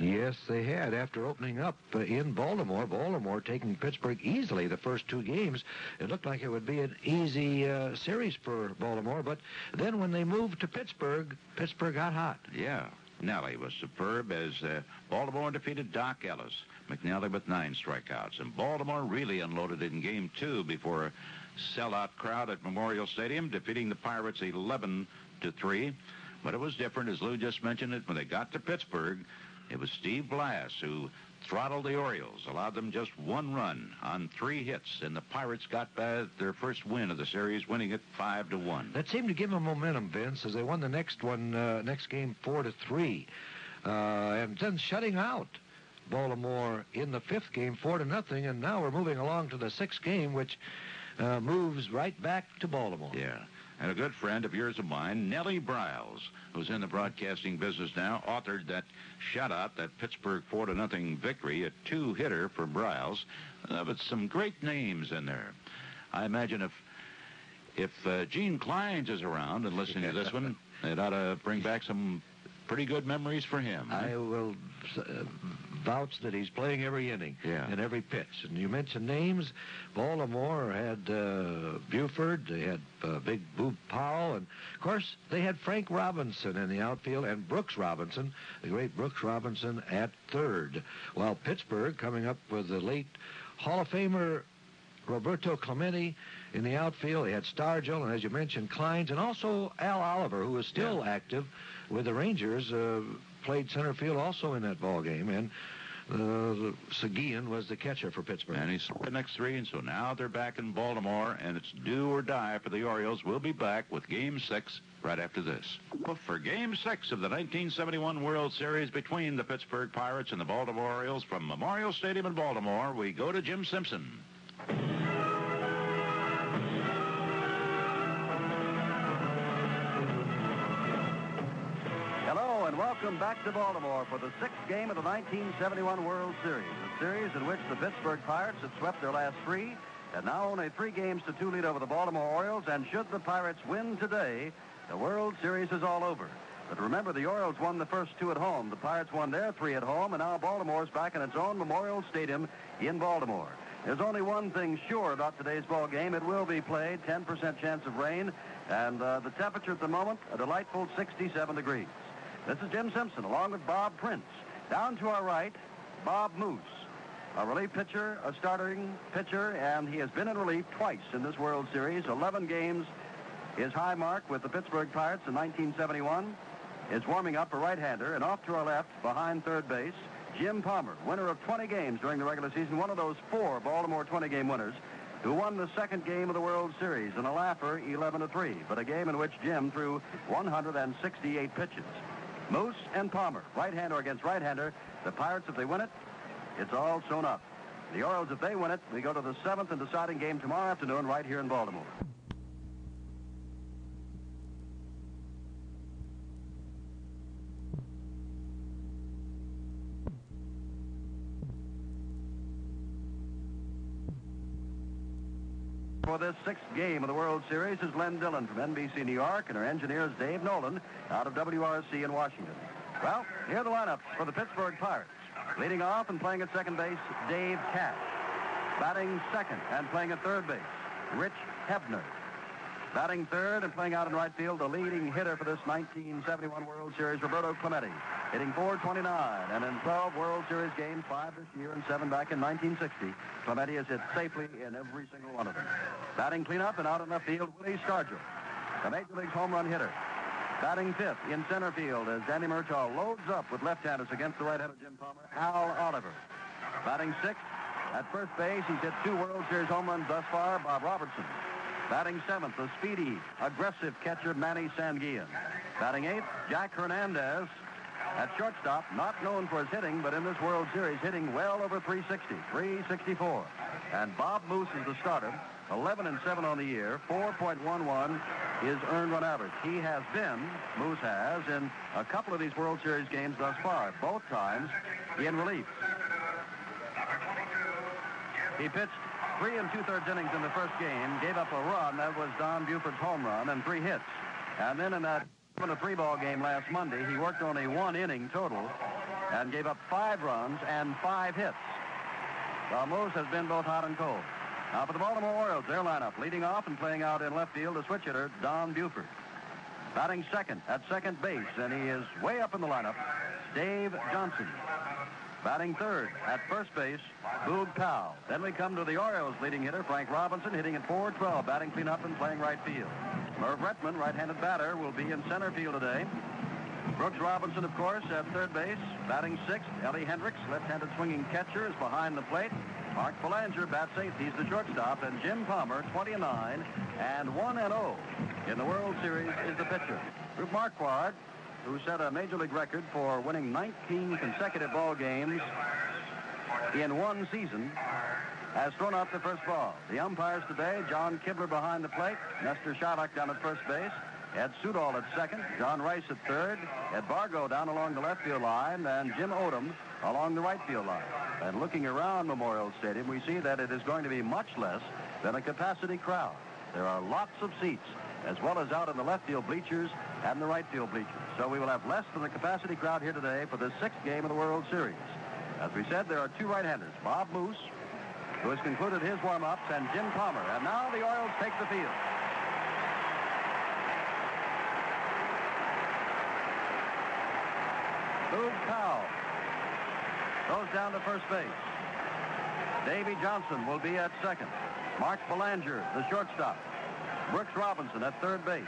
Yes, they had. After opening up uh, in Baltimore, Baltimore taking Pittsburgh easily the first two games, it looked like it would be an easy uh, series for Baltimore. But then when they moved to Pittsburgh, Pittsburgh got hot. Yeah. Nelly was superb as uh, Baltimore defeated Doc Ellis. McNally with nine strikeouts. And Baltimore really unloaded in game two before a sellout crowd at Memorial Stadium, defeating the Pirates 11 to 3. But it was different, as Lou just mentioned it, when they got to Pittsburgh. It was Steve Blass who throttled the Orioles, allowed them just one run on three hits, and the Pirates got their first win of the series, winning it five to one. That seemed to give them momentum, Vince, as they won the next one, uh, next game four to three, uh, and then shutting out Baltimore in the fifth game, four to nothing, and now we're moving along to the sixth game, which uh, moves right back to Baltimore. Yeah and a good friend of yours of mine, Nellie Briles, who's in the broadcasting business now, authored that shutout, that Pittsburgh four to nothing victory, a two-hitter for Briles, uh, but some great names in there. I imagine if if uh, Gene Clines is around and listening to this one, it ought to bring back some pretty good memories for him. I will uh, vouch that he's playing every inning yeah. and every pitch. And you mentioned names. Baltimore had uh, Buford. They had uh, Big Boog Powell. And, of course, they had Frank Robinson in the outfield and Brooks Robinson, the great Brooks Robinson, at third. While Pittsburgh, coming up with the late Hall of Famer Roberto Clemente in the outfield. He had Stargell, and as you mentioned, Clines, and also Al Oliver, who is still yeah. active with the Rangers, uh, played center field also in that ball game, and uh, Sanguillen was the catcher for Pittsburgh. And he's the next three, and so now they're back in Baltimore, and it's do or die for the Orioles. We'll be back with Game 6 right after this. For Game 6 of the 1971 World Series between the Pittsburgh Pirates and the Baltimore Orioles from Memorial Stadium in Baltimore, we go to Jim Simpson. Welcome back to Baltimore for the sixth game of the 1971 World Series, a series in which the Pittsburgh Pirates had swept their last three and now only three games to two lead over the Baltimore Orioles. And should the Pirates win today, the World Series is all over. But remember, the Orioles won the first two at home. The Pirates won their three at home, and now Baltimore's back in its own Memorial Stadium in Baltimore. There's only one thing sure about today's ball game. It will be played, 10% chance of rain, and uh, the temperature at the moment, a delightful 67 degrees. This is Jim Simpson along with Bob Prince. Down to our right, Bob Moose, a relief pitcher, a starting pitcher, and he has been in relief twice in this World Series. 11 games, his high mark with the Pittsburgh Pirates in 1971. Is warming up a right-hander, and off to our left, behind third base, Jim Palmer, winner of 20 games during the regular season, one of those four Baltimore 20-game winners who won the second game of the World Series in a laugher 11 to 3, but a game in which Jim threw 168 pitches. Moose and Palmer, right-hander against right-hander. The Pirates, if they win it, it's all sewn up. The Orioles, if they win it, we go to the seventh and deciding game tomorrow afternoon right here in Baltimore. For this sixth game of the World Series is Len Dillon from NBC New York, and our engineer is Dave Nolan out of WRC in Washington. Well, here are the lineups for the Pittsburgh Pirates. Leading off and playing at second base, Dave Cash. Batting second and playing at third base, Rich Hebner. Batting third and playing out in right field, the leading hitter for this 1971 World Series, Roberto Clemente, hitting 429. And in 12 World Series games, five this year and seven back in 1960, Clemente has hit safely in every single one of them. Batting cleanup and out in left field, Willie Stargell, the Major League's home run hitter. Batting fifth in center field as Danny Murtaugh loads up with left-handers against the right-hander Jim Palmer, Al Oliver. Batting sixth at first base, he's hit two World Series home runs thus far, Bob Robertson. Batting seventh, the speedy, aggressive catcher Manny Sanguillen. Batting eighth, Jack Hernandez. At shortstop, not known for his hitting, but in this World Series, hitting well over 360, 364. And Bob Moose is the starter, 11 and 7 on the year, 4.11 is earned run average. He has been, Moose has, in a couple of these World Series games thus far, both times in relief. He pitched three and two-thirds innings in the first game, gave up a run. That was Don Buford's home run and three hits. And then in that seven to three ball game last Monday, he worked only one inning total and gave up five runs and five hits. Moose has been both hot and cold. Now for the Baltimore Orioles, their lineup, leading off and playing out in left field, the switch hitter, Don Buford. Batting second at second base, and he is way up in the lineup, Dave Johnson. Batting third at first base, Boog Powell. Then we come to the Orioles leading hitter, Frank Robinson, hitting at 412, batting cleanup and playing right field. Merv Rettenmund, right-handed batter, will be in center field today. Brooks Robinson, of course, at third base. Batting sixth, Ellie Hendricks, left-handed swinging catcher, is behind the plate. Mark Belanger bats eighth. He's the shortstop. And Jim Palmer, 29 and 9, and 1 and 0 in the World Series is the pitcher. Mark Marquard, who set a major league record for winning 19 consecutive ball games in one season, has thrown out the first ball. The umpires today, John Kibler behind the plate, Nestor Chylak down at first base, Ed Sudol at second, John Rice at third, Ed Vargo down along the left field line, and Jim Odom along the right field line. And looking around Memorial Stadium, we see that it is going to be much less than a capacity crowd. There are lots of seats, as well as out in the left field bleachers and the right field bleachers. So we will have less than the capacity crowd here today for the sixth game of the World Series. As we said, there are two right-handers, Bob Moose, who has concluded his warm-ups, and Jim Palmer. And now the Orioles take the field. Boog Powell goes down to first base. Davy Johnson will be at second. Mark Belanger, the shortstop. Brooks Robinson at third base.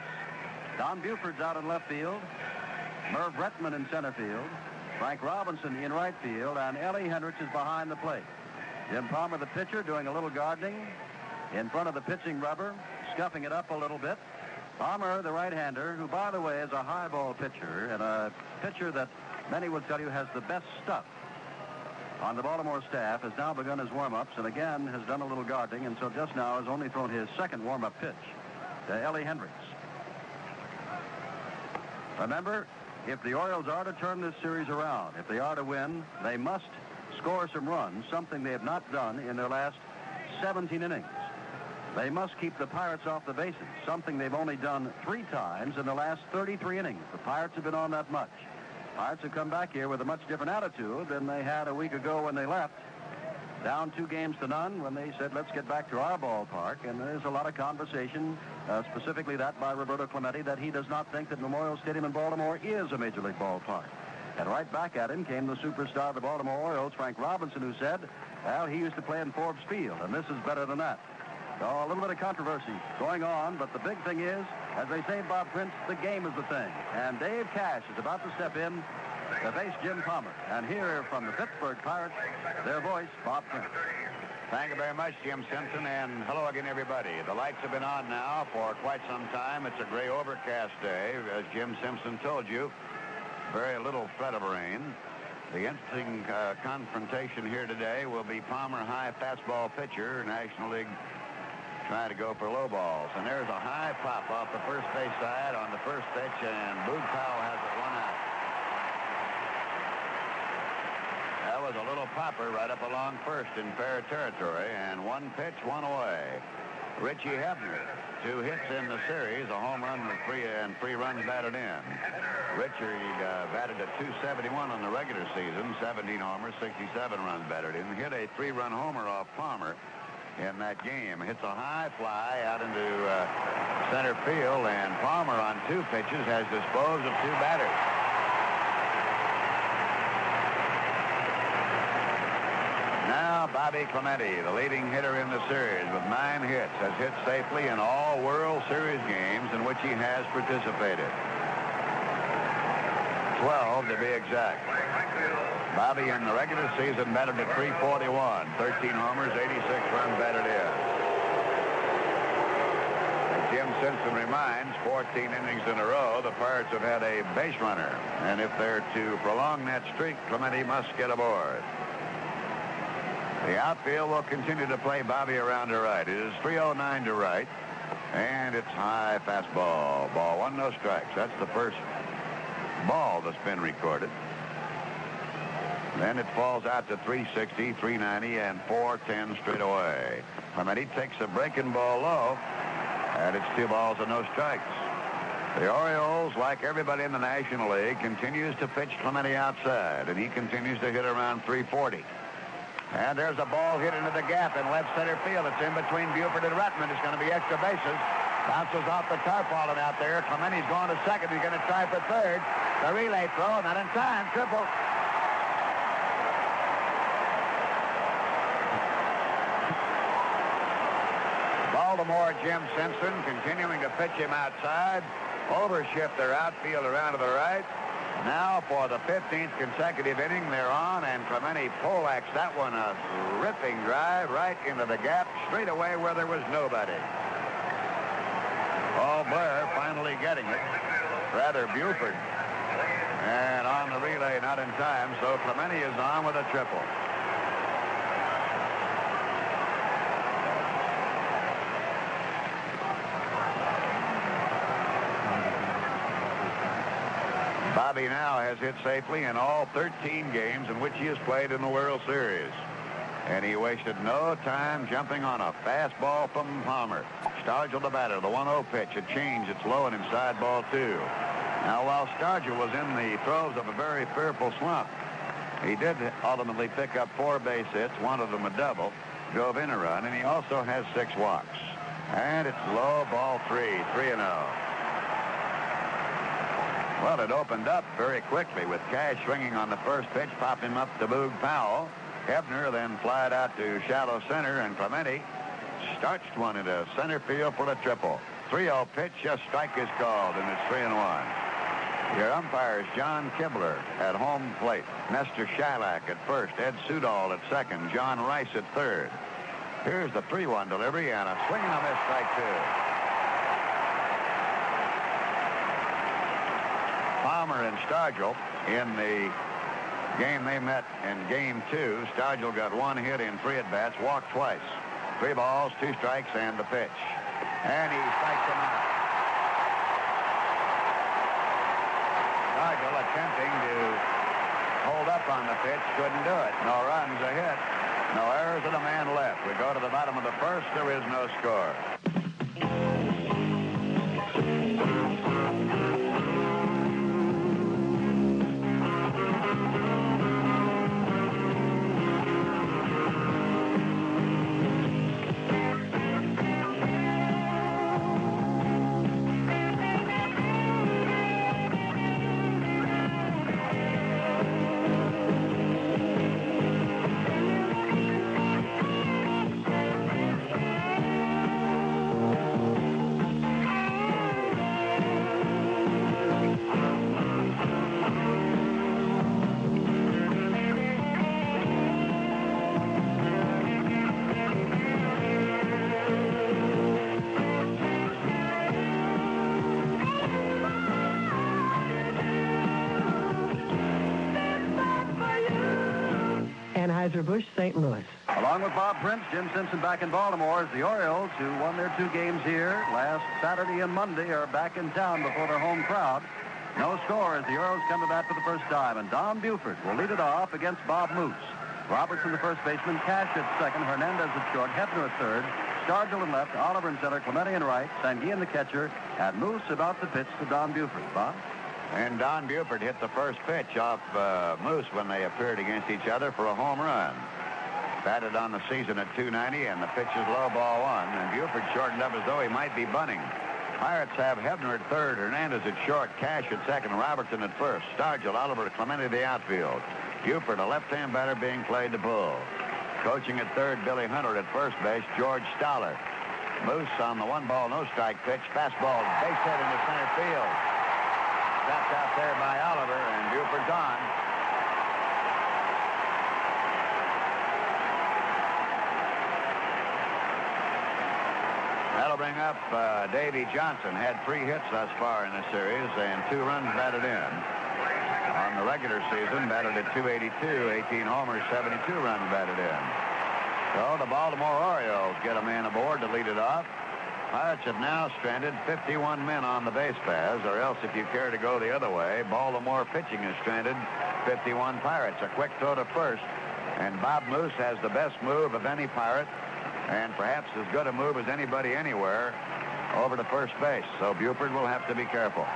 Don Buford's out in left field. Merv Rettenmund in center field. Frank Robinson in right field. And Ellie Hendricks is behind the plate. Jim Palmer, the pitcher, doing a little gardening in front of the pitching rubber, scuffing it up a little bit. Palmer, the right-hander, who, by the way, is a high ball pitcher and a pitcher that many would tell you has the best stuff on the Baltimore staff, has now begun his warm-ups and again has done a little gardening and so just now has only thrown his second warm-up pitch to Ellie Hendricks. Remember, if the Orioles are to turn this series around, if they are to win, they must score some runs, something they have not done in their last 17 innings. They must keep the Pirates off the bases, something they've only done three times in the last 33 innings. The Pirates have been on that much. Pirates have come back here with a much different attitude than they had a week ago when they left. Down two games to none when they said, let's get back to our ballpark. And there's a lot of conversation, uh, specifically that by Roberto Clemente, that he does not think that Memorial Stadium in Baltimore is a major league ballpark. And right back at him came the superstar of the Baltimore Orioles, Frank Robinson, who said, well, he used to play in Forbes Field, and this is better than that. So a little bit of controversy going on, but the big thing is, as they say, Bob Prince, the game is the thing. And Dave Cash is about to step in to face Jim Palmer. And here from the Pittsburgh Pirates, their voice, Bob Prince. Thank you very much, Jim Simpson, and hello again, everybody. The lights have been on now for quite some time. It's a gray overcast day, as Jim Simpson told you. Very little threat of rain. The interesting uh, confrontation here today will be Palmer, high fastball pitcher, National League trying to go for low balls. And there's a high pop off the first base side on the first pitch, and Boog Powell has it one out. That a little popper right up along first in fair territory, and one pitch, one away. Richie Hebner, two hits in the series, a home run with three and three runs batted in. Richard uh, batted at 271 on the regular season, 17 homers, 67 runs batted in. Hit a three-run homer off Palmer in that game. Hits a high fly out into uh, center field, and Palmer on two pitches has disposed of two batters. Now, Bobby Clemente, the leading hitter in the series with nine hits, has hit safely in all World Series games in which he has participated. 12 to be exact. Bobby in the regular season batted at 341, 13 homers, 86 runs batted in. Jim Simpson reminds, 14 innings in a row, the Pirates have had a base runner. And if they're to prolong that streak, Clemente must get aboard. The outfield will continue to play Bobby around to right. It is 309 to right. And it's high fastball. Ball one, no strikes. That's the first ball that's been recorded. Then it falls out to 360, 390, and 410 straight away. Clemente takes a breaking ball low, and it's two balls and no strikes. The Orioles, like everybody in the National League, continues to pitch Clemente outside, and he continues to hit around 340. And there's a ball hit into the gap in left center field. It's in between Buford and Rettenmund. It's going to be extra bases. Bounces off the tarpaulin out there. Clemente's going to second. He's going to try for third. The relay throw, not in time. Triple. Baltimore, Jim Simpson, continuing to pitch him outside. Overshift their outfield around to the right. Now for the 15th consecutive inning, they're on, and Clemente poleaxed that one a ripping drive right into the gap, straight away where there was nobody. Paul Blair finally getting it. Rather Buford. And on the relay, not in time, so Clemente is on with a triple. Bobby now has hit safely in all 13 games in which he has played in the World Series. And he wasted no time jumping on a fastball from Palmer. Stargell the batter, the 1-0 pitch, a change. It's low and inside ball two. Now, while Stargell was in the throes of a very fearful slump, he did ultimately pick up four base hits, one of them a double, drove in a run, and he also has six walks. And it's low ball three, 3-0. Well, it opened up very quickly with Cash swinging on the first pitch, popping up to Boog Powell. Hebner then flied out to shallow center, and Clemente starched one into center field for a triple. 3-0 pitch, a strike is called, and it's 3 and 1. Your umpires, John Kibler at home plate, Nestor Chylak at first, Ed Sudol at second, John Rice at third. Here's the 3-1 delivery and a swing and a miss strike two. Palmer and Stargell in the game they met in game two. Stargell got one hit in three at-bats, walked twice. Three balls, two strikes, and the pitch. And he strikes him out. Stargell attempting to hold up on the pitch, couldn't do it. No runs, a hit. No errors and a man left. We go to the bottom of the first. There is no score. Anheuser-Busch, St. Louis. Along with Bob Prince, Jim Simpson back in Baltimore as the Orioles, who won their two games here last Saturday and Monday, are back in town before their home crowd. No score as the Orioles come to bat for the first time, and Don Buford will lead it off against Bob Moose. Robertson, the first baseman, Cash at second, Hernandez at short, Hebner at third, Stargell in left, Oliver in center, Clemente in right, Sanguillen the catcher, and Moose about to pitch to Don Buford. Bob? And Don Buford hit the first pitch off uh, Moose when they appeared against each other for a home run. Batted on the season at 290, and the pitch is low ball one. And Buford shortened up as though he might be bunting. Pirates have Hebner at third, Hernandez at short, Cash at second, Robertson at first, Stargell, Oliver, Clemente the outfield. Buford, a left-hand batter being played to pull. Coaching at third, Billy Hunter at first base, George Staller. Moose on the one ball, no strike pitch, fastball, base hit into center field. Stopped out there by Oliver, and Buford's on. That'll bring up uh, Johnson. Had three hits thus far in the series and two runs batted in. On the regular season, batted at 282, 18 homers, 72 runs batted in. So the Baltimore Orioles get a man aboard to lead it off. Pirates have now stranded 51 men on the base paths, or else if you care to go the other way, Baltimore pitching has stranded 51 Pirates. A quick throw to first, and Bob Moose has the best move of any Pirate, and perhaps as good a move as anybody anywhere, over to first base, so Buford will have to be careful.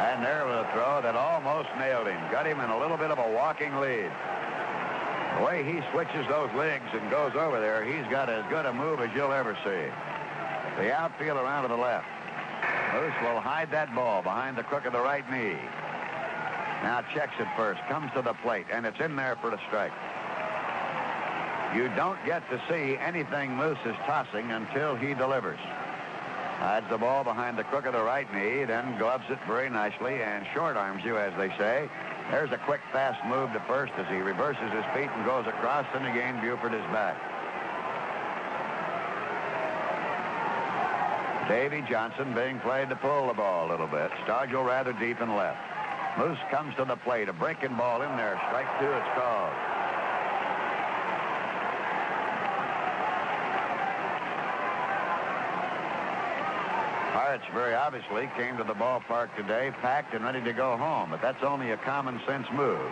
And there was a throw that almost nailed him, got him in a little bit of a walking lead. The way he switches those legs and goes over there, he's got as good a move as you'll ever see. The outfield around to the left. Moose will hide that ball behind the crook of the right knee. Now checks it first, comes to the plate, and it's in there for the strike. You don't get to see anything Moose is tossing until he delivers. Hides the ball behind the crook of the right knee, then gloves it very nicely and short arms you, as they say. There's a quick, fast move to first as he reverses his feet and goes across, and again Buford is back. Davy Johnson being played to pull the ball a little bit. Stargell rather deep and left. Moose comes to the plate. A breaking ball in there. Strike two, it's called. Pirates very obviously came to the ballpark today packed and ready to go home, but that's only a common sense move.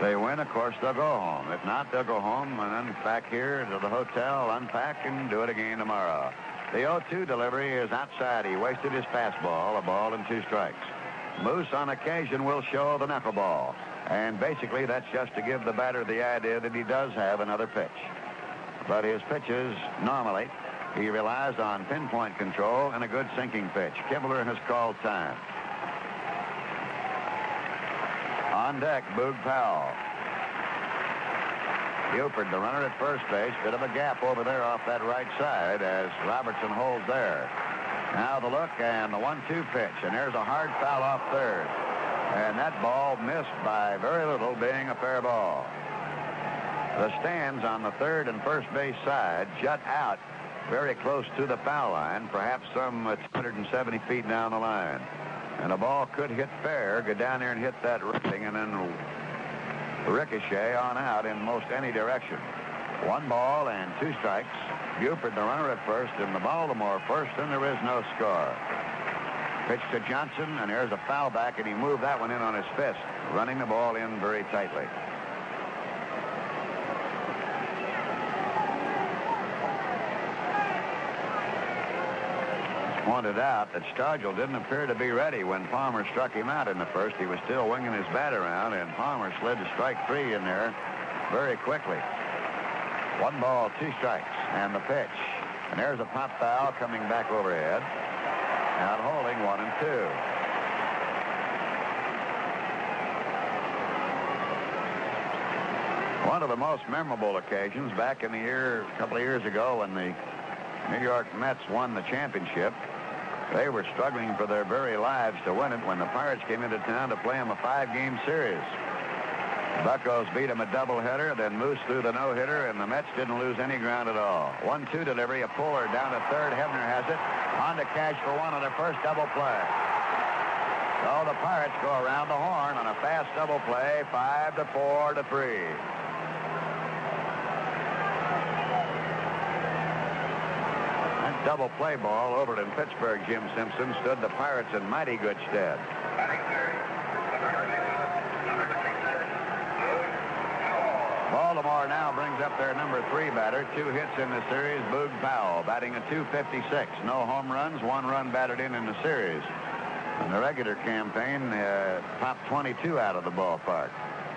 They win, of course, they'll go home. If not, they'll go home and then back here to the hotel, unpack, and do it again tomorrow. The 0-2 delivery is outside. He wasted his fastball, a ball and two strikes. Moose on occasion will show the knuckleball. And basically that's just to give the batter the idea that he does have another pitch. But his pitches, normally, he relies on pinpoint control and a good sinking pitch. Kibler has called time. On deck, Boog Powell. Buford, the runner at first base. Bit of a gap over there off that right side as Robertson holds there. Now the look and the one-two pitch, and there's a hard foul off third. And that ball missed by very little, being a fair ball. The stands on the third and first base side jut out very close to the foul line, perhaps some 270 feet down the line. And a ball could hit fair, go down there and hit that railing, and then ricochet on out in most any direction. One ball and two strikes. Buford, the runner at first, and the Baltimore first, and there is no score. Pitch to Johnson, and there's a foul back, and he moved that one in on his fist, running the ball in very tightly. Pointed out that Stargell didn't appear to be ready when Palmer struck him out in the first. He was still winging his bat around, and Palmer slid to strike three in there very quickly. One ball, two strikes, and the pitch. And there's a pop foul coming back overhead. Out holding one and two. One of the most memorable occasions back in the year, a couple of years ago when the New York Mets won the championship. They were struggling for their very lives to win it when the Pirates came into town to play them a five-game series. Buckos beat them a doubleheader, then Moose threw the no-hitter, and the Mets didn't lose any ground at all. One-two delivery, a puller down to third. Hebner has it. On to Cash for one on their first double play. So the Pirates go around the horn on a fast double play, five to four to three. Double play ball over in Pittsburgh, Jim Simpson, stood the Pirates in mighty good stead. Baltimore now brings up their number three batter. Two hits in the series. Boog Powell batting a 256. No home runs, one run batted in in the series. In the regular campaign, uh, top 22 out of the ballpark.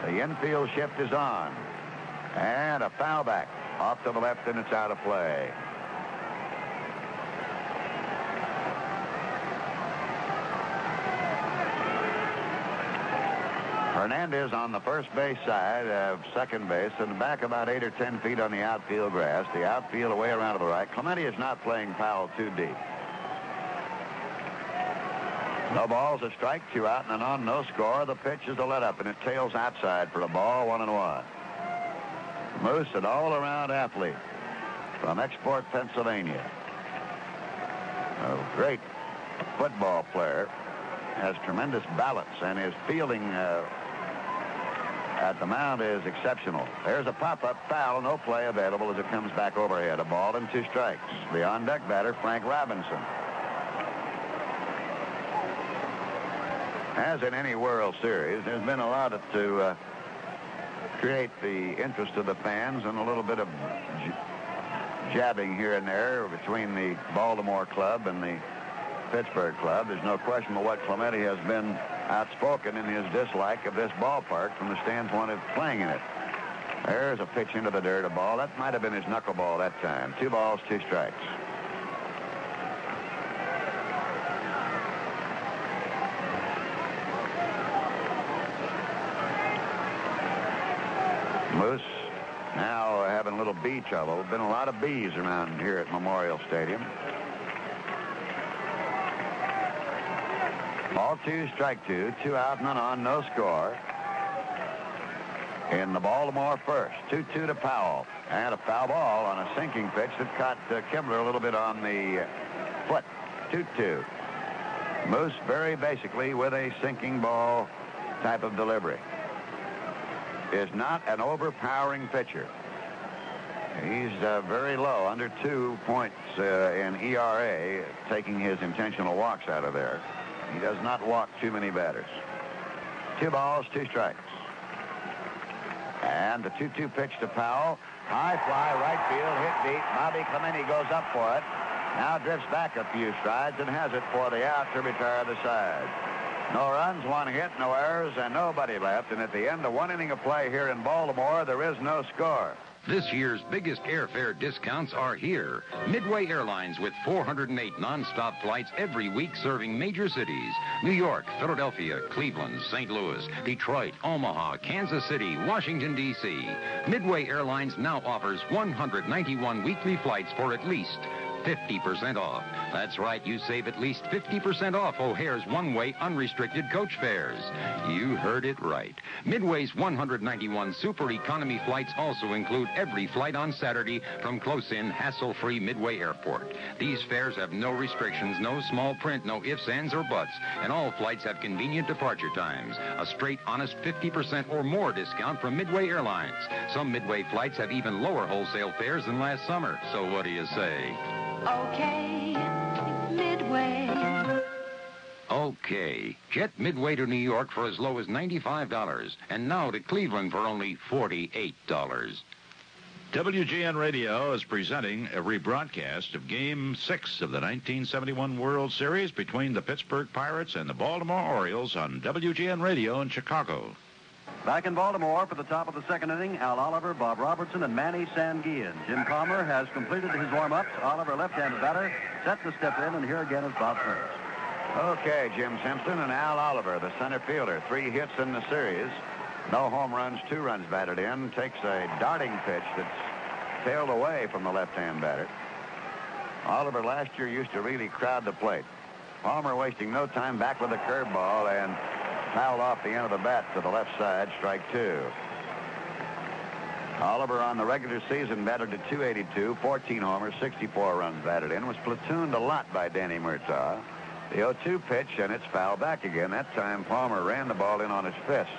The infield shift is on. And a foul back off to the left, and it's out of play. Hernandez on the first base side of second base and back about eight or ten feet on the outfield grass. The outfield away around to the right. Clemente is not playing Powell too deep. No balls, a strike, two out and an on, no score. The pitch is a let up, and it tails outside for a ball, one and one. Moose, an all-around athlete from Export, Pennsylvania. A great football player has tremendous balance and his fielding uh, at the mound is exceptional. There's a pop-up foul, no play available as it comes back overhead. A ball and two strikes. The on-deck batter, Frank Robinson. As in any World Series, there's been a lot to uh, create the interest of the fans and a little bit of jabbing here and there between the Baltimore club and the Pittsburgh club. There's no question but what Clemente has been outspoken in his dislike of this ballpark from the standpoint of playing in it. There's a pitch into the dirt, a ball. That might have been his knuckleball that time. Two balls, two strikes. Moose now having a little bee trouble. Been a lot of bees around here at Memorial Stadium. Ball two, strike two, two out, none on, no score. In the Baltimore first, 2-2 to Powell. And a foul ball on a sinking pitch that caught uh, Kibler a little bit on the foot. 2-2. Moose very basically with a sinking ball type of delivery. Is not an overpowering pitcher. He's uh, very low, under two points uh, in ERA, taking his intentional walks out of there. He does not walk too many batters. Two balls, two strikes. And the 2-2 pitch to Powell. High fly, right field, hit deep. Bobby Clemente goes up for it. Now drifts back a few strides and has it for the out to retire the side. No runs, one hit, no errors, and nobody left. And at the end of one inning of play here in Baltimore, there is no score. This year's biggest airfare discounts are here. Midway Airlines with 408 nonstop flights every week serving major cities. New York, Philadelphia, Cleveland, St. Louis, Detroit, Omaha, Kansas City, Washington, D.C. Midway Airlines now offers 191 weekly flights for at least 50% off. That's right, you save at least 50% off O'Hare's one-way unrestricted coach fares. You heard it right. Midway's 191 super economy flights also include every flight on Saturday from close-in, hassle-free Midway Airport. These fares have no restrictions, no small print, no ifs, ands, or buts, and all flights have convenient departure times. A straight, honest 50% or more discount from Midway Airlines. Some Midway flights have even lower wholesale fares than last summer. So what do you say? Okay, Midway. Okay. Jet Midway to New York for as low as $95, and now to Cleveland for only $48. WGN Radio is presenting a rebroadcast of Game 6 of the 1971 World Series between the Pittsburgh Pirates and the Baltimore Orioles on WGN Radio in Chicago. Back in Baltimore for the top of the second inning, Al Oliver, Bob Robertson, and Manny Sanguillen. Jim Palmer has completed his warm-ups. Oliver, left-handed batter, set to step in, and here again is Bob First. Okay, Jim Simpson and Al Oliver, the center fielder. Three hits in the series. No home runs, two runs batted in. Takes a darting pitch that's tailed away from the left-hand batter. Oliver last year used to really crowd the plate. Palmer wasting no time back with a curveball and fouled off the end of the bat to the left side, strike two. Oliver on the regular season batted to 282, 14 homers, 64 runs batted in, was platooned a lot by Danny Murtaugh. The 0-2 pitch, and it's fouled back again. That time Palmer ran the ball in on his fist.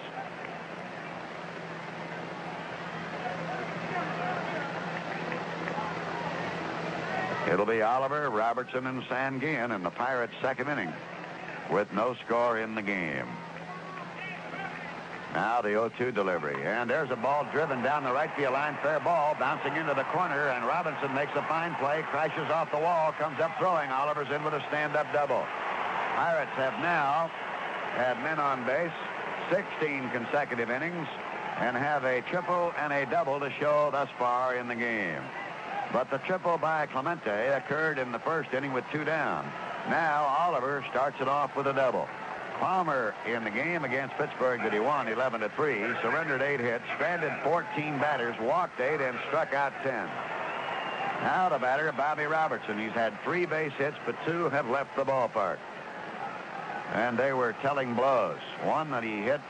It'll be Oliver, Robertson, and Sanguillen in the Pirates' second inning with no score in the game. Now the 0-2 delivery. And there's a ball driven down the right field line. Fair ball bouncing into the corner. And Robinson makes a fine play. Crashes off the wall. Comes up throwing. Oliver's in with a stand-up double. Pirates have now had men on base 16 consecutive innings and have a triple and a double to show thus far in the game. But the triple by Clemente occurred in the first inning with two down. Now Oliver starts it off with a double. Palmer in the game against Pittsburgh that he won 11 to 3, surrendered eight hits, stranded 14 batters, walked eight, and struck out 10. Now the batter, Bobby Robertson. He's had three base hits, but two have left the ballpark. And they were telling blows. One that he hit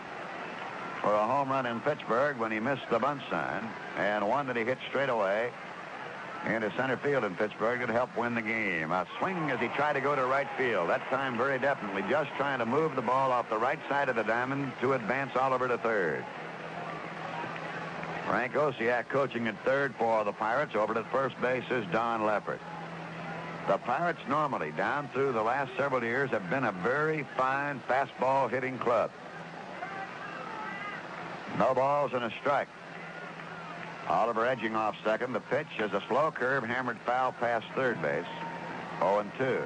for a home run in Pittsburgh when he missed the bunt sign, and one that he hit straight away into center field in Pittsburgh to help win the game. A swing as he tried to go to right field. That time very definitely just trying to move the ball off the right side of the diamond to advance Oliver to third. Frank Oceak coaching at third for the Pirates. Over to first base is Don Leppert. The Pirates normally, down through the last several years, have been a very fine fastball hitting club. No balls and a strike. Oliver edging off second. The pitch is a slow curve, hammered foul past third base. 0 and 2.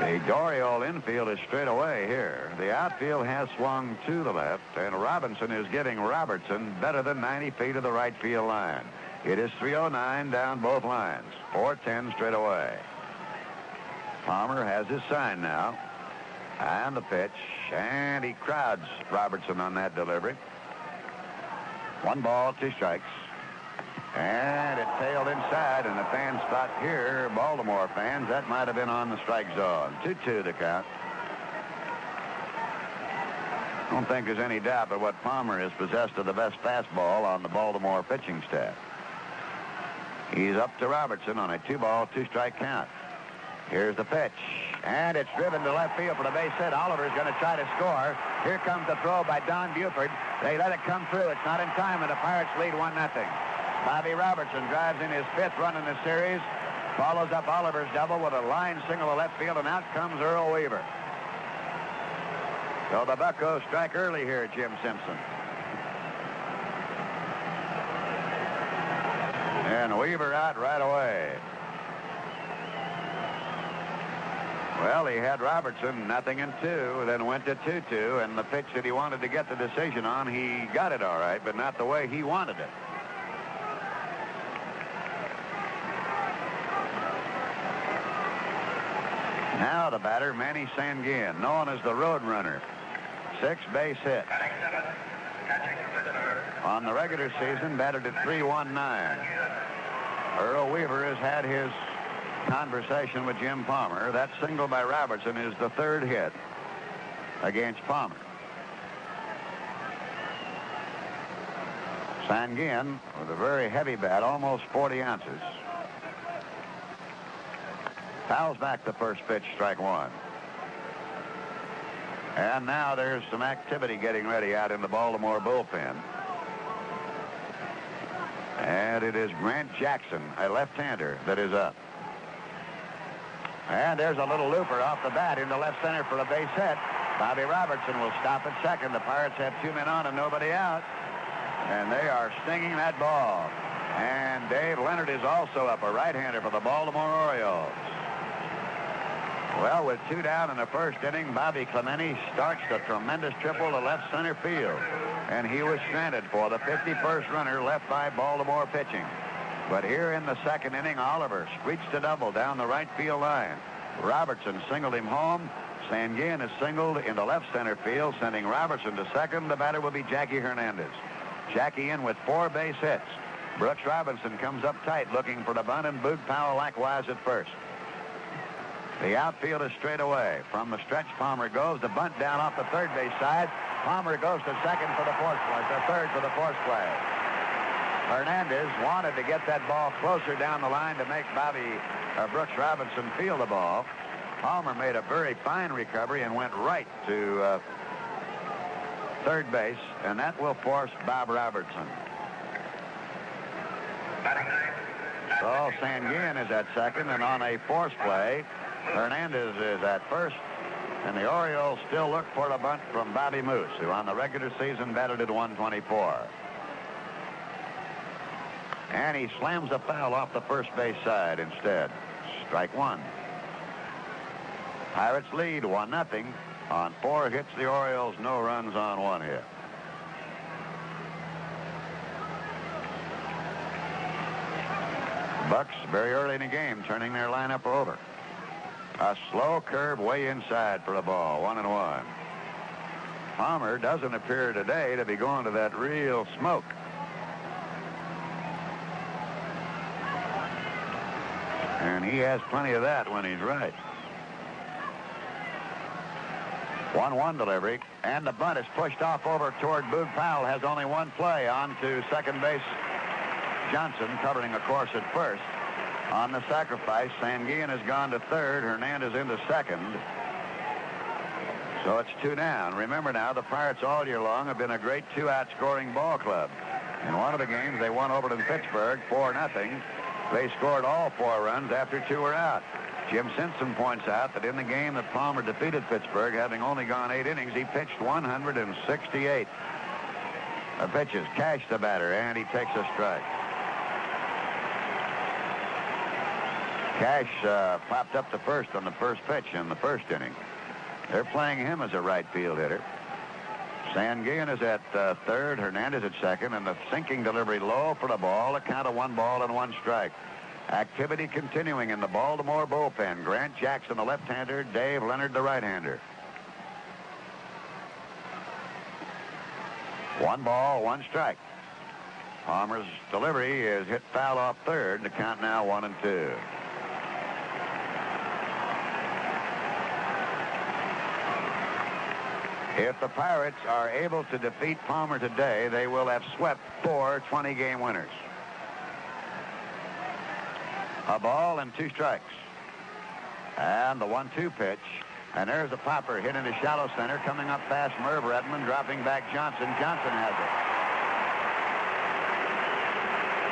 The Dorio infield is straight away here. The outfield has swung to the left, and Robinson is giving Robertson better than 90 feet of the right field line. It is 309 down both lines. 410 straight away. Palmer has his sign now. And the pitch. And he crowds Robertson on that delivery. One ball, two strikes. And it tailed inside, and the fans thought here, Baltimore fans, that might have been on the strike zone. 2-2 to count. I don't think there's any doubt but what Palmer is possessed of the best fastball on the Baltimore pitching staff. He's up to Robertson on a two-ball, two-strike count. Here's the pitch. And it's driven to left field for the base hit. Oliver's going to try to score. Here comes the throw by Don Buford. They let it come through. It's not in time, and the Pirates lead 1-0. Bobby Robertson drives in his fifth run in the series, follows up Oliver's double with a line single to left field, and out comes Earl Weaver. So the Buccos strike early here, Jim Simpson. And Weaver out right away. Well, he had Robertson nothing in two, then went to 2-2, and the pitch that he wanted to get the decision on, he got it all right, but not the way he wanted it. Now the batter, Manny Sanguillen, known as the Road Runner. Six base hit. On the regular season, batted at 319. Earl Weaver has had his conversation with Jim Palmer. That single by Robertson is the third hit against Palmer. Sanguillen with a very heavy bat, almost 40 ounces. Fouls back the first pitch, strike one. And now there's some activity getting ready out in the Baltimore bullpen. And it is Grant Jackson, a left-hander, that is up. And there's a little looper off the bat into left center for a base hit. Bobby Robertson will stop at second. The Pirates have two men on and nobody out. And they are stinging that ball. And Dave Leonhard is also up, a right-hander for the Baltimore Orioles. Well, with two down in the first inning, Bobby Clemente starts the tremendous triple to left center field. And he was stranded for the 51st runner left by Baltimore pitching. But here in the second inning, Oliver screeched a double down the right field line. Robertson singled him home. Sanguillen is singled into left center field, sending Robertson to second. The batter will be Jackie Hernandez. Jackie in with four base hits. Brooks Robinson comes up tight looking for the bunt, and Boog Powell likewise at first. The outfield is straight away. From the stretch, Palmer goes. The bunt down off the third base side. Palmer goes to second for the fourth play, the third for the fourth play. Hernandez wanted to get that ball closer down the line to make Bobby uh, Brooks Robinson feel the ball. Palmer made a very fine recovery and went right to uh, third base, and that will force Bob Robertson. So Sanguillen is at second, and on a force play, Hernandez is at first, and the Orioles still look for a bunt from Bobby Moose, who on the regular season batted at 124. And he slams a foul off the first base side instead. Strike one. Pirates lead 1 nothing. On four hits, the Orioles, no runs on one hit. Bucks very early in the game turning their lineup over. A slow curve way inside for the ball, one and one. Palmer doesn't appear today to be going to that real smoke. And he has plenty of that when he's right. 1-1 delivery, and the bunt is pushed off over toward Boog Powell. Has only one play on to second base. Johnson covering a course at first. On the sacrifice, Sanguillen has gone to third. Hernandez into second. So it's two down. Remember now, the Pirates all year long have been a great two-out scoring ball club. In one of the games, they won over to Pittsburgh 4 nothing. They scored all four runs after two were out. Jim Simpson points out that in the game that Palmer defeated Pittsburgh, having only gone eight innings, he pitched 168. The pitches, Cash the batter, and he takes a strike. Cash uh, popped up to first on the first pitch in the first inning. They're playing him as a right field hitter. Sanguillen is at uh, third, Hernandez at second, and the sinking delivery low for the ball. A count of one ball and one strike. Activity continuing in the Baltimore bullpen. Grant Jackson, the left-hander, Dave Leonhard, the right-hander. One ball, one strike. Palmer's delivery is hit foul off third. The count now one and two. If the Pirates are able to defeat Palmer today, they will have swept four 20-game winners. A ball and two strikes. And the one-two pitch. And there's a popper hit into shallow center. Coming up fast, Merv Rettenmund dropping back Johnson. Johnson has it.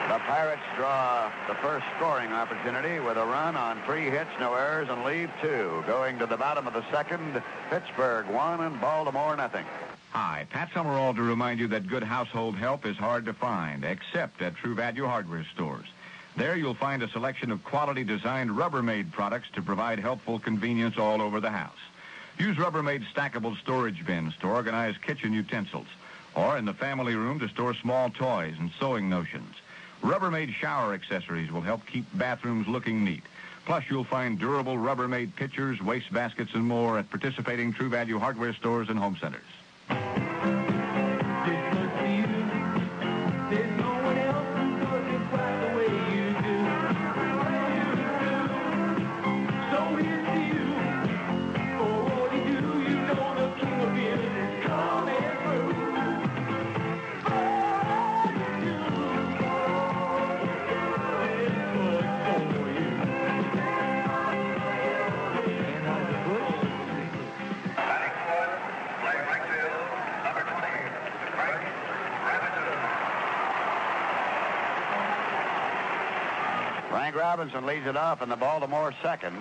The Pirates draw the first scoring opportunity with a run on three hits, no errors, and leave two. Going to the bottom of the second, Pittsburgh one and Baltimore nothing. Hi, Pat Summerall to remind you that good household help is hard to find, except at True Value hardware stores. There you'll find a selection of quality designed Rubbermaid products to provide helpful convenience all over the house. Use Rubbermaid stackable storage bins to organize kitchen utensils or in the family room to store small toys and sewing notions. Rubbermaid shower accessories will help keep bathrooms looking neat. Plus, you'll find durable Rubbermaid pitchers, waste baskets, and more at participating True Value hardware stores and home centers. Robinson leads it off in the Baltimore second.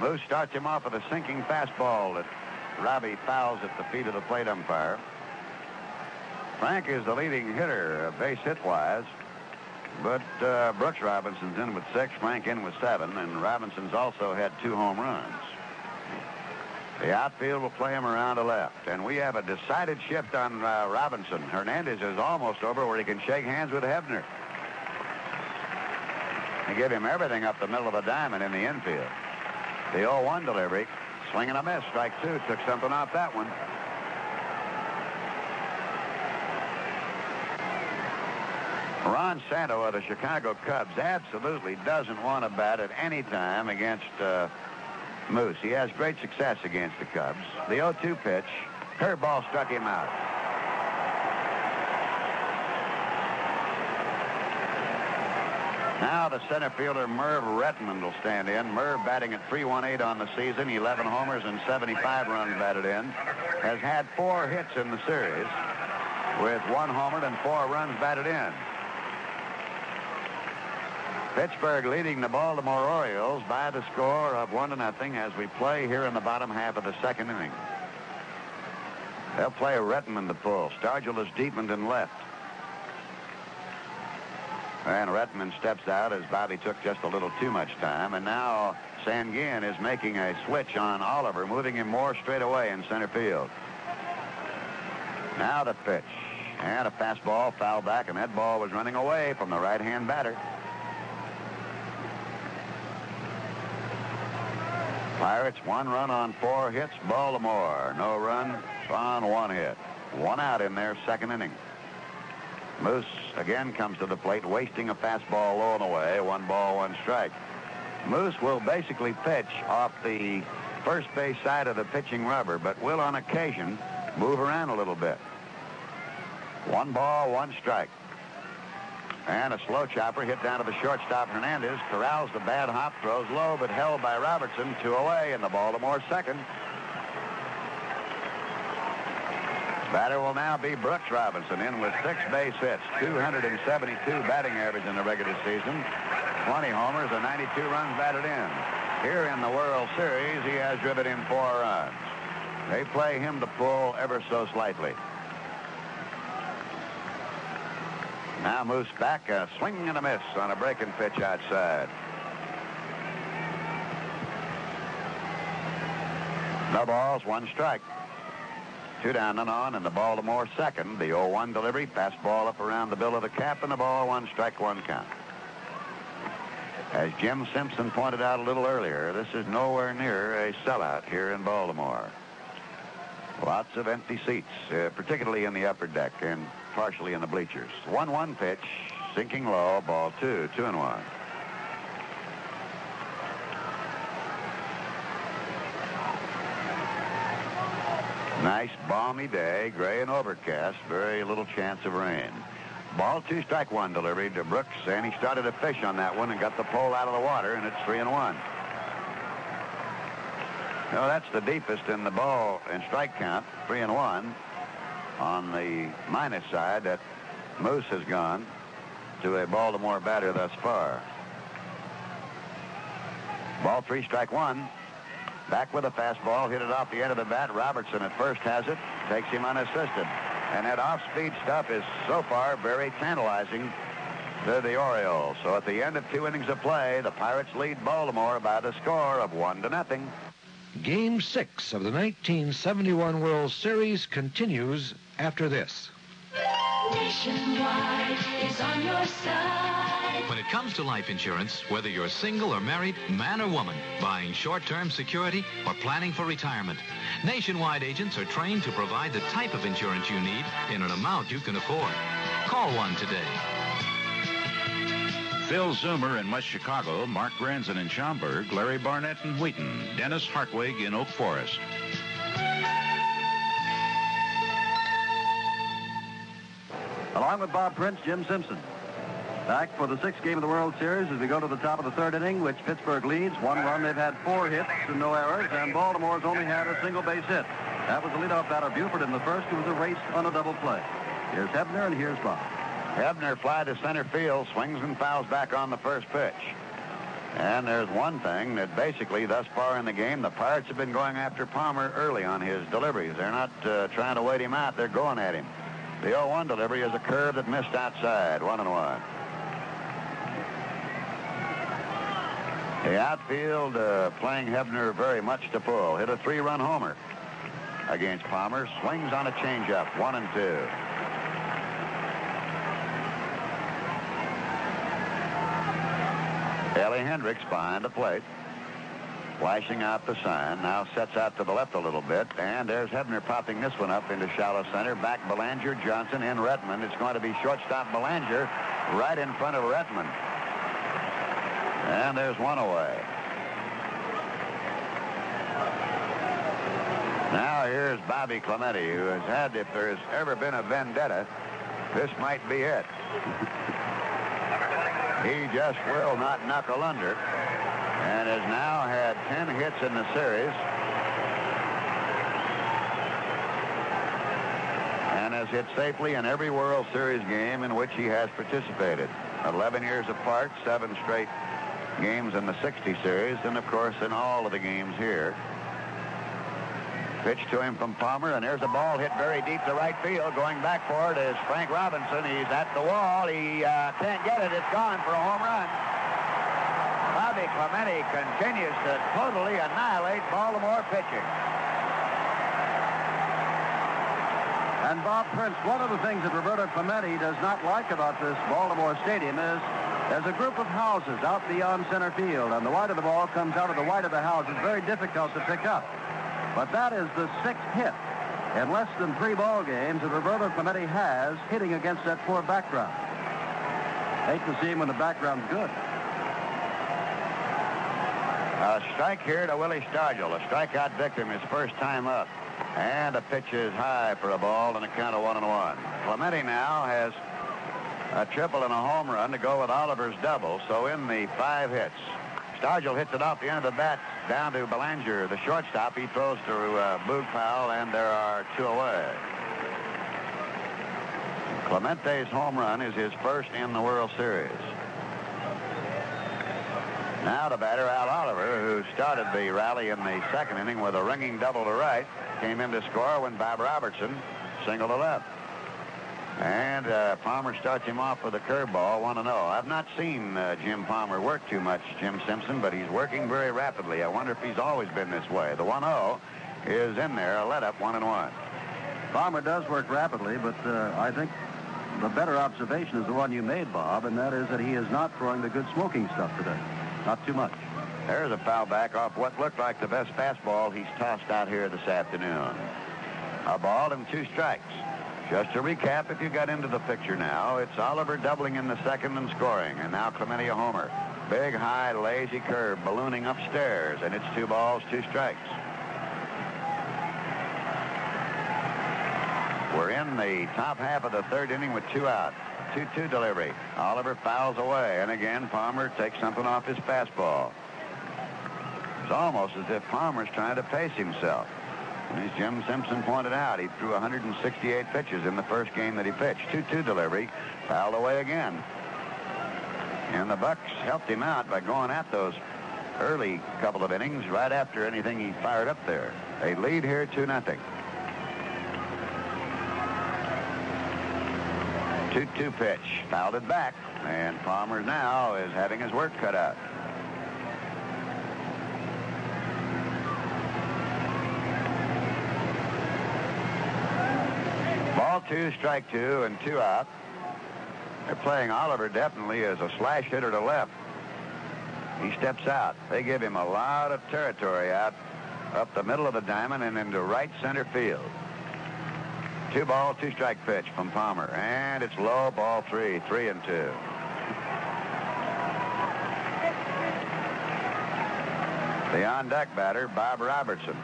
Moose starts him off with a sinking fastball that Robbie fouls at the feet of the plate umpire. Frank is the leading hitter, base hit-wise. But uh, Brooks Robinson's in with six, Frank in with seven, and Robinson's also had two home runs. The outfield will play him around to left. And we have a decided shift on uh, Robinson. Hernandez is almost over where he can shake hands with Hebner. They give him everything up the middle of the diamond in the infield. The 0-1 delivery, swinging a miss, strike two, took something off that one. Ron Santo of the Chicago Cubs absolutely doesn't want to bat at any time against uh, Moose. He has great success against the Cubs. The 0-2 pitch, curveball struck him out. Now the center fielder Merv Rettenmund will stand in. Merv batting at 318 on the season, 11 homers and 75 runs batted in. Has had four hits in the series with one homer and four runs batted in. Pittsburgh leading the Baltimore Orioles by the score of one to nothing as we play here in the bottom half of the second inning. They'll play Rettenmund the pull. Stargell is deepened and left. And Rettenmund steps out as Bobby took just a little too much time. And now Sanguillen is making a switch on Oliver, moving him more straight away in center field. Now the pitch. And a fastball foul back, and that ball was running away from the right-hand batter. Pirates, one run on four hits. Baltimore, no run on one hit. One out in their second inning. Moose again comes to the plate, wasting a fastball low and away. One ball, one strike. Moose will basically pitch off the first base side of the pitching rubber, but will on occasion move around a little bit. One ball, one strike. And a slow chopper hit down to the shortstop Hernandez. Corrals the bad hop, throws low, but held by Robertson. Two away in the Baltimore second. Batter will now be Brooks Robinson in with six base hits, 272 batting average in the regular season, 20 homers and 92 runs batted in. Here in the World Series, he has driven in four runs. They play him to pull ever so slightly. Now Moose back, a swing and a miss on a breaking pitch outside. No balls, one strike. Two down and on, and the Baltimore second. The 0-1 delivery, fastball up around the bill of the cap, and the ball one strike, one count. As Jim Simpson pointed out a little earlier, this is nowhere near a sellout here in Baltimore. Lots of empty seats, uh, particularly in the upper deck and partially in the bleachers. 1-1 pitch, sinking low, ball two, two and one. Nice balmy day, gray and overcast, very little chance of rain. Ball two, strike one delivery to Brooks, and he started to fish on that one and got the pole out of the water, and it's three and one. No, that's the deepest in the ball and strike count, three and one. On the minus side, that Moose has gone to a Baltimore batter thus far. Ball three, strike one. Back with a fastball, hit it off the end of the bat. Robertson at first has it, takes him unassisted. And that off-speed stuff is so far very tantalizing to the Orioles. So at the end of two innings of play, the Pirates lead Baltimore by the score of one to nothing. Game six of the 1971 World Series continues after this. Nationwide is on your side. When it comes to life insurance, whether you're single or married, man or woman, buying short-term security or planning for retirement, Nationwide agents are trained to provide the type of insurance you need in an amount you can afford. Call one today. Phil Zoomer in West Chicago, Mark Granson in Schaumburg, Larry Barnett in Wheaton, Dennis Hartwig in Oak Forest. Along with Bob Prince, Jim Simpson. Back for the sixth game of the World Series as we go to the top of the third inning, which Pittsburgh leads. One run. They've had four hits and no errors, and Baltimore's only had a single base hit. That was the leadoff batter Buford in the first, who was erased on a double play. Here's Hebner, and here's Bob. Hebner fly to center field, swings and fouls back on the first pitch. And there's one thing that basically thus far in the game, the Pirates have been going after Palmer early on his deliveries. They're not uh, trying to wait him out. They're going at him. The 0-1 delivery is a curve that missed outside, one and one. The outfield uh, playing Hebner very much to pull. Hit a three-run homer against Palmer. Swings on a changeup, one and two. Ellie Hendricks behind the plate. Flashing out the sign. Now sets out to the left a little bit. And there's Hebner popping this one up into shallow center. Back Belanger, Johnson, and Rettenmund. It's going to be shortstop Belanger right in front of Rettenmund. And there's one away. Now here's Bobby Clemente, who has had, if there's ever been a vendetta, this might be it. he just will not knuckle under and has now had 10 hits in the series. And has hit safely in every World Series game in which he has participated. 11 years apart, seven straight games in the 60 series, and of course in all of the games here. Pitch to him from Palmer, and there's a ball hit very deep to right field. Going back for it is Frank Robinson. He's at the wall. He uh, can't get it. It's gone for a home run. Bobby Clemente continues to totally annihilate Baltimore pitching. And Bob Prince, one of the things that Roberto Clemente does not like about this Baltimore Stadium is there's a group of houses out beyond center field, and the white of the ball comes out of the white of the house. It's very difficult to pick up. But that is the sixth hit in less than three ball games that Roberto Clemente has hitting against that poor background. Hate to see him when the background's good. A strike here to Willie Stargell, a strikeout victim his first time up. And the pitch is high for a ball and a count of one and one. Clemente now has a triple and a home run to go with Oliver's double. So in the five hits, Stargell hits it off the end of the bat down to Belanger, the shortstop. He throws to uh, Boog Powell, and there are two away. Clemente's home run is his first in the World Series. Now the batter, Al Oliver, who started the rally in the second inning with a ringing double to right, came in to score when Bob Robertson singled to left. And uh, Palmer starts him off with a curveball, 1 0. I've not seen uh, Jim Palmer work too much, Jim Simpson, but he's working very rapidly. I wonder if he's always been this way. The 1 0 is in there, a let up, 1 and 1. Palmer does work rapidly, but uh, I think the better observation is the one you made, Bob, and that is that he is not throwing the good smoking stuff today. Not too much. There's a foul back off what looked like the best fastball he's tossed out here this afternoon. A ball and two strikes. Just to recap, if you got into the picture now, it's Oliver doubling in the second and scoring, and now Clemente a homer. Big, high, lazy curve ballooning upstairs, and it's two balls, two strikes. We're in the top half of the third inning with two out. 2-2 delivery. Oliver fouls away, and again, Palmer takes something off his fastball. It's almost as if Palmer's trying to pace himself. And as Jim Simpson pointed out, he threw 168 pitches in the first game that he pitched. 2-2 delivery, fouled away again. And the Bucs helped him out by going at those early couple of innings right after anything he fired up there. They lead here 2 nothing. 2-2 pitch, fouled it back, and Palmer now is having his work cut out. Ball two, strike two, and two out. They're playing Oliver definitely as a slash hitter to left. He steps out. They give him a lot of territory out up the middle of the diamond and into right center field. Two ball, two strike pitch from Palmer. And it's low, ball three, three and two. The on deck batter, Bob Robertson.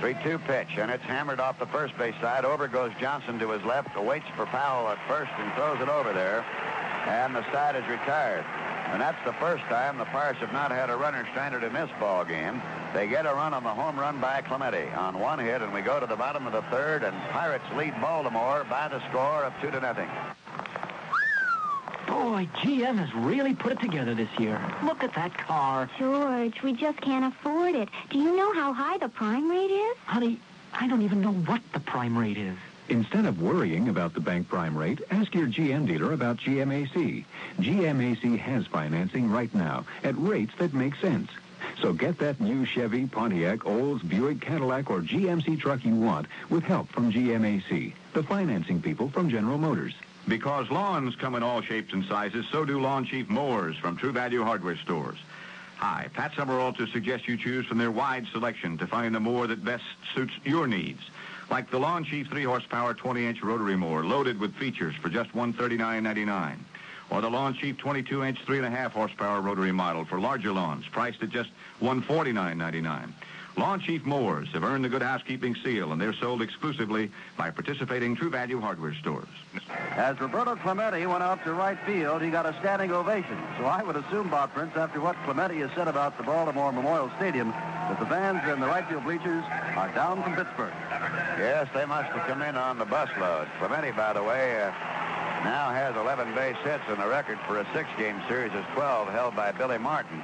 3-2 pitch, and it's hammered off the first base side. Over goes Johnson to his left, waits for Powell at first and throws it over there. And the side is retired. And that's the first time the Pirates have not had a runner stranded in this ball game. They get a run on the home run by Clemente on one hit, and we go to the bottom of the third, and Pirates lead Baltimore by the score of two to nothing. Boy, GM has really put it together this year. Look at that car. George, we just can't afford it. Do you know how high the prime rate is? Honey, I don't even know what the prime rate is. Instead of worrying about the bank prime rate, ask your GM dealer about GMAC. GMAC has financing right now at rates that make sense. So get that new Chevy, Pontiac, Olds, Buick, Cadillac, or GMC truck you want with help from GMAC, the financing people from General Motors. Because lawns come in all shapes and sizes, so do Lawn Chief mowers from True Value Hardware Stores. Hi, Pat Summerall to suggest you choose from their wide selection to find the mower that best suits your needs. Like the Lawn Chief 3 horsepower 20-inch rotary mower loaded with features for just $139.99. Or the Lawn Chief 22-inch 3.5 horsepower rotary model for larger lawns, priced at just $149.99. Lawn Chief mowers have earned the Good Housekeeping seal, and they're sold exclusively by participating True Value hardware stores. As Roberto Clemente went out to right field, he got a standing ovation. So I would assume, Bob Prince, after what Clemente has said about the Baltimore Memorial Stadium, that the fans in the right field bleachers are down from Pittsburgh. Yes, they must have come in on the busload. Clemente, by the way, uh, now has 11 base hits, and the record for a six-game series is 12, held by Billy Martin.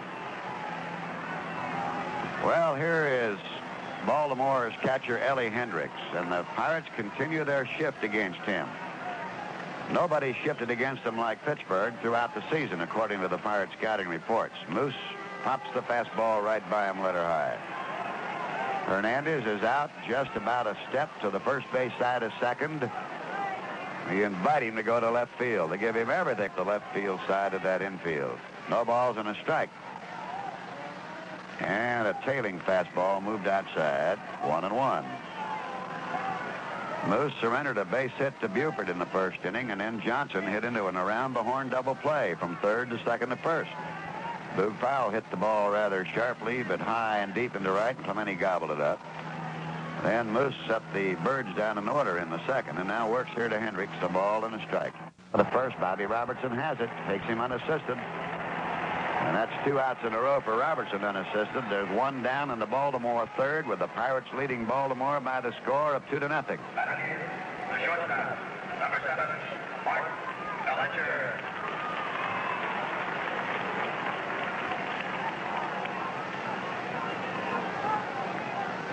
Well, here is Baltimore's catcher, Ellie Hendricks, and the Pirates continue their shift against him. Nobody shifted against him like Pittsburgh throughout the season, according to the Pirates scouting reports. Moose pops the fastball right by him, letter high. Hernandez is out just about a step to the first base side of second. We invite him to go to left field. They give him everything the left field side of that infield. No balls and a strike. And a tailing fastball moved outside, one and one. Moose surrendered a base hit to Buford in the first inning, and then Johnson hit into an around-the-horn double play from third to second to first. Boog Powell hit the ball rather sharply, but high and deep into right. and Clemente gobbled it up. Then Moose set the birds down in order in the second, and now works here to Hendricks, a ball and a strike. For the first, Bobby Robertson has it, takes him unassisted. And that's two outs in a row for Robertson unassisted. There's one down in the Baltimore third with the Pirates leading Baltimore by the score of two to nothing. The shortstop, number seven, Mark Belanger.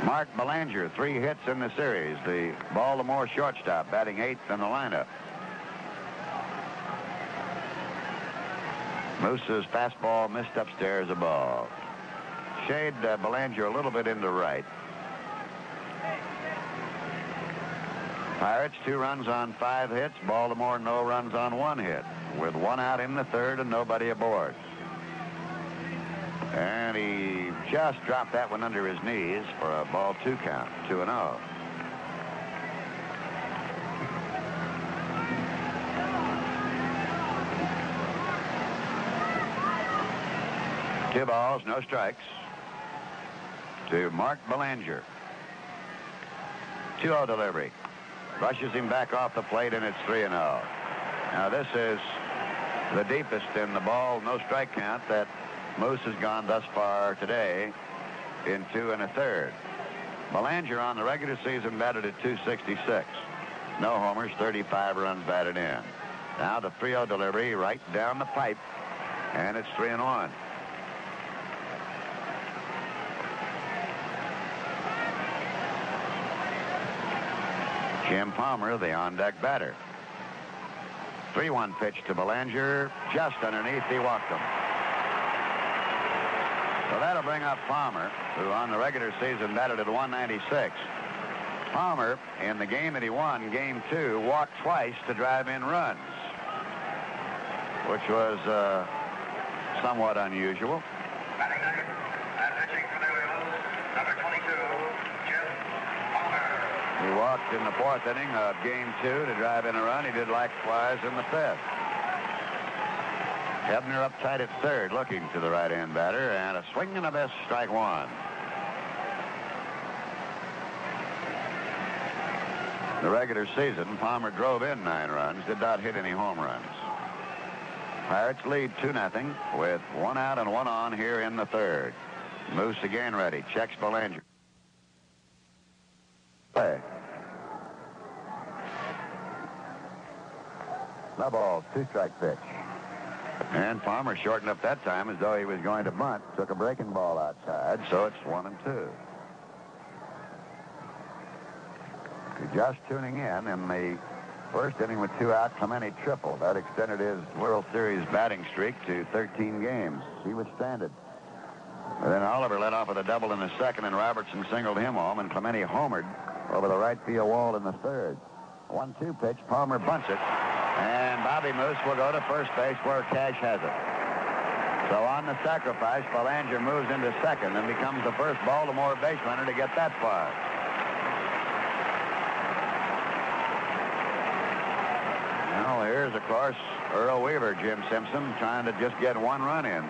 Mark Belanger, three hits in the series. The Baltimore shortstop, batting eighth in the lineup. Moose's fastball missed upstairs a ball. Shade uh, Belanger a little bit into right. Pirates two runs on five hits. Baltimore no runs on one hit. With one out in the third and nobody aboard. And he just dropped that one under his knees for a ball two count, two and oh. Two balls, no strikes. To Mark Belanger. 2-0 delivery. Rushes him back off the plate, and it's 3-0. Now, this is the deepest in the ball, no strike count that Moose has gone thus far today in two and a third. Belanger on the regular season batted at 266. No homers, 35 runs batted in. Now the 3-0 delivery right down the pipe, and it's 3 and 1. Jim Palmer, the on-deck batter. 3-1 pitch to Belanger, just underneath. He walked him. So that'll bring up Palmer, who on the regular season batted at 196. Palmer, in the game that he won, game two, walked twice to drive in runs, which was uh, somewhat unusual. He walked in the fourth inning of game two to drive in a run. He did likewise in the fifth. Hebner up tight at third, looking to the right-hand batter, and a swing and a miss, strike one. The regular season, Palmer drove in nine runs, did not hit any home runs. Pirates lead 2-0 with one out and one on here in the third. Moose again ready, checks Belanger. Play. No ball, two-strike pitch. And Palmer shortened up that time as though he was going to bunt. Took a breaking ball outside, so it's one and two. If you're just tuning in, in the first inning with two out, Clemente triple. That extended his World Series batting streak to 13 games. He was stranded. And then Oliver led off with a double in the second, and Robertson singled him home, and Clemente homered over the right field wall in the third. One-two pitch, Palmer bunts it, and Bobby Moose will go to first base where Cash has it. So on the sacrifice, Belanger moves into second and becomes the first Baltimore base runner to get that far. Well, here's, of course, Earl Weaver, Jim Simpson, trying to just get one run in.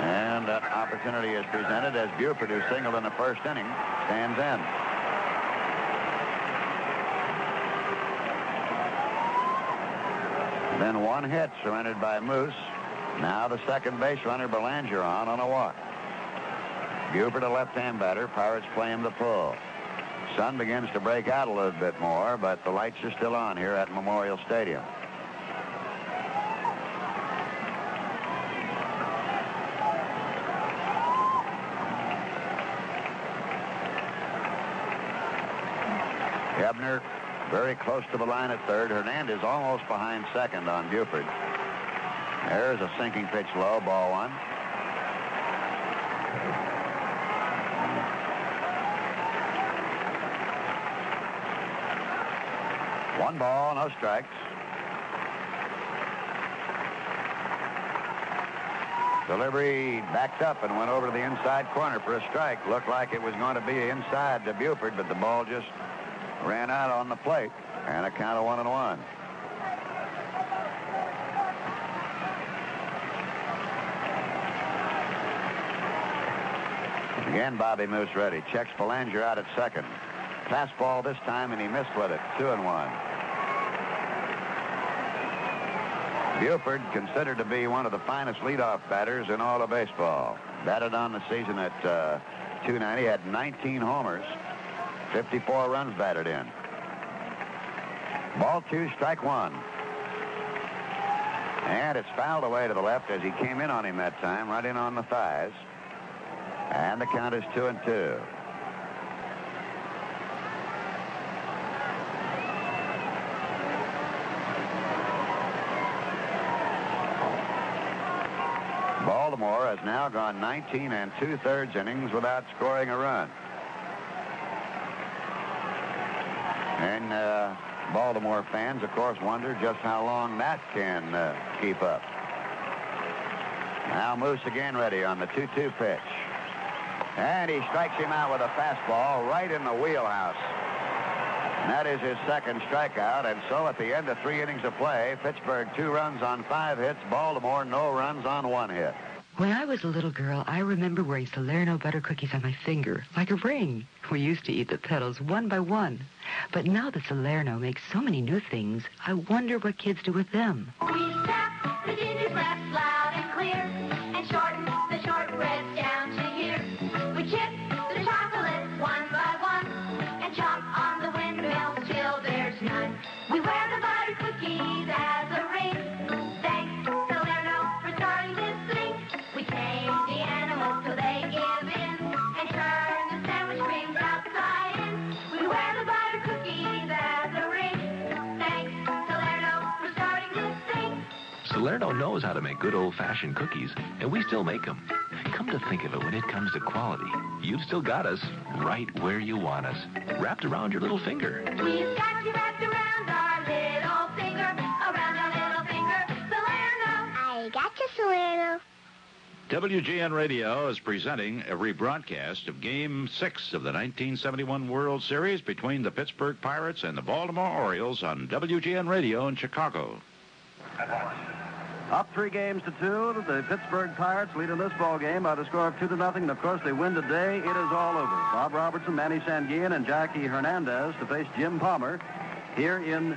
And that opportunity is presented as Buford, who singled in the first inning, stands in. Then one hit surrendered by Moose. Now the second base runner Belanger on on a walk. Buford a left-hand batter. Pirates play him the pull. Sun begins to break out a little bit more, but the lights are still on here at Memorial Stadium. Hebner very close to the line at third. Hernandez almost behind second on Buford. There's a sinking pitch low, ball one. One ball, no strikes. Delivery backed up and went over to the inside corner for a strike. Looked like it was going to be inside to Buford, but the ball just ran out on the plate, and a count of one and one. Again, Bobby Moose ready. Checks Belanger out at second. Fastball this time, and he missed with it. Two and one. Buford, considered to be one of the finest leadoff batters in all of baseball. Batted on the season at uh, 290, had 19 homers, 54 runs batted in. Ball two, strike one. And it's fouled away to the left as he came in on him that time, right in on the thighs. And the count is two and two. Baltimore has now gone 19 and two-thirds innings without scoring a run. And uh, Baltimore fans, of course, wonder just how long that can uh, keep up. Now Moose again ready on the 2-2 pitch. And he strikes him out with a fastball right in the wheelhouse. And that is his second strikeout. And so at the end of three innings of play, Pittsburgh two runs on five hits, Baltimore no runs on one hit. When I was a little girl, I remember wearing Salerno butter cookies on my finger, like a ring. We used to eat the petals one by one. But now that Salerno makes so many new things, I wonder what kids do with them. We tap the gingerbread loud and clear and shorten knows how to make good old-fashioned cookies, and we still make them. Come to think of it, when it comes to quality, you've still got us right where you want us, wrapped around your little finger. We've got you wrapped around our little finger, around our little finger, Salerno. I got you, Salerno. WGN Radio is presenting a rebroadcast of Game 6 of the 1971 World Series between the Pittsburgh Pirates and the Baltimore Orioles on WGN Radio in Chicago. Up three games to two. The Pittsburgh Pirates lead in this ball game by the score of two to nothing. And of course, they win today. It is all over. Bob Robertson, Manny Sanguin, and Jackie Hernandez to face Jim Palmer here in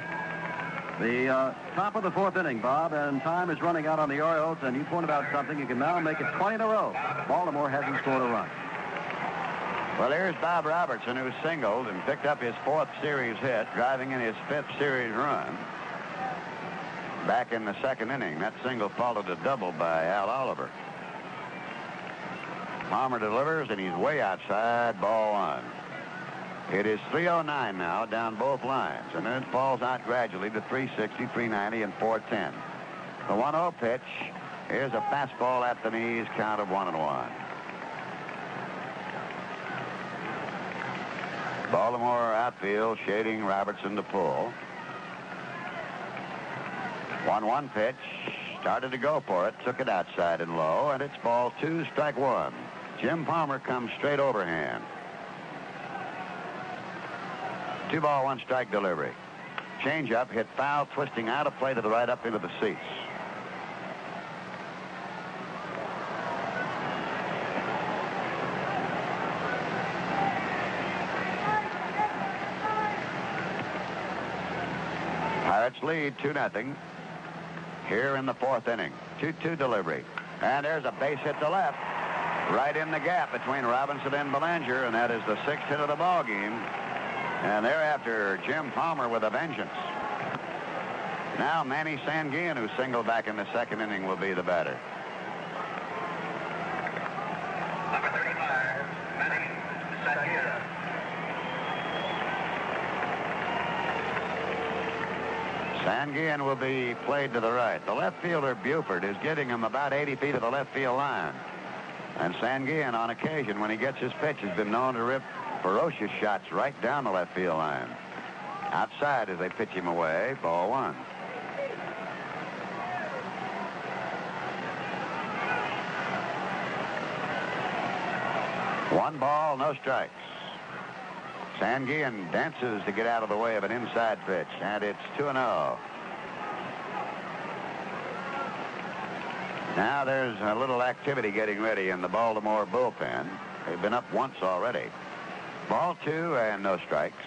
the uh, top of the fourth inning, Bob. And time is running out on the Orioles. And you pointed out something. You can now make it 20 in a row. Baltimore hasn't scored a run. Well, here's Bob Robertson, who singled and picked up his fourth series hit, driving in his fifth series run. Back in the second inning, that single followed a double by Al Oliver. Palmer delivers, and he's way outside, ball one. It is 309 now down both lines, and then it falls out gradually to 360, 390, and 410. The 1-0 pitch. Here's a fastball at the knees, count of one and one. Baltimore outfield shading Robertson to pull. 1-1 pitch. Started to go for it. Took it outside and low, and it's ball two, strike one. Jim Palmer comes straight overhand. Two ball, one strike delivery. Change up, hit foul, twisting out of play to the right up into the seats. Pirates lead 2 nothing here in the fourth inning. 2-2 delivery. And there's a base hit to left. Right in the gap between Robinson and Belanger, and that is the sixth hit of the ball game. And thereafter, Jim Palmer with a vengeance. Now Manny Sanguillen, who singled back in the second inning, will be the batter. Number 35, Manny Sanguillen. Sanguillen will be played to the right. The left fielder, Buford, is getting him about 80 feet of the left field line. And Sanguillen, on occasion, when he gets his pitch, has been known to rip ferocious shots right down the left field line. Outside as they pitch him away, ball one. One ball, no strikes. Sanguillen dances to get out of the way of an inside pitch, and it's 2 and 0. Now there's a little activity getting ready in the Baltimore bullpen. They've been up once already. Ball two and no strikes.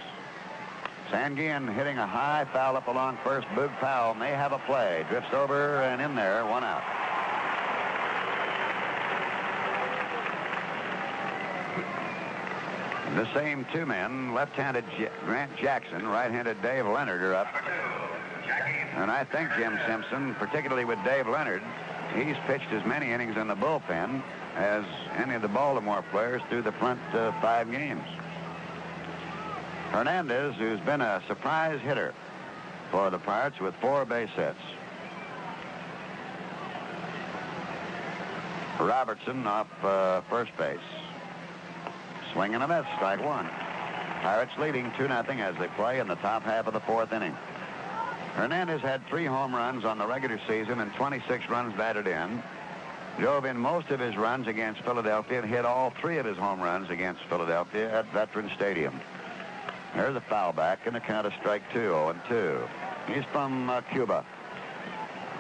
Sanguillen hitting a high foul up along first. Boog Powell may have a play. Drifts over and in there, one out. The same two men, left-handed J- Grant Jackson, right-handed Dave Leonhard are up. And I think Jim Simpson, particularly with Dave Leonhard, he's pitched as many innings in the bullpen as any of the Baltimore players through the front uh, five games. Hernandez, who's been a surprise hitter for the Pirates with four base hits. Robertson off uh, first base. Swing and a miss, strike one. Pirates leading 2 0 as they play in the top half of the fourth inning. Hernandez had three home runs on the regular season and 26 runs batted in. Drove in most of his runs against Philadelphia and hit all three of his home runs against Philadelphia at Veterans Stadium. There's a foul back and a count of strike two, 0 and 2. He's from uh, Cuba.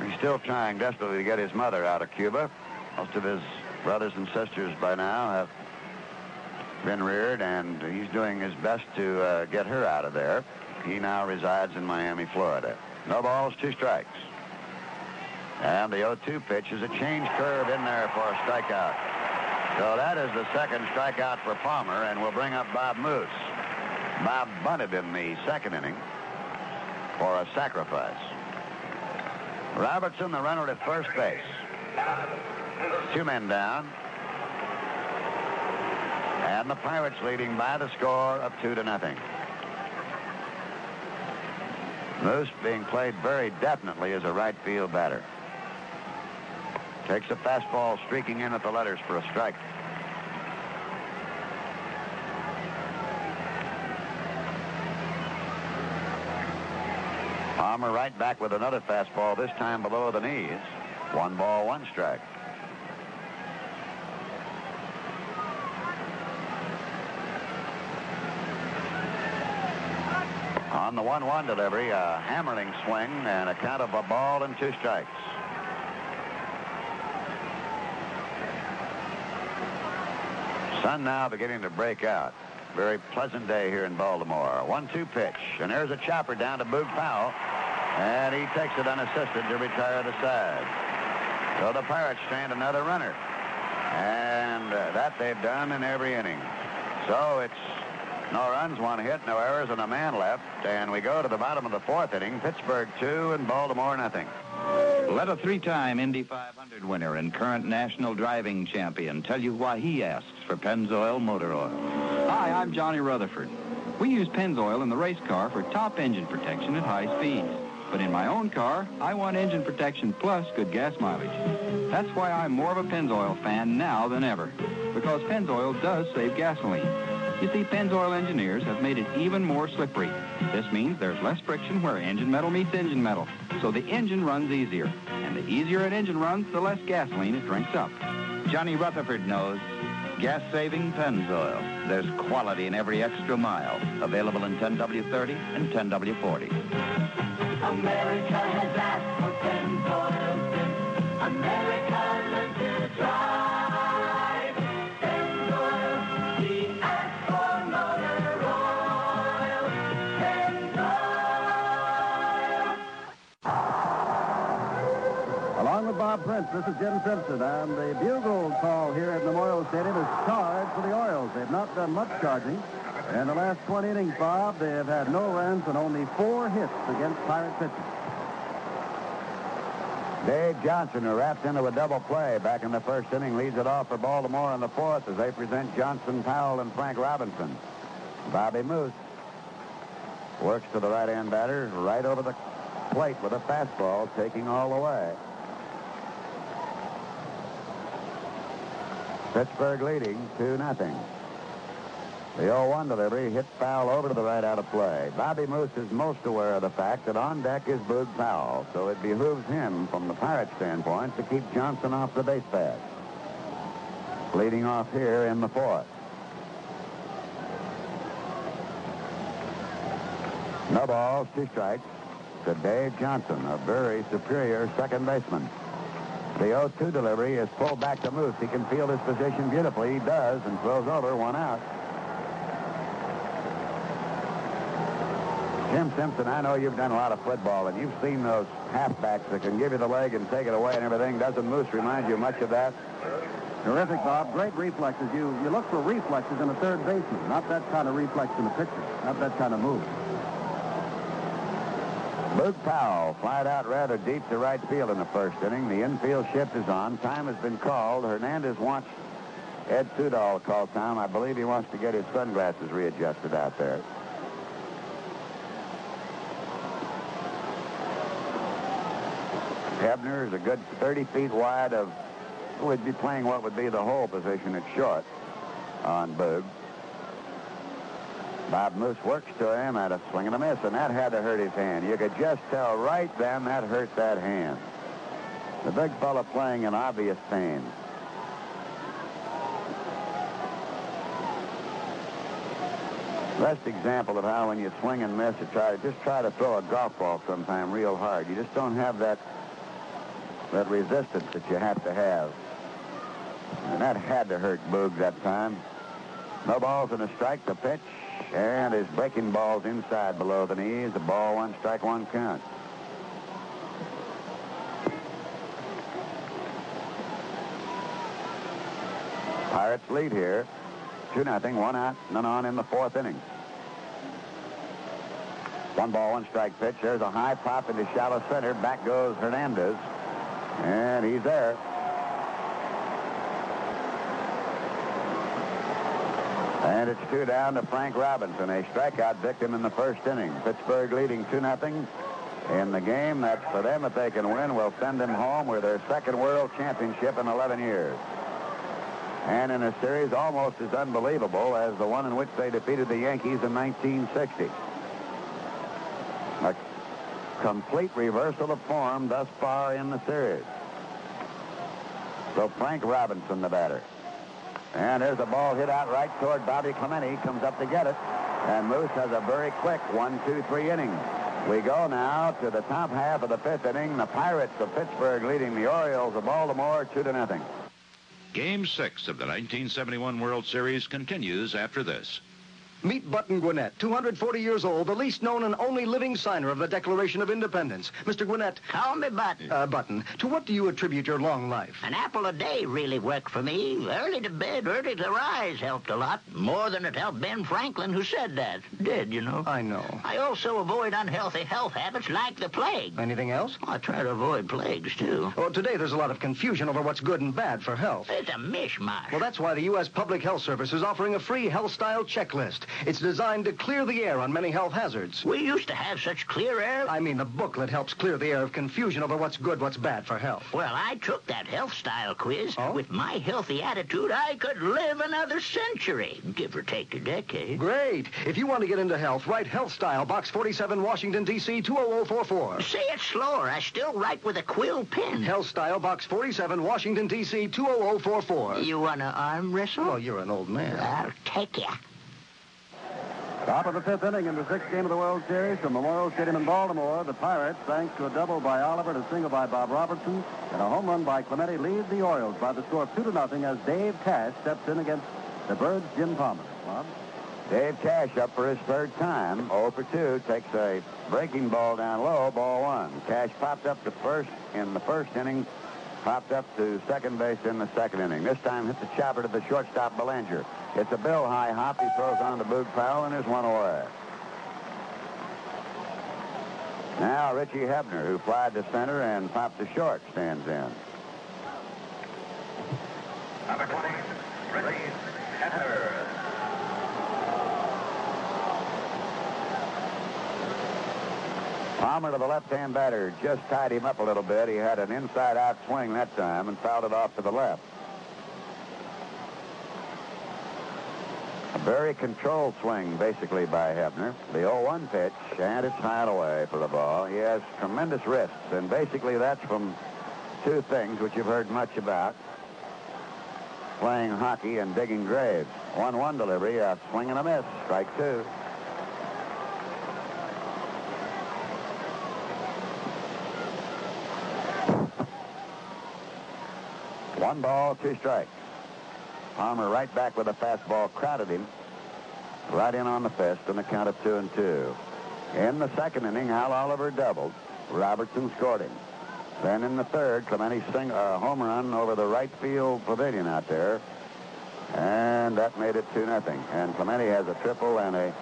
He's still trying desperately to get his mother out of Cuba. Most of his brothers and sisters by now have been reared, and he's doing his best to uh, get her out of there. He now resides in Miami, Florida. No balls, two strikes. And the 0-2 pitch is a change curve in there for a strikeout. So that is the second strikeout for Palmer, and we'll bring up Bob Moose. Bob bunted in the second inning for a sacrifice. Robertson, the runner at first base. Two men down. And the Pirates leading by the score of two to nothing. Moose being played very definitely as a right field batter. Takes a fastball streaking in at the letters for a strike. Palmer right back with another fastball, this time below the knees. One ball, one strike. On the 1-1 delivery, a hammering swing and a count of a ball and two strikes. Sun now beginning to break out. Very pleasant day here in Baltimore. 1-2 pitch, and there's a chopper down to Boog Powell, and he takes it unassisted to retire the side. So the Pirates strand another runner, and uh, that they've done in every inning. So it's no runs, one hit, no errors, and a man left. And we go to the bottom of the fourth inning. Pittsburgh two and Baltimore nothing. Let a three-time Indy 500 winner and current national driving champion tell you why he asks for Pennzoil Motor Oil. Hi, I'm Johnny Rutherford. We use Pennzoil in the race car for top engine protection at high speeds. But in my own car, I want engine protection plus good gas mileage. That's why I'm more of a Pennzoil fan now than ever. Because Pennzoil does save gasoline. You see, Pennzoil engineers have made it even more slippery. This means there's less friction where engine metal meets engine metal. So the engine runs easier. And the easier an engine runs, the less gasoline it drinks up. Johnny Rutherford knows. Gas-saving Pennzoil. There's quality in every extra mile. Available in 10W30 and 10W40. America has asked for Pennzoil America learned to drive. This is Jim Simpson, and the bugle call here at Memorial Stadium is charge for the Orioles. They've not done much charging. In the last 20 innings, Bob, they have had no runs and only four hits against Pirate pitchers. Dave Johnson, who rapped into a double play back in the first inning, leads it off for Baltimore in the fourth as they present Johnson, Powell, and Frank Robinson. Bobby Moose works to the right-hand batter, right over the plate with a fastball, taking all the way. Pittsburgh leading 2 nothing. The 0-1 delivery hit foul over to the right out of play. Bobby Moose is most aware of the fact that on deck is Boog Powell, so it behooves him, from the Pirate standpoint, to keep Johnson off the base path. Leading off here in the fourth. No balls, two strikes to Dave Johnson, a very superior second baseman. The 0-2 delivery is pulled back to Moose. He can field his position beautifully. He does, and throws over one out. Jim Simpson, I know you've done a lot of football, and you've seen those halfbacks that can give you the leg and take it away and everything. Doesn't Moose remind you much of that? Terrific, Bob. Great reflexes. You you look for reflexes in a third baseman, not that kind of reflex in a pitcher, not that kind of move. Boog Powell flied out rather deep to right field in the first inning. The infield shift is on. Time has been called. Hernandez wants Ed to call time. I believe he wants to get his sunglasses readjusted out there. Hebner is a good 30 feet wide of, would be playing what would be the hole position at short on Boog. Bob Moose works to him at a swing and a miss, and that had to hurt his hand. You could just tell right then that hurt that hand. The big fella playing in obvious pain. Best example of how when you swing and miss, you try to just try to throw a golf ball sometime real hard. You just don't have that that resistance that you have to have. And that had to hurt Boog that time. No balls and a strike. The pitch and his breaking balls inside below the knees. The ball one strike one count. Pirates lead here. 2 nothing, one out, none on in the fourth inning. One ball, one strike pitch. There's a high pop into shallow center. Back goes Hernandez. And he's there. And it's two down to Frank Robinson, a strikeout victim in the first inning. Pittsburgh leading 2 nothing in the game. That's for them if they can win. Will send them home with their second world championship in 11 years. And in a series almost as unbelievable as the one in which they defeated the Yankees in 1960. A complete reversal of form thus far in the series. So Frank Robinson, the batter. And there's a ball hit out right toward Bobby Clemente. Comes up to get it. And Moose has a very quick one, two, three inning. We go now to the top half of the fifth inning. The Pirates of Pittsburgh leading the Orioles of Baltimore two to nothing. Game six of the 1971 World Series continues after this. Meet Button Gwinnett, 240 years old, the least known and only living signer of the Declaration of Independence. Mr. Gwinnett. Call me Button. Uh, Button, to what do you attribute your long life? An apple a day really worked for me. Early to bed, early to rise helped a lot. More than it helped Ben Franklin, who said that. Did, you know. I know. I also avoid unhealthy health habits like the plague. Anything else? I try to avoid plagues, too. Well, today there's a lot of confusion over what's good and bad for health. It's a mishmash. Well, that's why the U.S. Public Health Service is offering a free health style checklist. It's designed to clear the air on many health hazards. We used to have such clear air. I mean, the booklet helps clear the air of confusion over what's good, what's bad for health. Well, I took that health style quiz. Oh? With my healthy attitude, I could live another century, give or take a decade. Great. If you want to get into health, write Health Style, Box 47, Washington, D.C., 20044. Say it slower. I still write with a quill pen. Health Style, Box 47, Washington, D.C., 20044. You want to arm wrestle? Oh, you're an old man. I'll take ya. Top of the fifth inning in the sixth game of the World Series from Memorial Stadium in Baltimore, the Pirates, thanks to a double by Oliver and a single by Bob Robertson and a home run by Clemente, lead the Orioles by the score of two to nothing as Dave Cash steps in against the Birds' Jim Palmer. Bob? Dave Cash up for his third time. 0 for 2. Takes a breaking ball down low. Ball one. Cash popped up to first in the first inning. Popped up to second base in the second inning. This time hit the chopper to the shortstop Belanger. It's a Bill high hop. He throws on to Boog Powell and there's one away. Now Richie Hebner, who flied to center and popped to short, stands in. Number 20, Ricky Hebner. Palmer to the left-hand batter just tied him up a little bit. He had an inside-out swing that time and fouled it off to the left. Very controlled swing, basically, by Hebner. The 0-1 pitch, and it's high away for the ball. He has tremendous wrists, and basically that's from two things which you've heard much about. Playing hockey and digging graves. 1-1 delivery, a swing and a miss. Strike two. One ball, two strikes. Palmer right back with a fastball, crowded him. Right in on the fist on the count of two and two. In the second inning, Hal Oliver doubled. Robertson scored him. Then in the third, Clemente sing a uh, home run over the right field pavilion out there. And that made it 2 nothing. And Clemente has a triple and a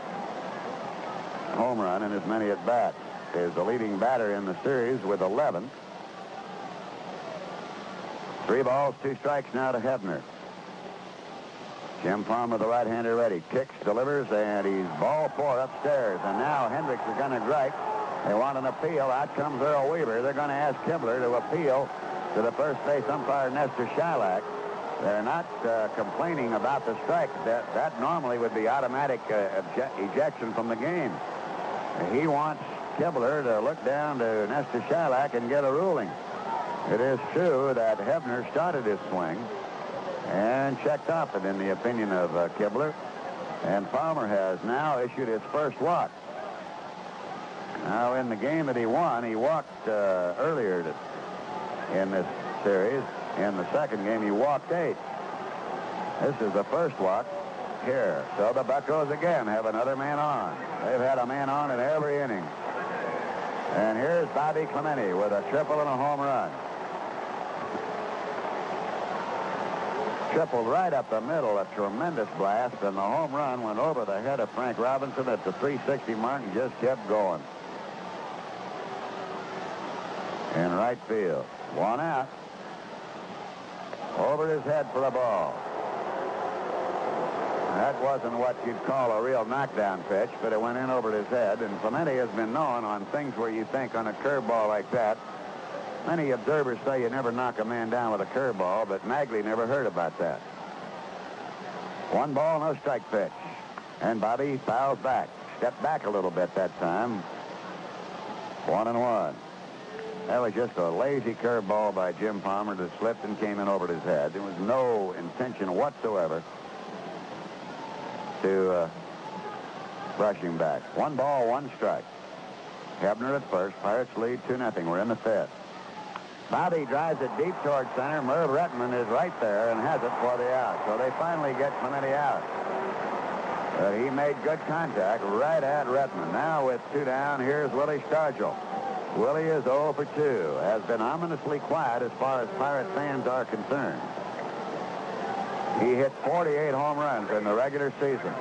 home run in as many at bats. is the leading batter in the series with 11. Three balls, two strikes now to Hebner. Jim Palmer, the right-hander, ready. Kicks, delivers, and he's ball four upstairs. And now Hendricks is going to strike. They want an appeal. Out comes Earl Weaver. They're going to ask Kibler to appeal to the first base umpire, Nestor Chylak. They're not uh, complaining about the strike. That, that normally would be automatic uh, ejection from the game. He wants Kibler to look down to Nestor Chylak and get a ruling. It is true that Hebner started his swing and checked off it in the opinion of uh, Kibler. And Palmer has now issued his first walk. Now, in the game that he won, he walked uh, earlier to, in this series. In the second game, he walked eight. This is the first walk here. So the Buccos again have another man on. They've had a man on in every inning. And here's Bobby Clemente with a triple and a home run. Tripled right up the middle, a tremendous blast, and the home run went over the head of Frank Robinson at the 360 mark and just kept going. In right field. One out. Over his head for a ball. That wasn't what you'd call a real knockdown pitch, but it went in over his head. And Clemente has been known on things where you think on a curveball like that. Many observers say you never knock a man down with a curveball, but Maglie never heard about that. One ball, no strike pitch. And Bobby fouls back. Stepped back a little bit that time. One and one. That was just a lazy curveball by Jim Palmer that slipped and came in over his head. There was no intention whatsoever to uh, brush him back. One ball, one strike. Hebner at first. Pirates lead 2 nothing. We're in the fifth. Bobby drives it deep toward center. Merv Rettenmund is right there and has it for the out. So they finally get Clemente out. But he made good contact right at Rettenmund. Now with two down, here's Willie Stargell. Willie is 0 for 2. Has been ominously quiet as far as Pirate fans are concerned. He hit 48 home runs in the regular season.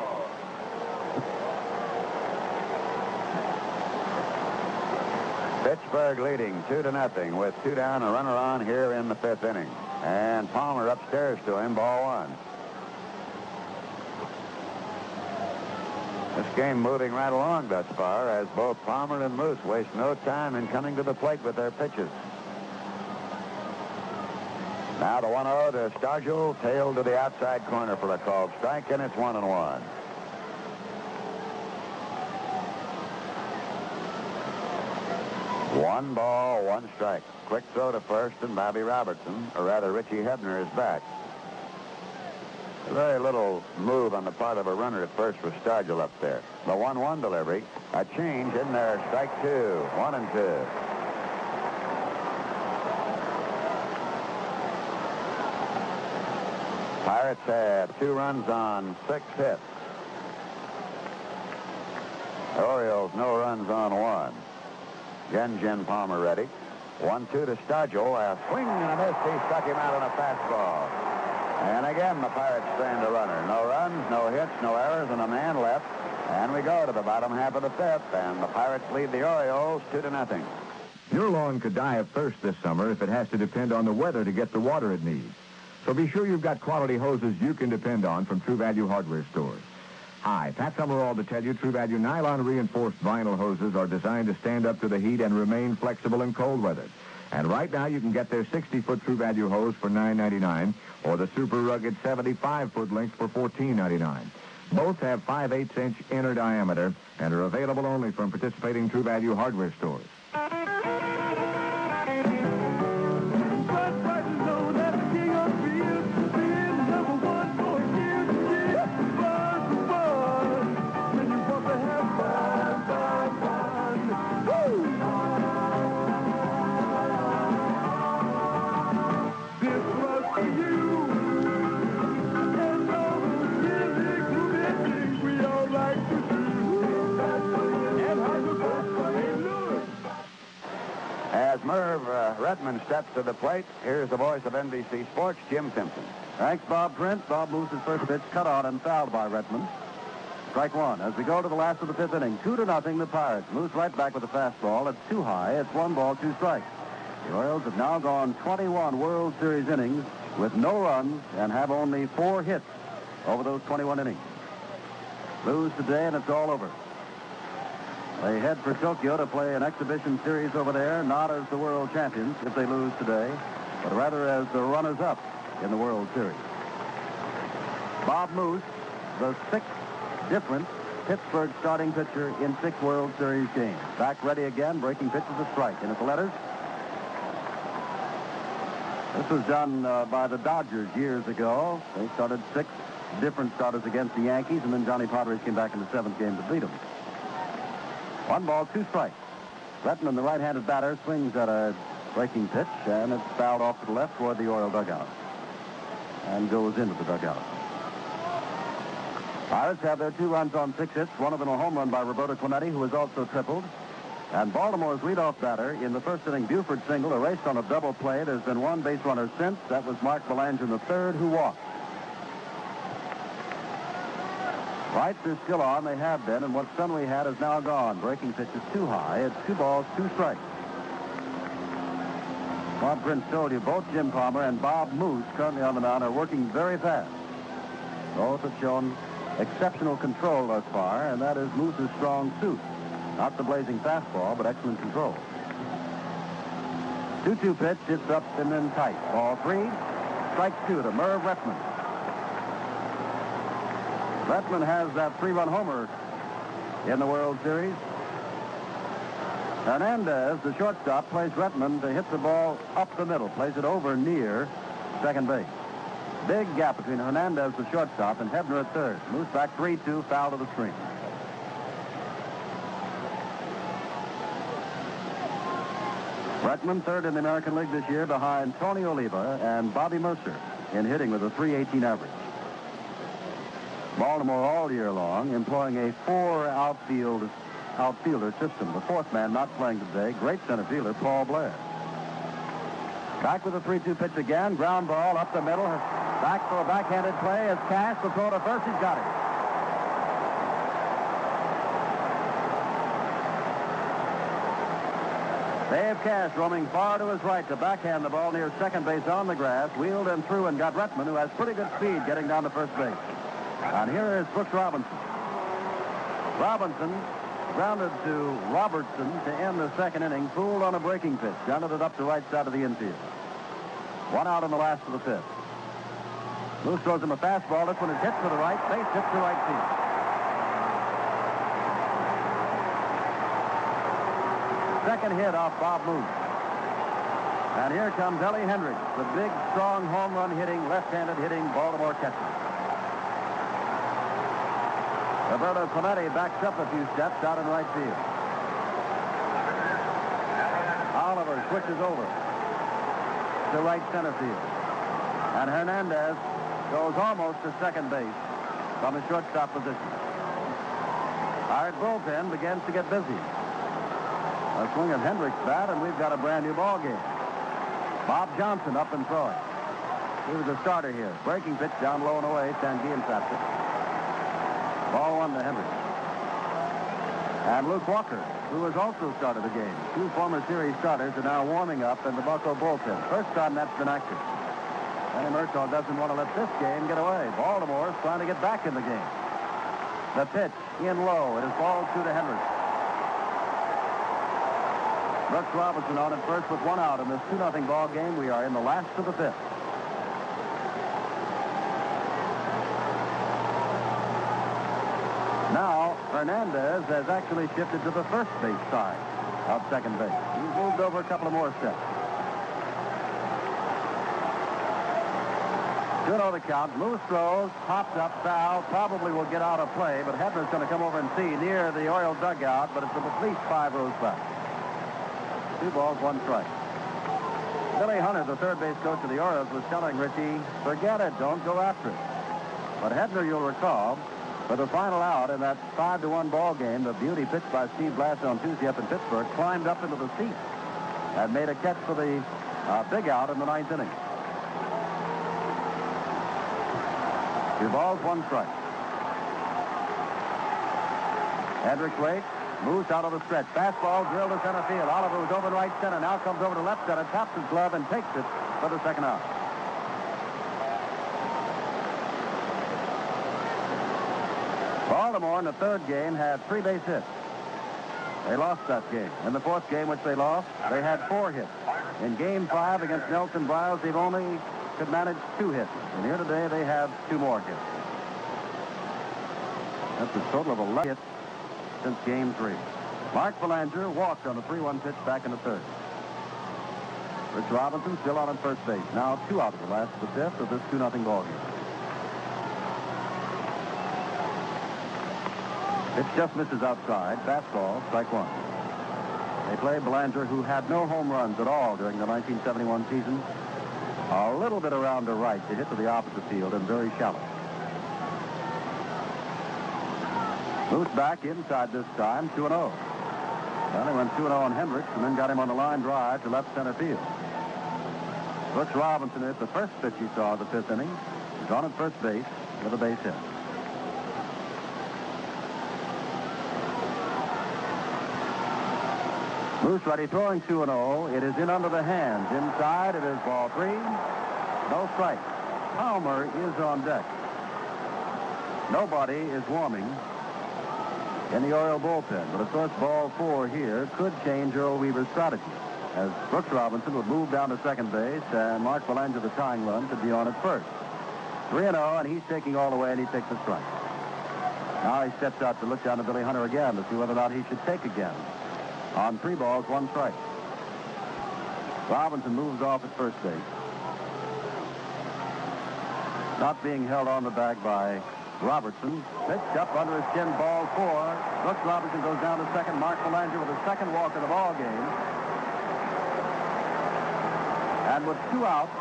Pittsburgh leading two to nothing with two down, a runner on here in the fifth inning. And Palmer upstairs to him, ball one. This game moving right along thus far as both Palmer and Moose waste no time in coming to the plate with their pitches. Now the 1-0 to Stargell, tail to the outside corner for a called strike, and it's one and one. One. Ball, one strike. Quick throw to first, and Bobby Robertson, or rather Richie Hebner, is back. Very little move on the part of a runner at first for Stargell up there. The 1-1 delivery. A change in there. Strike two. One and two. Pirates have two runs on six hits. Orioles no runs on one. Again, Jim Palmer ready. One-two to Stargell. A swing and a miss. He struck him out on a fastball. And again, the Pirates strand a runner. No runs, no hits, no errors, and a man left. And we go to the bottom half of the fifth, and the Pirates lead the Orioles two to nothing. Your lawn could die of thirst this summer if it has to depend on the weather to get the water it needs. So be sure you've got quality hoses you can depend on from True Value Hardware stores. Hi, Pat Summerall to tell you True Value nylon reinforced vinyl hoses are designed to stand up to the heat and remain flexible in cold weather. And right now you can get their 60-foot True Value hose for $9.99 or the super rugged 75-foot length for $14.99. Both have 5 8 inch inner diameter and are available only from participating True Value hardware stores. Uh, steps to the plate, here's the voice of NBC Sports, Jim Simpson. Thanks, Bob Prince. Bob moves his first pitch, cut out and fouled by Rettenmund. Strike one. As we go to the last of the fifth inning, two to nothing, the Pirates. Moose right back with a fastball. It's too high. It's one ball, two strikes. The Orioles have now gone 21 World Series innings with no runs and have only four hits over those 21 innings. Lose today and it's all over. They head for Tokyo to play an exhibition series over there, not as the world champions if they lose today, but rather as the runners-up in the World Series. Bob Moose, the sixth different Pittsburgh starting pitcher in six World Series games. Back ready again, breaking pitches a strike. And at the letters, this was done uh, by the Dodgers years ago. They started six different starters against the Yankees, and then Johnny Podres came back in the seventh game to beat them. One ball, two strikes. Rettenmund, the right-handed batter, swings at a breaking pitch, and it's fouled off to the left toward the Oriole dugout and goes into the dugout. Pirates have their two runs on six hits, one of them a home run by Roberto Clemente, who also tripled. And Baltimore's leadoff batter in the first inning, Buford single, erased on a double play. There's been one base runner since. That was Mark Belanger in the third, who walked. Lights are still on. They have been, and what sun we had is now gone. Breaking pitch is too high. It's two balls, two strikes. Bob Prince told you both Jim Palmer and Bob Moose, currently on the mound, are working very fast. Both have shown exceptional control thus far, and that is Moose's strong suit. Not the blazing fastball, but excellent control. 2-2 pitch, it's up and then tight. Ball three, strike two to Merv Rettenmund. Rettenmund has that three-run homer in the World Series. Hernandez, the shortstop, plays Rettenmund to hit the ball up the middle, plays it over near second base. Big gap between Hernandez, the shortstop, and Hebner at third. Moose back 3-2, foul to the screen. Rettenmund third in the American League this year behind Tony Oliva and Bobby Murcer in hitting with a 318 average. Baltimore all year long employing a four outfield outfielder system. The fourth man not playing today, great center fielder Paul Blair. Back with a 3-2 pitch again. Ground ball up the middle. Back for a backhanded play as Cash will throw to first. He's got it. Dave Cash roaming far to his right to backhand the ball near second base on the grass. Wheeled and through and got Rettenmund, who has pretty good speed getting down to first base. And here is Brooks Robinson. Robinson grounded to Robertson to end the second inning, fooled on a breaking pitch, grounded it up to right side of the infield. One out in the last of the fifth. Moose throws him a fastball. This one is hit to the right, base hit to right field. Second hit off Bob Moose. And here comes Ellie Hendricks, the big, strong home run hitting, left-handed hitting Baltimore catcher. Roberto Clemente backs up a few steps out in right field. Oliver switches over to right center field. And Hernandez goes almost to second base from the shortstop position. Our bullpen begins to get busy. A swing of Hendricks' bat, and we've got a brand new ball game. Bob Johnson up and throwing. He was a starter here. Breaking pitch down low and away. Sanguillen taps it. Ball one to Hendricks. And Luke Walker, who has also started the game. Two former series starters are now warming up in the Bucko bullpen. First time that's been active. Danny Murtaugh doesn't want to let this game get away. Baltimore is trying to get back in the game. The pitch in low. It is ball two to Hendricks. Brooks Robinson on at first with one out in this 2-0 ball game. We are in the last of the fifth. Now, Hernandez has actually shifted to the first base side of second base. He's moved over a couple of more steps. 2 0 the count. Moose throws, pops up, foul, probably will get out of play, but Hebner's going to come over and see near the Oriole dugout, but it's at least five rows back. Two balls, one strike. Billy Hunter, the third base coach of the Orioles, was telling Richie, forget it, don't go after it. But Hebner, you'll recall, for the final out in that 5 to 1 ball game, the beauty pitched by Steve Blass on Tuesday up in Pittsburgh, climbed up into the seat and made a catch for the uh, big out in the ninth inning. Two one strike. Hendricks waits, moves out of the stretch. Fastball drilled to center field. Oliver was over right center. Now comes over to left center, taps his glove, and takes it for the second out. Baltimore in the third game had three base hits. They lost that game. In the fourth game, which they lost, they had four hits. In game five against Nelson Briles, they've only could manage two hits. And here today, they have two more hits. That's a total of 11 hits since game three. Mark Belanger walked on a 3-1 pitch back in the third. Rich Robinson still on at first base. Now two out of the last of the fifth of this 2-0 ball It just misses outside. Fastball, strike one. They play Belanger, who had no home runs at all during the 1971 season. A little bit around to right to hit to the opposite field and very shallow. Moves back inside this time, 2-0. Well, he went 2-0 on Hendricks and then got him on the line drive to left center field. Butch Robinson hit the first pitch he saw of the fifth inning. He's on at first base with a base hit. Moose throwing 2 and 0. It is in under the hands. Inside, it is ball three. No strike. Palmer is on deck. Nobody is warming in the Oriole bullpen. But of course, ball four here could change Earl Weaver's strategy. As Brooks Robinson would move down to second base, and Mark Belanger, the tying run, could be on at first. 3 0, and he's taking all the way, and he takes a strike. Now he steps out to look down to Billy Hunter again to see whether or not he should take again. On three balls, one strike. Robinson moves off at first base. Not being held on the bag by Robertson. Pitched up under his chin, ball four. Brooks Robinson goes down to second. Mark Belanger with a second walk of the ball game. And with two outs,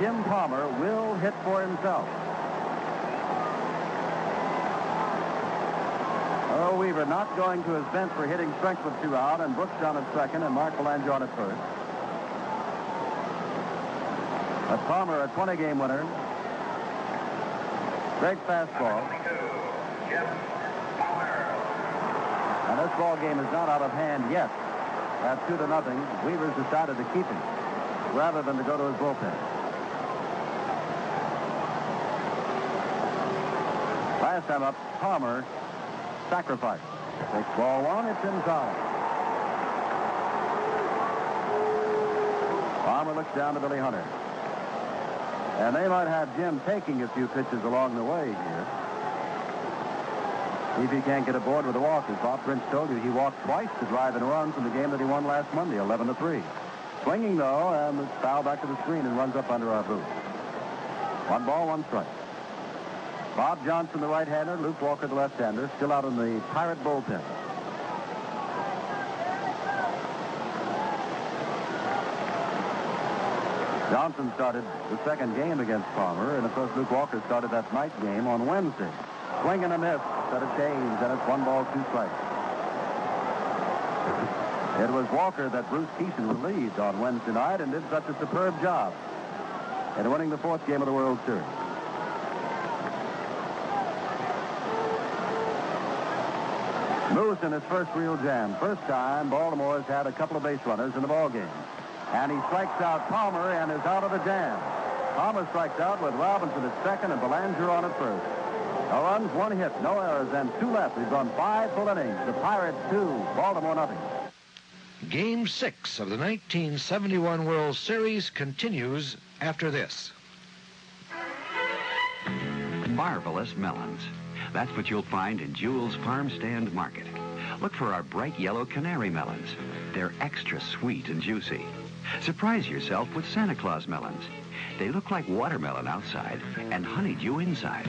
Jim Palmer will hit for himself. Weaver not going to his bench for hitting strength with two out, and Brooks down at second, and Mark Belanger on at first. A Palmer, a 20-game winner. Great fastball. And this ball game is not out of hand yet. At two to nothing, Weaver's decided to keep him rather than to go to his bullpen. Last time up, Palmer sacrifice. Takes ball one, it's inside. Palmer looks down to Billy Hunter. And they might have Jim taking a few pitches along the way here. If he can't get aboard with the walkers. Bob Prince told you he walked twice to drive in runs in the game that he won last Monday, 11 to 3. Swinging though, and foul back to the screen and runs up under our boot. One ball, one strike. Bob Johnson, the right-hander, Luke Walker, the left-hander, still out in the Pirate bullpen. Johnson started the second game against Palmer, and of course Luke Walker started that night game on Wednesday. Swing and a miss, set a change, and it's one ball, two strikes. It was Walker that Bruce Kison relieved on Wednesday night and did such a superb job in winning the fourth game of the World Series. Moose in his first real jam. First time Baltimore has had a couple of base runners in the ball game. And he strikes out Palmer and is out of the jam. Palmer strikes out with Robinson at second and Belanger on at first. No runs, one hit, no errors, and two left. We've gone five full innings. The Pirates two, Baltimore nothing. Game six of the 1971 World Series continues after this. Marvelous melons. That's what you'll find in Jewel's Farm Stand Market. Look for our bright yellow canary melons. They're extra sweet and juicy. Surprise yourself with Santa Claus melons. They look like watermelon outside and honeydew inside.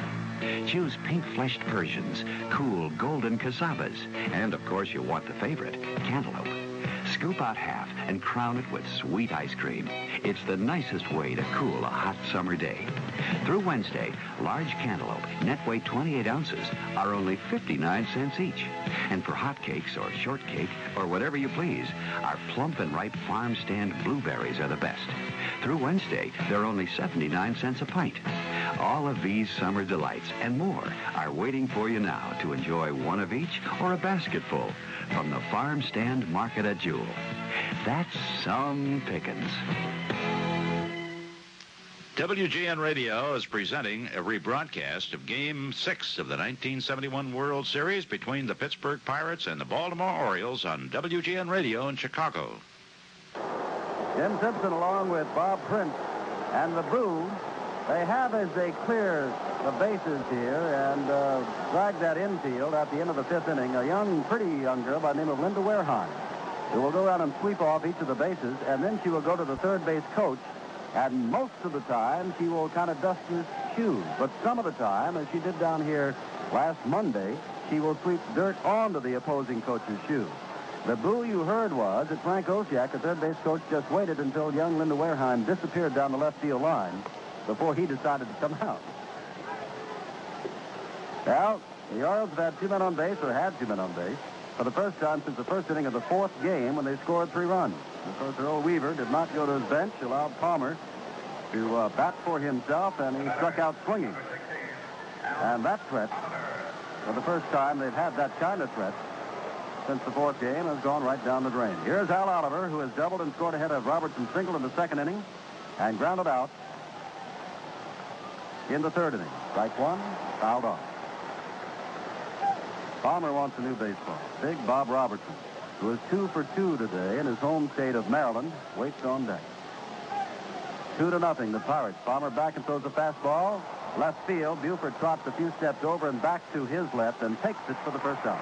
Choose pink-fleshed Persians, cool golden casabas, and of course you want the favorite, cantaloupe. Scoop out half and crown it with sweet ice cream. It's the nicest way to cool a hot summer day. Through Wednesday, large cantaloupe, net weight 28 ounces, are only 59 cents each. And for hot cakes or shortcake or whatever you please, our plump and ripe farm stand blueberries are the best. Through Wednesday, they're only 79 cents a pint. All of these summer delights and more are waiting for you now to enjoy one of each or a basketful from the farm stand market at Jewel. That's some pickings. WGN Radio is presenting a rebroadcast of Game 6 of the 1971 World Series between the Pittsburgh Pirates and the Baltimore Orioles on WGN Radio in Chicago. Jim Simpson along with Bob Prince and the Boo. They have as they clear the bases here and uh, drag that infield at the end of the fifth inning, a young, pretty young girl by the name of Linda Wareheim, who will go around and sweep off each of the bases, and then she will go to the third base coach, and most of the time she will kind of dust his shoes. But some of the time, as she did down here last Monday, she will sweep dirt onto the opposing coach's shoes. The boo you heard was that Frank Oceak, the third base coach, just waited until young Linda Wareheim disappeared down the left field line before he decided to come out. Well, the Orioles have had two men on base, or had two men on base, for the first time since the first inning of the fourth game when they scored three runs. Of course, Earl Weaver did not go to his bench, allowed Palmer to uh, bat for himself, and he struck out swinging. And that threat, for the first time they've had that kind of threat since the fourth game, has gone right down the drain. Here's Al Oliver, who has doubled and scored ahead of Robertson single in the second inning, and grounded out in the third inning. Strike one, fouled off. Palmer wants a new baseball. Big Bob Robertson, who is two for two today in his home state of Maryland, waits on deck. Two to nothing, the Pirates. Palmer back and throws a fastball. Left field, Buford trots a few steps over and back to his left and takes it for the first out.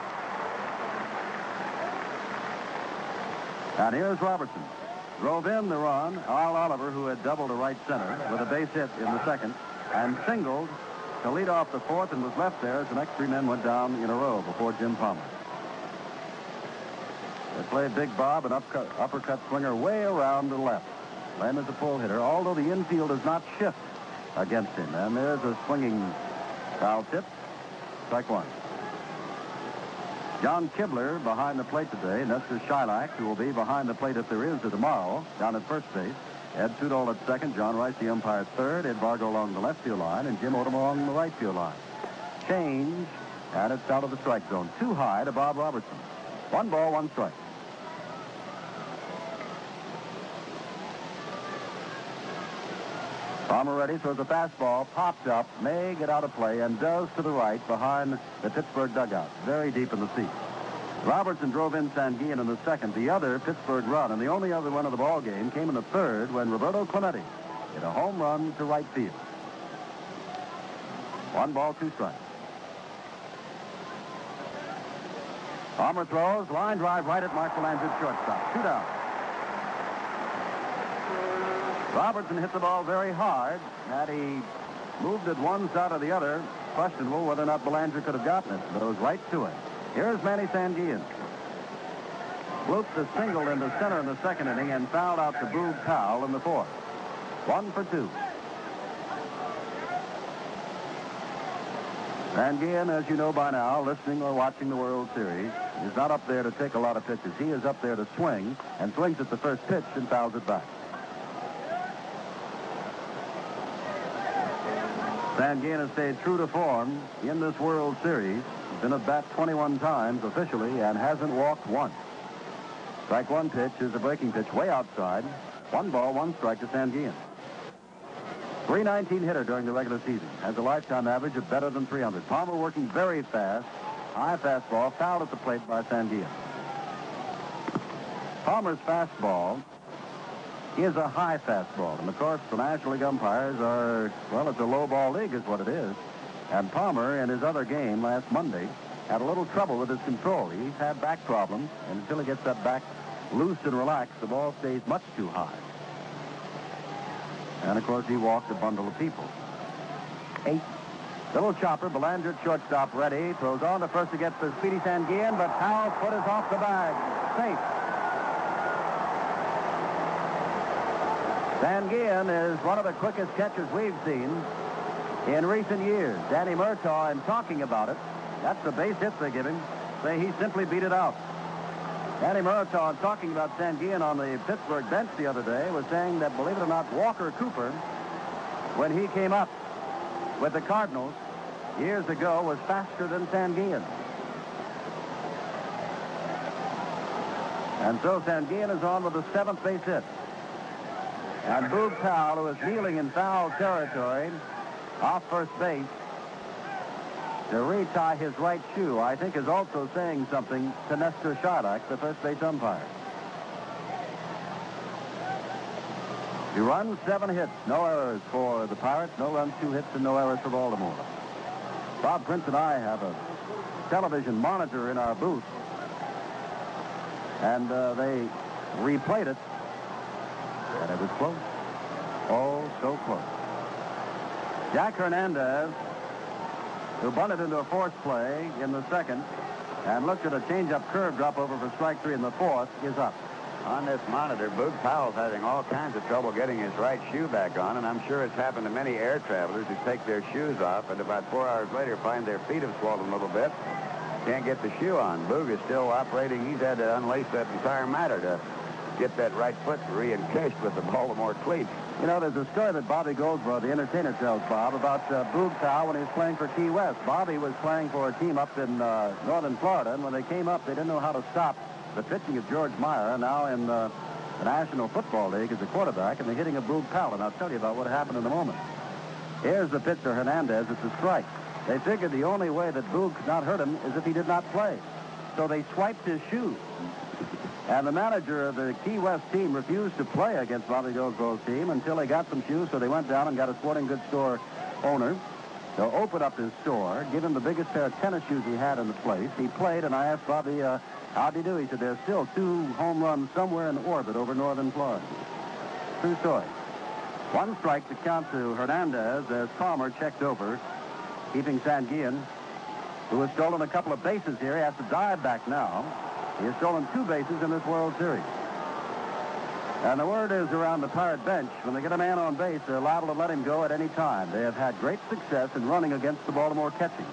And here's Robertson. Drove in the run. Al Oliver, who had doubled to right center with a base hit in the second, and singled to lead off the fourth and was left there as the next three men went down in a row before Jim Palmer. They played Big Bob, an upcut, uppercut swinger way around the left. Lem is a pull hitter, although the infield does not shift against him. And there's a swinging foul tip. Strike one. John Kibler behind the plate today. Nestor Chylak, who will be behind the plate if there is tomorrow, down at first base. Ed Sudol at second, John Rice, the umpire, at third, Ed Vargo along the left field line, and Jim Odom along the right field line. Change, and it's out of the strike zone. Too high to Bob Robertson. One ball, one strike. Palmer ready, throws a fastball, pops up, may get out of play, and does to the right behind the Pittsburgh dugout, very deep in the seat. Robertson drove in Sanguillen in the second, the other Pittsburgh run, and the only other one of the ball game came in the third when Roberto Clemente hit a home run to right field. One ball, two strikes. Palmer throws, line drive right at Mark Belanger, shortstop. Two down. Robertson hit the ball very hard. Had he moved it one side or the other, questionable whether or not Belanger could have gotten it, but it was right to it. Here's Manny Sanguillen. Blooped a single into center in the second inning and fouled out to Boog Powell in the fourth. One for two. Sanguillen, as you know by now, listening or watching the World Series, is not up there to take a lot of pitches. He is up there to swing and swings at the first pitch and fouls it back. Sanguillen has stayed true to form in this World Series. Been at bat 21 times officially and hasn't walked once. Strike one pitch is a breaking pitch way outside. One ball, one strike to Sanguillen. 319 hitter during the regular season. Has a lifetime average of better than 300. Palmer working very fast. High fastball fouled at the plate by Sanguillen. Palmer's fastball is a high fastball. And of course, the National League umpires are, well, it's a low ball league is what it is. And Palmer, in his other game last Monday, had a little trouble with his control. He's had back problems, and until he gets that back loose and relaxed, the ball stays much too high. And of course, he walked a bundle of people. Eight. Little chopper, Belanger shortstop, ready. Throws on to first to get the Speedy Sanguillen, but Powell's foot is off the bag. Safe. Sanguillen is one of the quickest catchers we've seen in recent years. Danny Murtaugh, in talking about it, that's the base hit they give him, say he simply beat it out. Danny Murtaugh, talking about Sanguillen on the Pittsburgh bench the other day, was saying that, believe it or not, Walker Cooper, when he came up, with the Cardinals years ago was faster than Sanguillen. And so Sanguillen is on with the seventh base hit. And Boog Powell, who is kneeling in foul territory off first base to retie his right shoe, I think is also saying something to Nestor Chylak, the first base umpire. He runs seven hits, no errors for the Pirates, no runs, two hits, and no errors for Baltimore. Bob Prince and I have a television monitor in our booth, and uh, they replayed it, and it was close. Oh, so close. Jack Hernandez, who bunted into a force play in the second and looked at a changeup curve drop over for strike three in the fourth, is up. On this monitor, Boog Powell's having all kinds of trouble getting his right shoe back on, and I'm sure it's happened to many air travelers who take their shoes off and about four hours later find their feet have swollen a little bit. Can't get the shoe on. Boog is still operating. He's had to unlace that entire matter to get that right foot re-encased with the Baltimore cleat. You know, there's a story that Bobby Goldsboro, the entertainer, tells Bob about uh, Boog Powell when he was playing for Key West. Bobby was playing for a team up in uh, northern Florida, and when they came up, they didn't know how to stop the pitching of George Mira, now in uh, the National Football League as a quarterback, and the hitting of Boog Powell. And I'll tell you about what happened in a moment. Here's the pitch to Hernandez. It's a strike. They figured the only way that Boog could not hurt him is if he did not play. So they swiped his shoe. And the manager of the Key West team refused to play against Bobby Goldsboro's team until they got some shoes, so they went down and got a sporting goods store owner to open up his store, give him the biggest pair of tennis shoes he had in the place. He played, and I asked Bobby, uh, how'd he do? He said, there's still two home runs somewhere in orbit over northern Florida. True story. One strike to count to Hernandez as Palmer checked over, keeping Sanguillen, who has stolen a couple of bases here. He has to dive back now. He has stolen two bases in this World Series. And the word is around the Pirate bench, when they get a man on base, they're liable to let him go at any time. They have had great success in running against the Baltimore catching.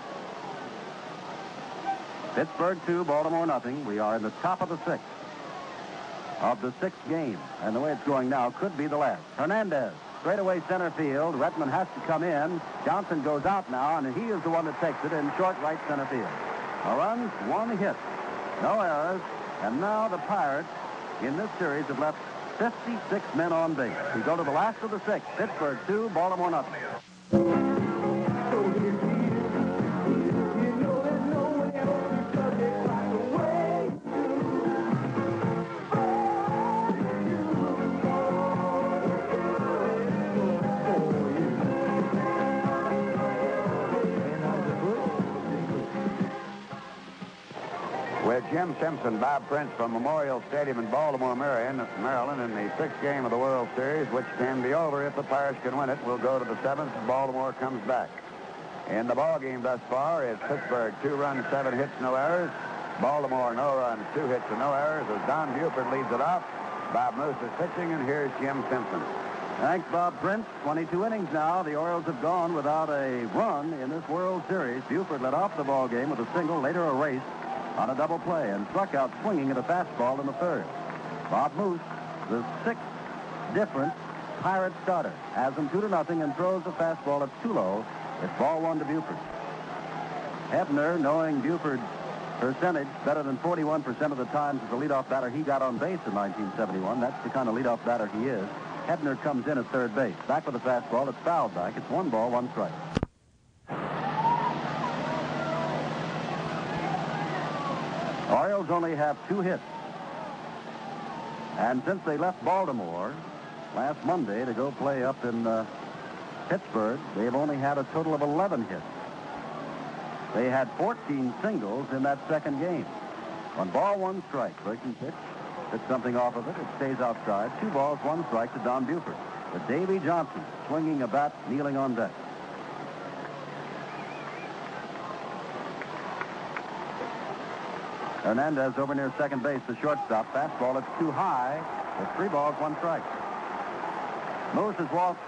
Pittsburgh 2, Baltimore nothing. We are in the top of the sixth of the sixth game. And the way it's going now could be the last. Hernandez, straightaway center field. Rettenmund has to come in. Johnson goes out now, and he is the one that takes it in short right center field. A run, one hit. No errors. And now the Pirates in this series have left 56 men on base. We go to the last of the six. Pittsburgh 2, Baltimore nothing. Jim Simpson, Bob Prince from Memorial Stadium in Baltimore, Maryland, in the sixth game of the World Series, which can be over if the Pirates can win it. We'll go to the seventh. Baltimore comes back. In the ball game thus far, it's Pittsburgh two runs, seven hits, no errors. Baltimore no runs, two hits, and no errors. As Don Buford leads it off, Bob Moose is pitching, and here's Jim Simpson. Thanks, Bob Prince. 22 innings now. The Orioles have gone without a run in this World Series. Buford led off the ball game with a single, later a race on a double play, and struck out swinging at a fastball in the third. Bob Moose, the sixth different Pirate starter, has him two to nothing and throws the fastball at too low. It's ball one to Buford. Hebner, knowing Buford's percentage better than 41% of the times as a leadoff batter he got on base in 1971. That's the kind of leadoff batter he is. Hebner comes in at third base. Back with a fastball. It's fouled back. It's one ball, one strike. Orioles only have two hits. And since they left Baltimore last Monday to go play up in uh, Pittsburgh, they've only had a total of 11 hits. They had 14 singles in that second game. On ball, one strike. Breaking pitch. Hits something off of it. It stays outside. Two balls, one strike to Don Buford. To Davy Johnson, swinging a bat, kneeling on deck. Hernandez over near second base, the shortstop. Fastball, it's too high. It's three balls, one strike. Moose has walked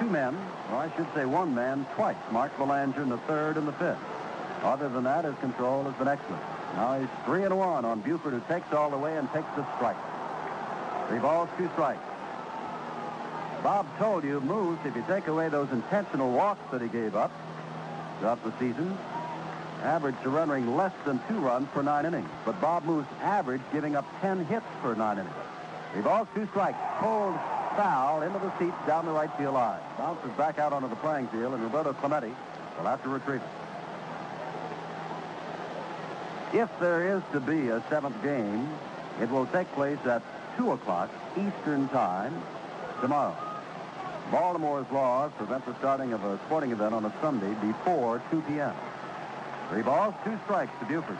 two men, or I should say one man, twice. Mark Belanger in the third and the fifth. Other than that, his control has been excellent. Now he's three and one on Buford, who takes all the way and takes the strike. Three balls, two strikes. Bob told you, Moose, if you take away those intentional walks that he gave up throughout the season, averaged surrendering less than two runs per nine innings. But Bob Moose averaged giving up 10 hits per nine innings. Three balls, two strikes. Pulled foul into the seats down the right field line. Bounces back out onto the playing field, and Roberto Clemente will have to retrieve it. If there is to be a seventh game, it will take place at 2 o'clock Eastern Time tomorrow. Baltimore's laws prevent the starting of a sporting event on a Sunday before 2 p.m. Three balls, two strikes to Buford.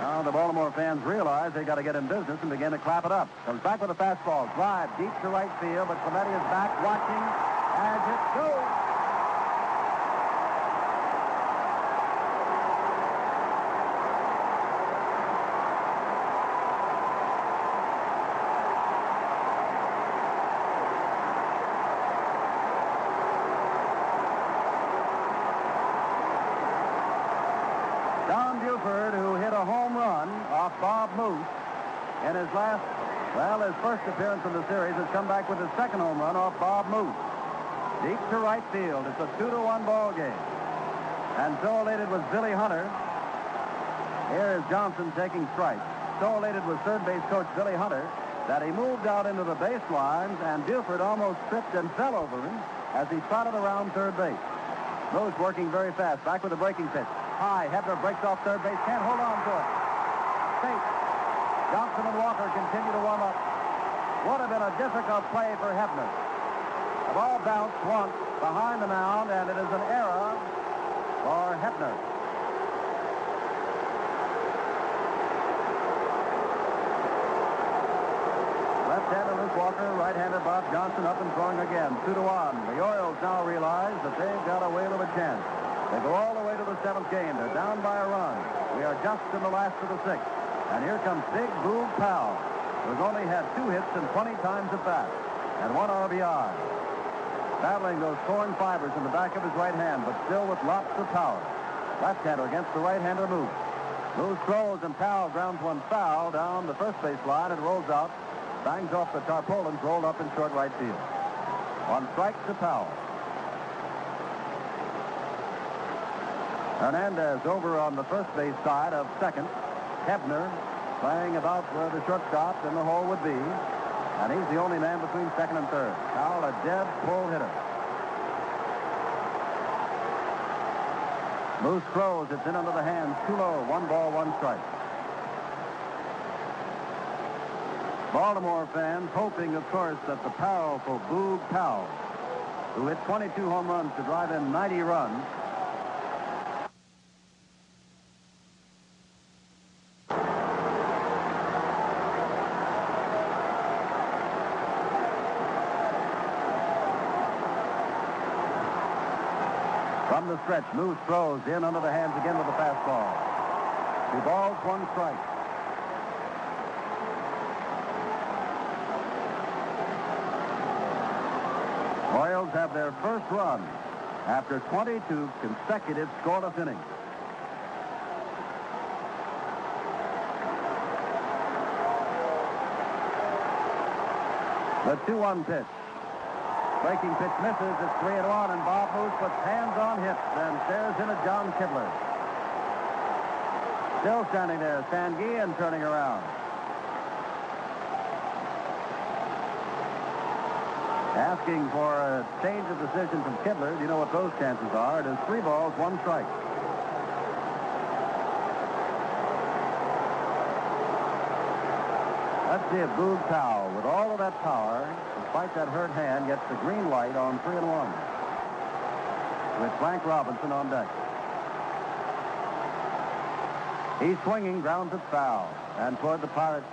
Now the Baltimore fans realize they got to get in business and begin to clap it up. Comes back with a fastball, drive deep to right field, but Clemente is back watching as it goes. Don Buford, who hit a home run off Bob Moose in his last, well, his first appearance in the series, has come back with his second home run off Bob Moose. Deep to right field. It's a two to one ball game. And so elated was Billy Hunter. Here is Johnson taking strikes. So elated was third base coach Billy Hunter that he moved out into the baselines and Buford almost tripped and fell over him as he trotted around third base. Moose working very fast. Back with a breaking pitch. High. Hebner breaks off third base. Can't hold on to it. Safe. Johnson and Walker continue to warm up. Would have been a difficult play for Hebner. The ball bounced once behind the mound, and it is an error for Hebner. Left-hander Luke Walker, right-hander Bob Johnson up and throwing again. Two to one. The Orioles now realize that they've got a whale of a chance. They go all the way to the seventh game. They're down by a run. We are just in the last of the sixth. And here comes Big Boog Powell, who's only had two hits and 20 times at bat, and one RBI. Battling those torn fibers in the back of his right hand, but still with lots of power. Left-hander against the right-hander Moose. Moose throws, and Powell grounds one foul down the first base line and rolls out. Bangs off the tarpaulins, rolled up in short right field. One strike to Powell. Hernandez over on the first base side of second. Hebner playing about where the shortstop in the hole would be. And he's the only man between second and third. Powell, a dead pull hitter. Moose throws. It's in under the hands. Too low. One ball, one strike. Baltimore fans hoping, of course, that the powerful Boog Powell, who hit 22 home runs to drive in 90 runs, stretch, Moose throws in under the hands again with a fastball. Two balls, one strike. Royals have their first run after 22 consecutive scoreless innings. The 2-1 pitch. Breaking pitch misses. It's 3 and 1, and Bob Moose puts hands on hips and stares in at John Kibler. Still standing there, Sanguillen turning around. Asking for a change of decision from Kibler. Do you know what those chances are? It is three balls, one strike. If Boog Powell, with all of that power, despite that hurt hand, gets the green light on three and one. With Frank Robinson on deck. He's swinging, grounds it foul, and toward the Pirates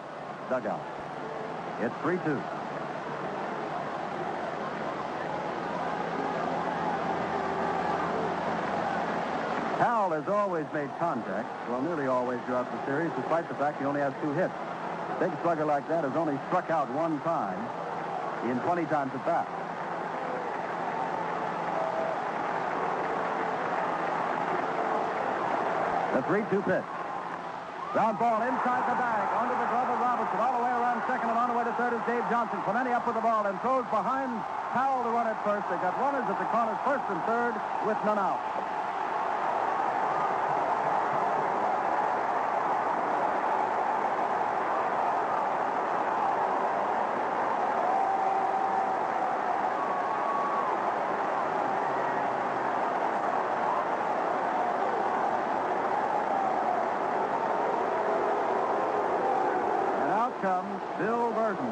dugout. It's 3-2. Powell has always made contact, well, nearly always throughout the series, despite the fact he only has two hits. Big slugger like that has only struck out one time in 20 times at bat. The 3-2 pitch. Ground ball inside the bag, under the glove of Robinson, all the way around second and on the way to third is Dave Johnson. Clemente up with the ball and throws behind Powell to run at first. They got runners at the corners, first and third, with none out. And out comes Bill Virdon.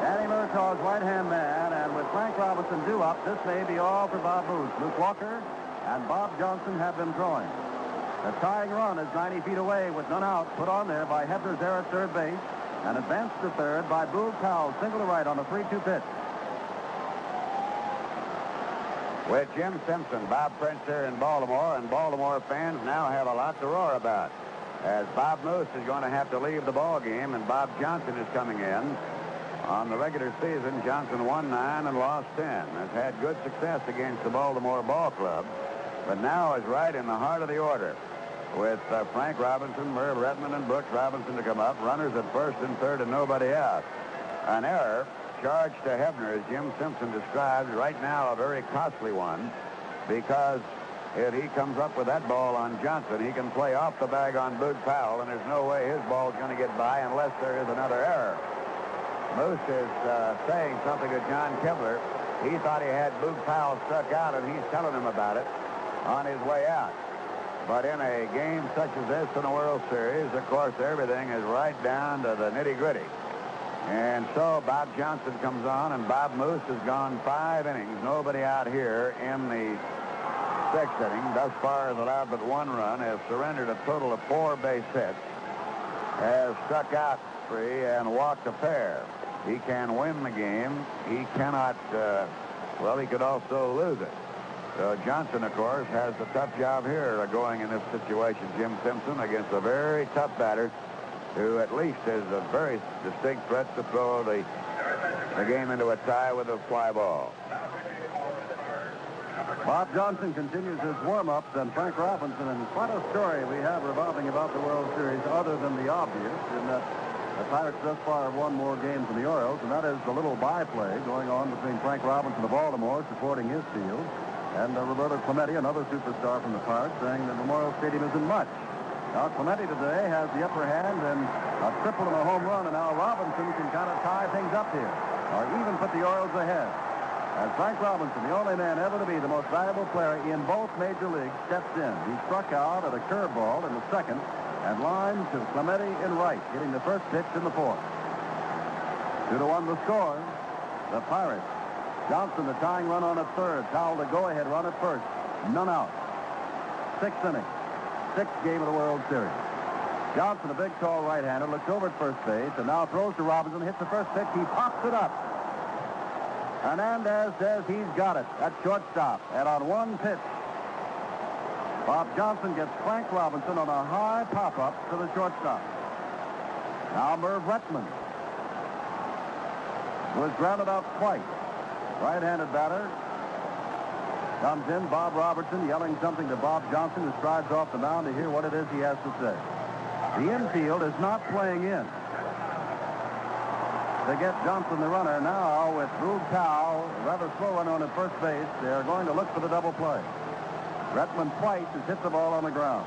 Danny Murtaugh's right-hand man, and with Frank Robinson due up, this may be all for Bob Moose. Luke Walker and Bob Johnson have been throwing. The tying run is 90 feet away with none out, put on there by Hebner's there at third base, and advanced to third by Boog Powell, single to right on a 3-2 pitch. With Jim Simpson, Bob Prince here in Baltimore, and Baltimore fans now have a lot to roar about. As Bob Moose is going to have to leave the ball game, and Bob Johnson is coming in. On the regular season, Johnson won nine and lost ten. Has had good success against the Baltimore Ball Club, but now is right in the heart of the order. With uh, Frank Robinson, Merv Rettenmund, and Brooks Robinson to come up, runners at first and third, and nobody out. An error charged to Hebner, as Jim Simpson describes, right now a very costly one, because if he comes up with that ball on Johnson, he can play off the bag on Boog Powell, and there's no way his ball's going to get by unless there is another error. Moose is uh, saying something to John Kibler. He thought he had Boog Powell struck out, and he's telling him about it on his way out. But in a game such as this in the World Series, of course, everything is right down to the nitty-gritty. And so Bob Johnson comes on, and Bob Moose has gone five innings. Nobody out here in the sixth inning. Thus far has allowed but one run, has surrendered a total of four base hits, has struck out three, and walked a pair. He can win the game. He cannot, uh, well, he could also lose it. So Johnson, of course, has the tough job here going in this situation. Jim Simpson against a very tough batter who at least is a very distinct threat to throw the, the game into a tie with a fly ball. Bob Johnson continues his warm-ups, and Frank Robinson, and quite a story we have revolving about the World Series other than the obvious, in that the Pirates thus far have won more games than the Orioles, and that is the little byplay going on between Frank Robinson of Baltimore supporting his field, and uh, Roberto Clemente, another superstar from the Pirates, saying that Memorial Stadium isn't much. Now, Clemente today has the upper hand and a triple and a home run, and now Robinson can kind of tie things up here, or even put the Orioles ahead. As Frank Robinson, the only man ever to be the most valuable player in both major leagues, steps in. He struck out at a curveball in the second and line to Clemente in right, hitting the first pitch in the fourth. Two to one the score. The Pirates. Johnson, the tying run on at third. Powell, the go-ahead run at first. None out. Sixth inning. Sixth game of the World Series. Johnson, a big, tall right-hander, looks over at first base and now throws to Robinson, hits the first pitch. He pops it up. Hernandez says he's got it at shortstop. And on one pitch, Bob Johnson gets Frank Robinson on a high pop-up to the shortstop. Now Merv Rettenmund was grounded out twice. Right-handed batter comes in. Bob Robertson yelling something to Bob Johnson, who strides off the mound to hear what it is he has to say. The infield is not playing in They get Johnson the runner. Now with Rube Powell, rather slow run on at first base, they are going to look for the double play. Rettenmund twice has hit the ball on the ground.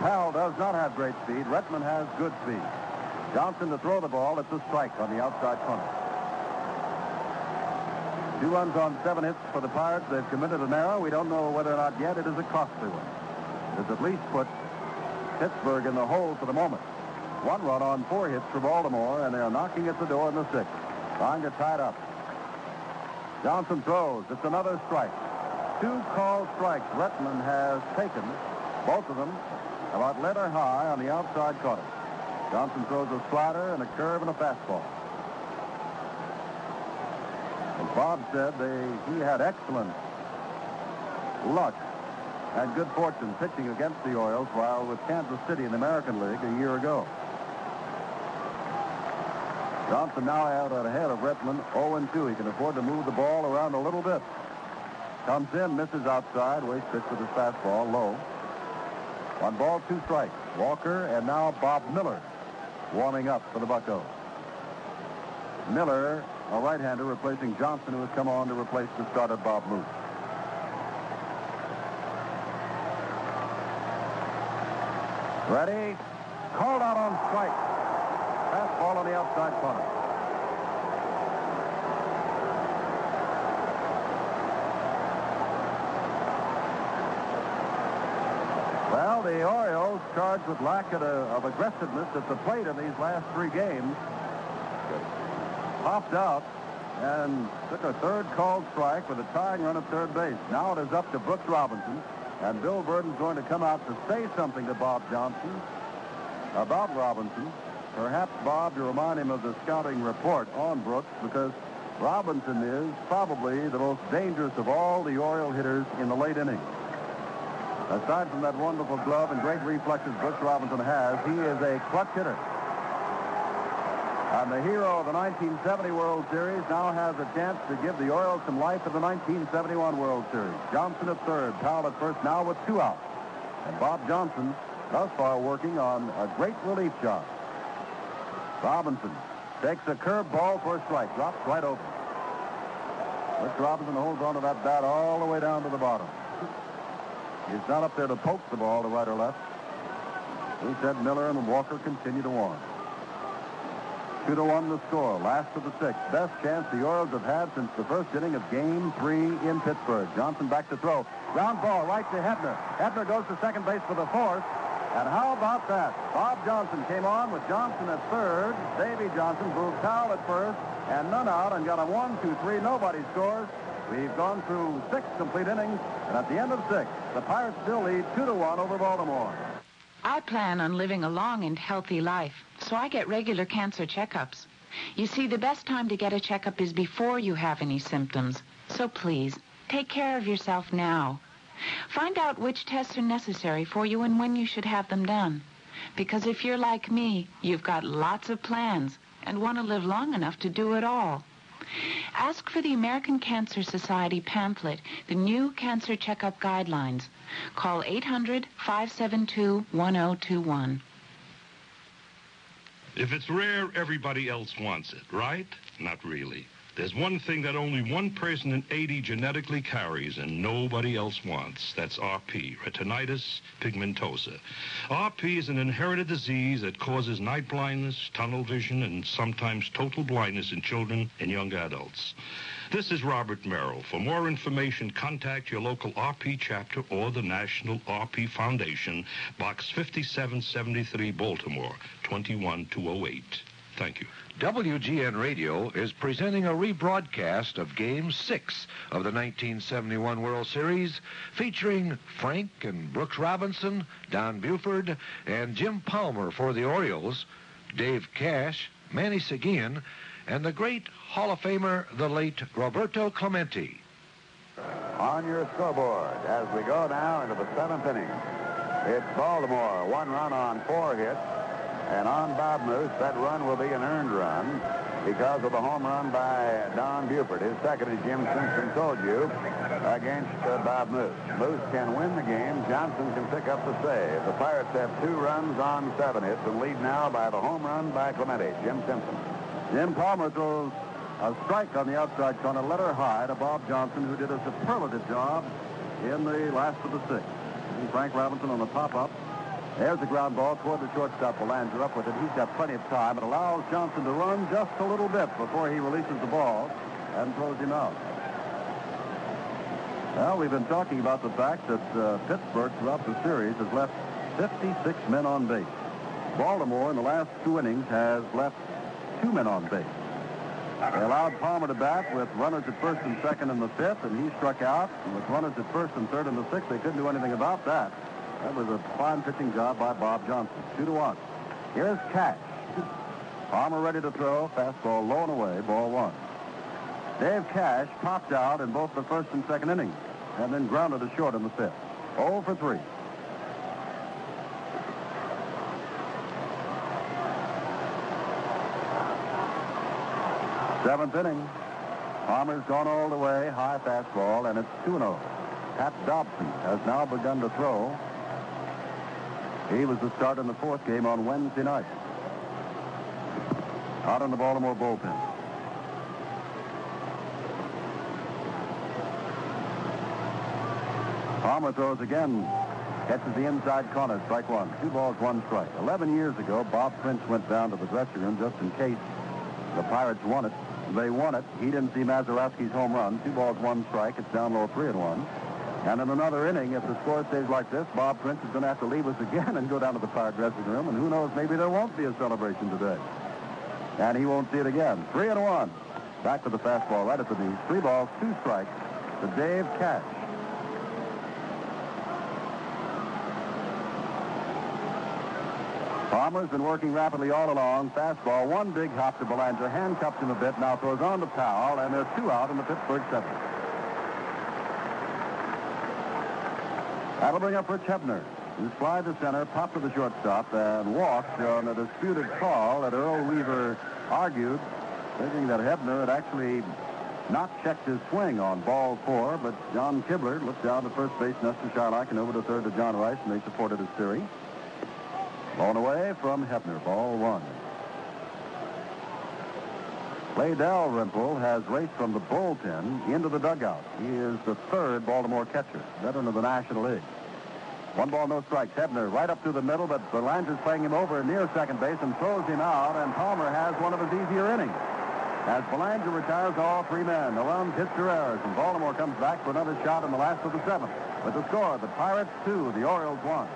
Powell does not have great speed. Rettenmund has good speed. Johnson to throw the ball. It's a strike on the outside corner. Two runs on seven hits for the Pirates. They've committed an error. We don't know whether or not yet it is a costly one. It has at least put Pittsburgh in the hole for the moment. One run on four hits for Baltimore, and they're knocking at the door in the sixth. Trying to tie it up. Johnson throws. It's another strike. Two called strikes Rettenmund has taken. Both of them about letter high on the outside corner. Johnson throws a slider and a curve and a fastball. As Bob said, they, he had excellent luck and good fortune pitching against the Orioles while with Kansas City in the American League a year ago. Johnson now out ahead of Rettenmund, 0-2. He can afford to move the ball around a little bit. Comes in, misses outside, waste pitch with his fastball, low. One ball, two strikes. Walker and now Bob Miller warming up for the Buccos. Miller, a right-hander, replacing Johnson, who has come on to replace the starter Bob Moose. Ready? Called out on strike. Fastball on the outside corner. Well, the Orioles, charged with lack of, uh, of aggressiveness at the plate in these last three games, popped out and took a third called strike with a tying run at third base. Now it is up to Brooks Robinson, and Bill Virdon's going to come out to say something to Bob Johnson about Robinson. Perhaps, Bob, to remind him of the scouting report on Brooks, because Robinson is probably the most dangerous of all the Oriole hitters in the late innings. Aside from that wonderful glove and great reflexes Brooks Robinson has, he is a clutch hitter. And the hero of the 1970 World Series now has a chance to give the Orioles some life in the 1971 World Series. Johnson at third, Powell at first, now with two outs. And Bob Johnson, thus far, working on a great relief job. Robinson takes a curve ball for a strike, drops right open. Rich Robinson holds on to that bat all the way down to the bottom. He's not up there to poke the ball to right or left. He said Miller and Walker continue to warn. Two to one the score. Last of the sixth. Best chance the Orioles have had since the first inning of Game Three in Pittsburgh. Johnson back to throw. Ground ball right to Hebner. Hebner goes to second base for the fourth. And how about that? Bob Johnson came on with Johnson at third. Davy Johnson moved Powell at first, and none out, and got a one, two, three. Nobody scores. We've gone through six complete innings, and at the end of six, the Pirates still lead two to one over Baltimore. I plan on living a long and healthy life, so I get regular cancer checkups. You see, the best time to get a checkup is before you have any symptoms. So please, take care of yourself now. Find out which tests are necessary for you and when you should have them done. Because if you're like me, you've got lots of plans and want to live long enough to do it all. Ask for the American Cancer Society pamphlet, the new Cancer Checkup Guidelines. Call 800-572-1021. If it's rare, everybody else wants it, right? Not really. There's one thing that only one person in 80 genetically carries and nobody else wants. That's RP, retinitis pigmentosa. RP is an inherited disease that causes night blindness, tunnel vision, and sometimes total blindness in children and young adults. This is Robert Merrill. For more information, contact your local RP chapter or the National RP Foundation, Box 5773, Baltimore, 21208. Thank you. WGN Radio is presenting a rebroadcast of Game 6 of the 1971 World Series featuring Frank and Brooks Robinson, Don Buford, and Jim Palmer for the Orioles, Dave Cash, Manny Sanguillen, and the great Hall of Famer, the late Roberto Clemente. On your scoreboard as we go now into the seventh inning. It's Baltimore, one run on four hits. And on Bob Moose, that run will be an earned run because of the home run by Don Buford. His second, as Jim Simpson told you, against uh, Bob Moose. Moose can win the game. Johnson can pick up the save. The Pirates have two runs on seven hits and lead now by the home run by Clemente. Jim Simpson. Jim Palmer throws a strike on the outside corner, letter high to Bob Johnson, who did a superlative job in the last of the sixth. And Frank Robinson on the pop-up. There's the ground ball toward the shortstop. Belanger up with it. He's got plenty of time. It allows Johnson to run just a little bit before he releases the ball and throws him out. Well, we've been talking about the fact that uh, Pittsburgh throughout the series has left 56 men on base. Baltimore in the last two innings has left two men on base. They allowed Palmer to bat with runners at first and second in the fifth, and he struck out. And with runners at first and third in the sixth, they couldn't do anything about that. That was a fine pitching job by Bob Johnson. Two to one. Here's Cash. Palmer ready to throw. Fastball low and away. Ball one. Dave Cash popped out in both the first and second innings and then grounded to short in the fifth. 0 for 3. Seventh inning. Palmer's gone all the way. High fastball, and it's 2-0. Pat Dobson has now begun to throw. He was the start in the fourth game on Wednesday night. Out in the Baltimore bullpen. Palmer throws again. Catches the inside corner, strike one. Two balls, one strike. Eleven years ago, Bob Prince went down to the dressing room just in case the Pirates won it. They won it. He didn't see Mazeroski's home run. Two balls, one strike. It's down low, three and one. And in another inning, if the score stays like this, Bob Prince is going to have to leave us again and go down to the Pirate dressing room. And who knows, maybe there won't be a celebration today. And he won't see it again. Three and one. Back to the fastball right at the knees. Three balls, two strikes to Dave Cash. Palmer's been working rapidly all along. Fastball, one big hop to Belanger, handcuffs him a bit, now throws on to Powell, and there's two out in the Pittsburgh seventh. That'll bring up Rich Hebner, who's fly to center, popped to the shortstop, and walked on a disputed call that Earl Weaver argued, thinking that Hebner had actually not checked his swing on ball four, but John Kibler looked down to first base, Nestor Chylak, and over to third to John Rice, and they supported his theory. Blown away from Hebner, ball one. Clay Dalrymple has raced from the bullpen into the dugout. He is the third Baltimore catcher, veteran of the National League. One ball, no strikes. Hebner right up through the middle, but Belanger's playing him over near second base and throws him out, and Palmer has one of his easier innings. As Belanger retires all three men, the run hits errors, and Baltimore comes back for another shot in the last of the seventh. With the score, the Pirates two, the Orioles one.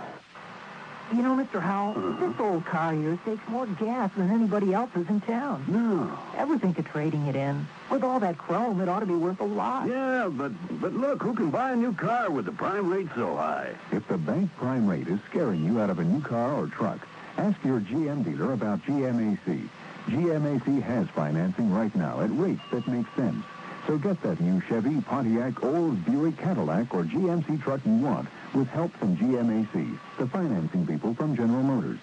You know, Mr. Howell, Mm-hmm. this old car of yours takes more gas than anybody else's in town. No. Ever think of trading it in? With all that chrome, it ought to be worth a lot. Yeah, but but look, who can buy a new car with the prime rate so high? If the bank prime rate is scaring you out of a new car or truck, ask your GM dealer about GMAC. GMAC has financing right now at rates that make sense. So get that new Chevy, Pontiac, Olds, Buick, Cadillac, or GMC truck you want with help from GMAC, the financing people from General Motors.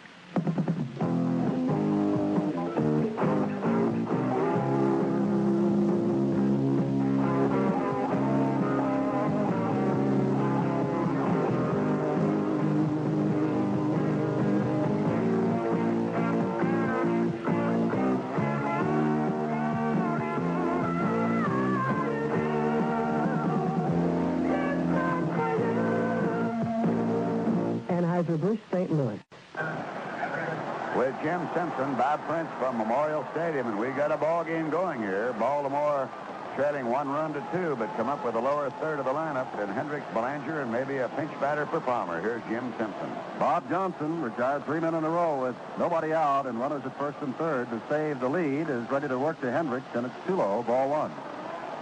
Bob Prince from Memorial Stadium, and we got a ball game going here. Baltimore trailing one run to two, but come up with the lower third of the lineup, and Hendricks, Belanger, and maybe a pinch batter for Palmer. Here's Jim Simpson. Bob Johnson, retired three men in a row with nobody out and runners at first and third to save the lead, is ready to work to Hendricks, and it's too low, ball one.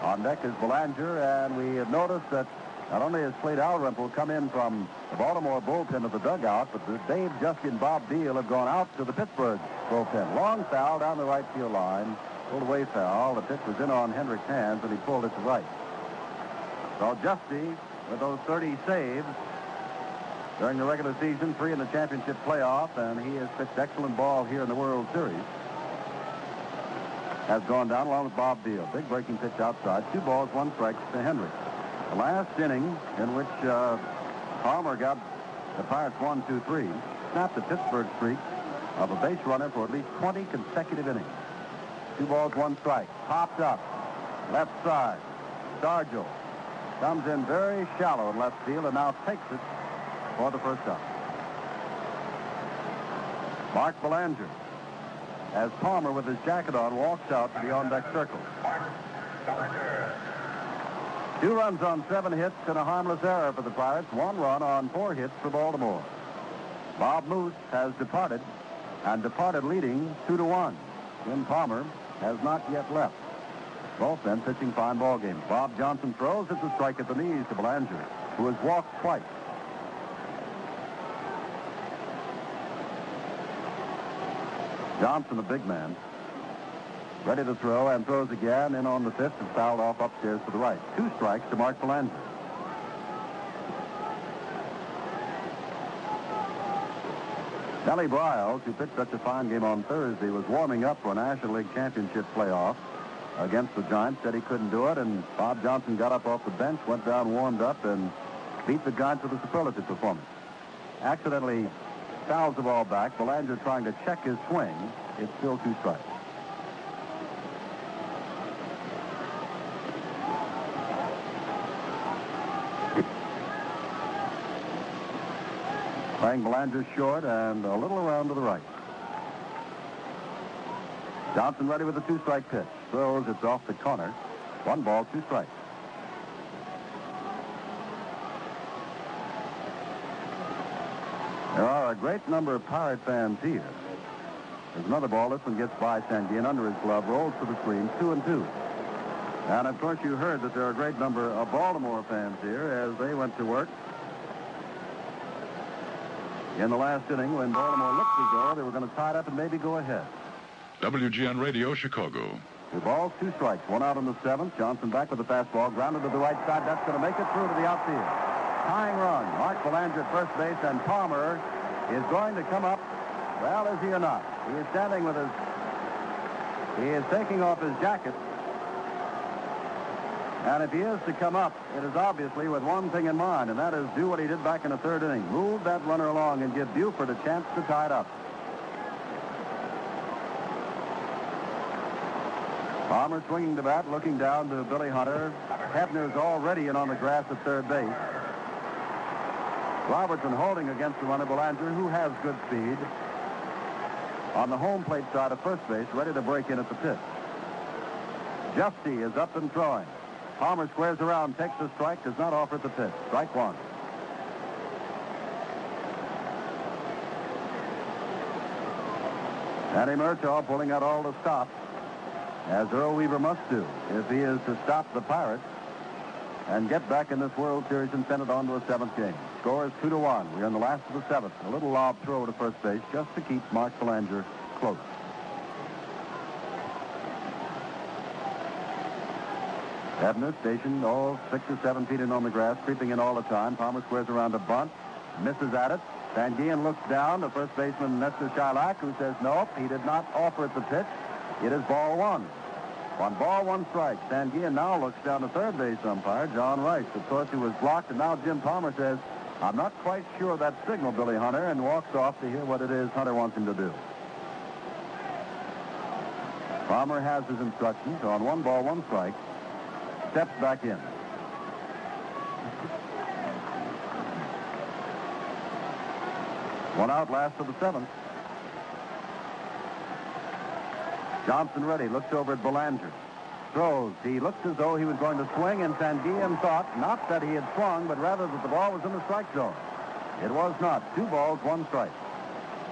On deck is Belanger, and we have noticed that not only has Clay Dalrymple come in from the Baltimore bullpen to the dugout, but Dave Giusti and Bob Veale have gone out to the Pittsburgh bullpen. Long foul down the right field line. Pulled away foul. The pitch was in on Hendricks' hands, and he pulled it to right. So Giusti, with those 30 saves during the regular season, three in the championship playoff, and he has pitched excellent ball here in the World Series, has gone down along with Bob Veale. Big breaking pitch outside. Two balls, one strike to Hendricks. The last inning in which uh, Palmer got the Pirates one, two, three, snapped the Pittsburgh streak of a base runner for at least 20 consecutive innings. Two balls, one strike. Popped up. Left side. Stargell comes in very shallow in left field and now takes it for the first out. Mark Belanger, as Palmer with his jacket on, walks out to the on-deck circle. Two runs on seven hits and a harmless error for the Pirates. One run on four hits for Baltimore. Bob Moose has departed, and departed leading two to one. Jim Palmer has not yet left. Both men pitching fine ball games. Bob Johnson throws. It's a strike at the knees to Belanger, who has walked twice. Johnson, a big man, ready to throw and throws again in on the fifth and fouled off upstairs to the right. Two strikes to Mark Belanger. Nellie Briles, who pitched such a fine game on Thursday, was warming up for a National League Championship playoff against the Giants, said he couldn't do it, and Bob Johnson got up off the bench, went down, warmed up, and beat the Giants with a superlative performance. Accidentally fouls the ball back. Belanger trying to check his swing. It's still two strikes. Playing Belanger short and a little around to the right. Johnson ready with a two-strike pitch. Throws, it's off the corner. One ball, two strikes. There are a great number of Pirate fans here. There's another ball. This one gets by Sanguillen under his glove, rolls to the screen, two and two. And of course, you heard that there are a great number of Baltimore fans here as they went to work. In the last inning, when Baltimore looked to go. they were going to tie it up and maybe go ahead. WGN Radio, Chicago. Two balls, two strikes. One out in the seventh. Johnson back with the fastball, grounded to the right side. That's going to make it through to the outfield. Tying run. Mark Belanger at first base, and Palmer is going to come up. Well, is he or not? He is standing with his. He is taking off his jacket. And if he is to come up, it is obviously with one thing in mind, and that is do what he did back in the third inning. Move that runner along and give Buford a chance to tie it up. Palmer swinging the bat, looking down to Billy Hunter. Hebner's already in on the grass at third base. Robertson holding against the runner, Belanger, who has good speed. On the home plate side of first base, ready to break in at the pitch. Giusti is up and throwing. Palmer squares around, takes a strike, does not offer the pitch. Strike one. Danny Murtaugh pulling out all the stops, as Earl Weaver must do if he is to stop the Pirates and get back in this World Series and send it on to a seventh game. Score is two to one. We're in the last of the seventh. A little lob throw to first base just to keep Mark Belanger close. Hebner stationed all six or seven feet in on the grass, creeping in all the time. Palmer squares around a bunt, misses at it. Sanguillen looks down to first baseman Nestor Chylak, who says nope, he did not offer at the pitch. It is ball one. One ball, one strike. Sanguillen now looks down to third base umpire, John Rice. The torture was blocked, and now Jim Palmer says, I'm not quite sure of that signal, Billy Hunter, and walks off to hear what it is Hunter wants him to do. Palmer has his instructions on one ball, one strike. Steps back in. One out, last of the seventh. Johnson ready, looks over at Belanger. Throws. He looked as though he was going to swing, and Sanguillen thought not that he had swung, but rather that the ball was in the strike zone. It was not. Two balls, one strike.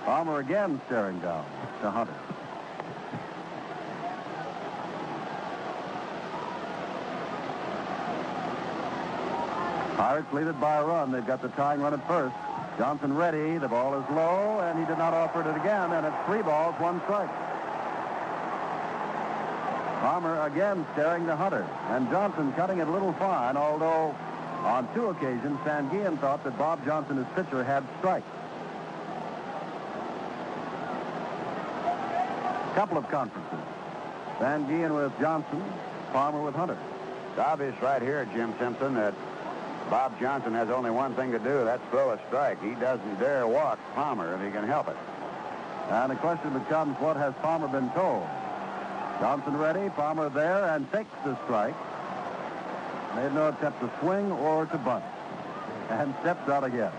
Palmer again staring down to Hunter. Pirates lead it by a run. They've got the tying run at first. Johnson ready. The ball is low, and he did not offer it again, and it's three balls, one strike. Palmer again staring to Hunter, and Johnson cutting it a little fine, although on two occasions, Sanguillen thought that Bob Johnson, his pitcher, had strikes. Couple of conferences. Sanguillen with Johnson, Palmer with Hunter. It's obvious right here, Jim Simpson, that Bob Johnson has only one thing to do. That's throw a strike. He doesn't dare walk Palmer if he can help it. And the question becomes, what has Palmer been told? Johnson ready, Palmer there, and takes the strike. Made no attempt to swing or to bunt. And steps out again.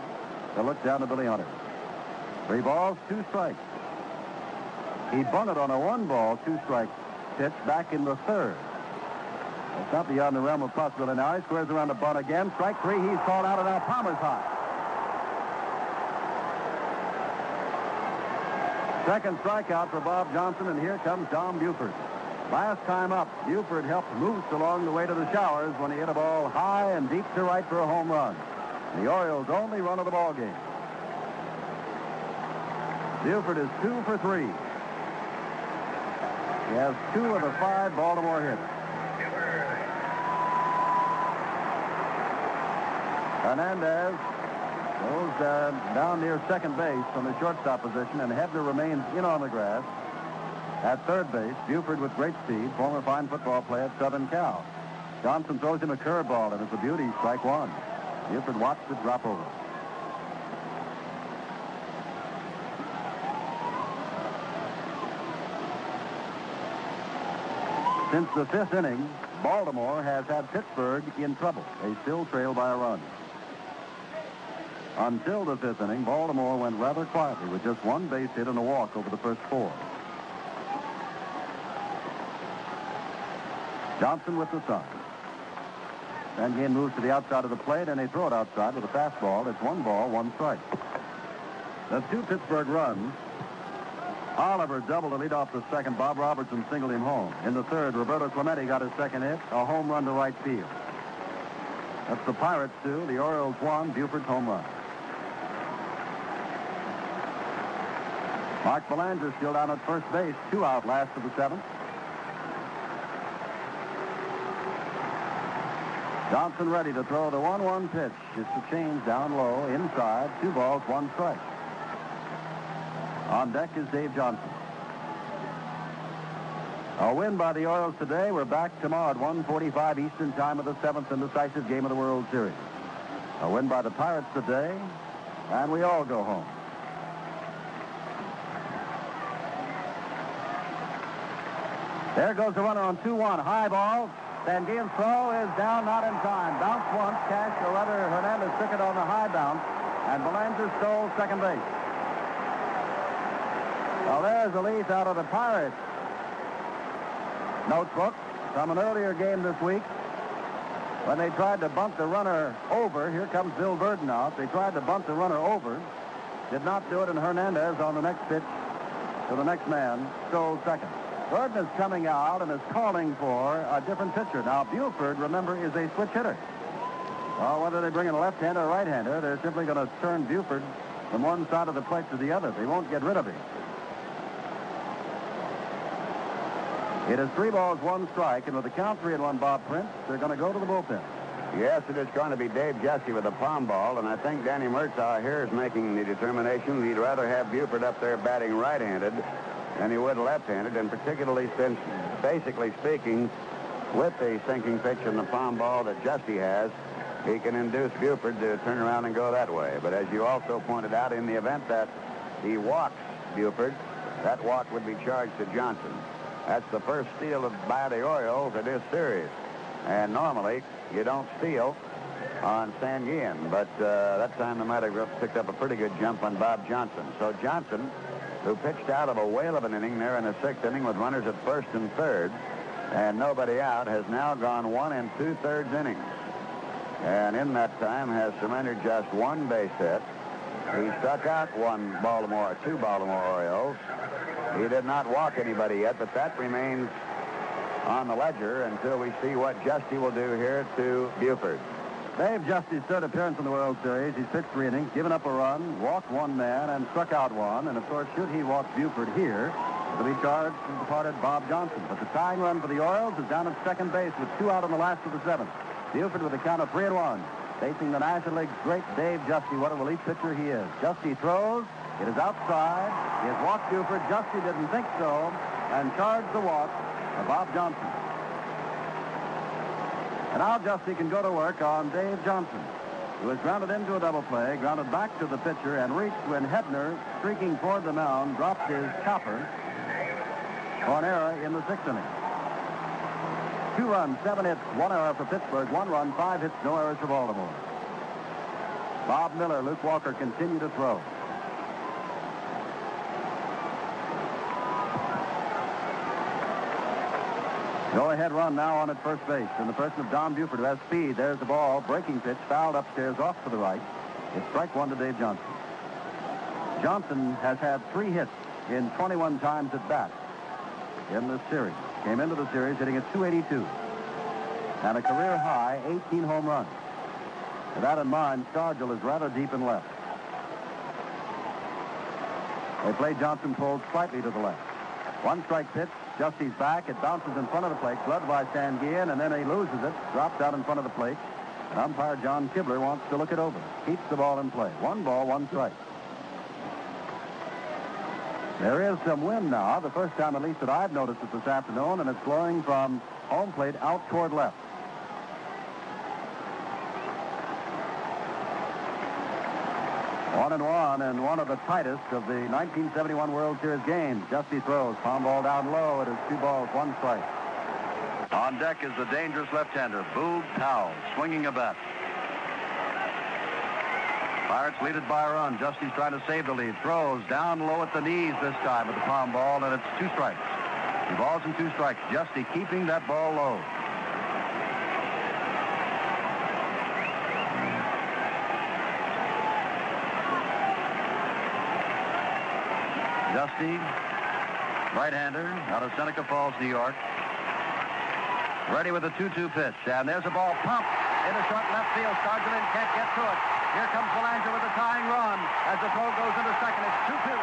To look down to Billy Hunter. Three balls, two strikes. He bunted on a one ball, two strike pitch back in the third. It's not beyond the realm of possibility now. He squares around the bunt again. Strike three, he's called out, and now Palmer's hot. Second strikeout for Bob Johnson, and here comes Don Buford. Last time up, Buford helped Moose along the way to the showers when he hit a ball high and deep to right for a home run. The Orioles' only run of the ball game. Buford is two for three. He has two of the five Baltimore hits. Hernandez goes uh, down near second base from the shortstop position, and Hebner remains in on the grass. At third base, Buford with great speed, former fine football player at Southern Cal. Johnson throws him a curveball, and it's a beauty, strike one. Buford watched it drop over. Since the fifth inning, Baltimore has had Pittsburgh in trouble. They still trail by a run. Until the fifth inning, Baltimore went rather quietly with just one base hit and a walk over the first four. Johnson with the sign. Sanguillen moves to the outside of the plate, and they throw it outside with a fastball. It's one ball, one strike. The two Pittsburgh runs. Oliver doubled to lead off the second. Bob Robertson singled him home. In the third, Roberto Clemente got his second hit, a home run to right field. That's the Pirates two, the Orioles one, Buford's home run. Mark Belanger still down at first base, two out last of the seventh. Johnson ready to throw the 1-1 pitch. It's a change down low, inside, two balls, one strike. On deck is Dave Johnson. A win by the Orioles today. We're back tomorrow at 1:45 Eastern Time of the seventh and decisive game of the World Series. A win by the Pirates today, and we all go home. There goes the runner on 2-1. High ball. Sanguillen's throw is down, not in time. Bounce once, Cash, or rather Hernandez took it on the high bounce, and Belanger stole second base. Well, there's a leaf out of the Pirates notebook from an earlier game this week when they tried to bunt the runner over. Here comes Bill Virdon out. They tried to bunt the runner over. Did not do it, and Hernandez on the next pitch to the next man stole second. Virdon is coming out and is calling for a different pitcher. Now, Buford, remember, is a switch hitter. Well, whether they bring in a left-hander or a right-hander, they're simply going to turn Buford from one side of the plate to the other. They won't get rid of him. It is three balls, one strike, and with the count three and one, Bob Prince, they're going to go to the bullpen. Yes, it is going to be Dave Giusti with a palm ball, and I think Danny Murtaugh here is making the determination he'd rather have Buford up there batting right-handed than he would left-handed, and particularly since, basically speaking, with the sinking pitch and the palm ball that Giusti has, he can induce Buford to turn around and go that way. But as you also pointed out, in the event that he walks Buford, that walk would be charged to Johnson. That's the first steal of, by the Orioles in this series. And normally, you don't steal on Sanguillen, but uh, that time they might picked up a pretty good jump on Bob Johnson. So Johnson who pitched out of a whale of an inning there in the sixth inning with runners at first and third, and nobody out, has now gone one and two-thirds innings. And in that time has surrendered just one base hit. He struck out one Baltimore, two Baltimore Orioles. He did not walk anybody yet, but that remains on the ledger until we see what Giusti will do here to Buford. Dave Giusti's third appearance in the World Series. He's pitched three innings, given up a run, walked one man, and struck out one. And, of course, should he walk Buford here, it'll be charged to departed Bob Johnson. But the tying run for the Orioles is down at second base with two out on the last of the seventh. Buford with a count of three and one. Facing the National League's great Dave Giusti. What a relief pitcher he is. Giusti throws. It is outside. He has walked Buford. Giusti didn't think so and charged the walk of Bob Johnson. And now Giusti can go to work on Dave Johnson, who was grounded into a double play, grounded back to the pitcher, and reached when Hebner, streaking toward the mound, dropped his chopper for an error in the sixth inning. Two runs, seven hits, one error for Pittsburgh, one run, five hits, no errors for Baltimore. Bob Miller, Luke Walker continue to throw. Go-ahead run now on at first base. In the person of Don Buford, who has speed. There's the ball. Breaking pitch. Fouled upstairs off to the right. It's strike one to Dave Johnson. Johnson has had three hits in 21 times at bat in this series. Came into the series hitting at 282. And a career high 18 home runs. With that in mind, Stargell is rather deep in left. They play Johnson pulled slightly to the left. One strike pitch, Giusti's back. It bounces in front of the plate, gloved by Sanguillen, and then he loses it, drops out in front of the plate. And umpire John Kibler wants to look it over. Keeps the ball in play. One ball, one strike. There is some wind now, the first time at least that I've noticed it this afternoon, and it's blowing from home plate out toward left. One and one, and one of the tightest of the 1971 World Series games. Giusti throws, palm ball down low. It is two balls, one strike. On deck is the dangerous left-hander, Boog Powell, swinging a bat. Pirates lead it by a run. Giusti's trying to save the lead. Throws down low at the knees this time with the palm ball, and it's two strikes. Two balls and two strikes. Giusti keeping that ball low. Giusti, right-hander, out of Seneca Falls, New York. Ready with a 2-2 pitch. And there's a ball pumped into short left field. Stargelin can't get to it. Here comes Belanger with a tying run. As the throw goes into second, it's 2-2.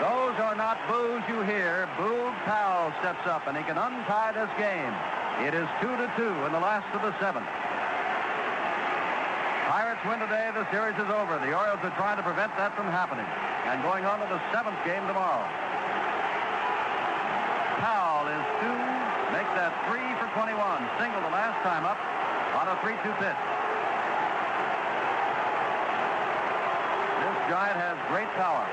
Those are not boos you hear. Boog Powell steps up, and he can untie this game. It is 2 to 2 in the last of the seventh. Pirates win today. The series is over. The Orioles are trying to prevent that from happening. And going on to the seventh game tomorrow. Powell is two, makes that three for 21. Single the last time up on a 3-2 pitch. This giant has great power.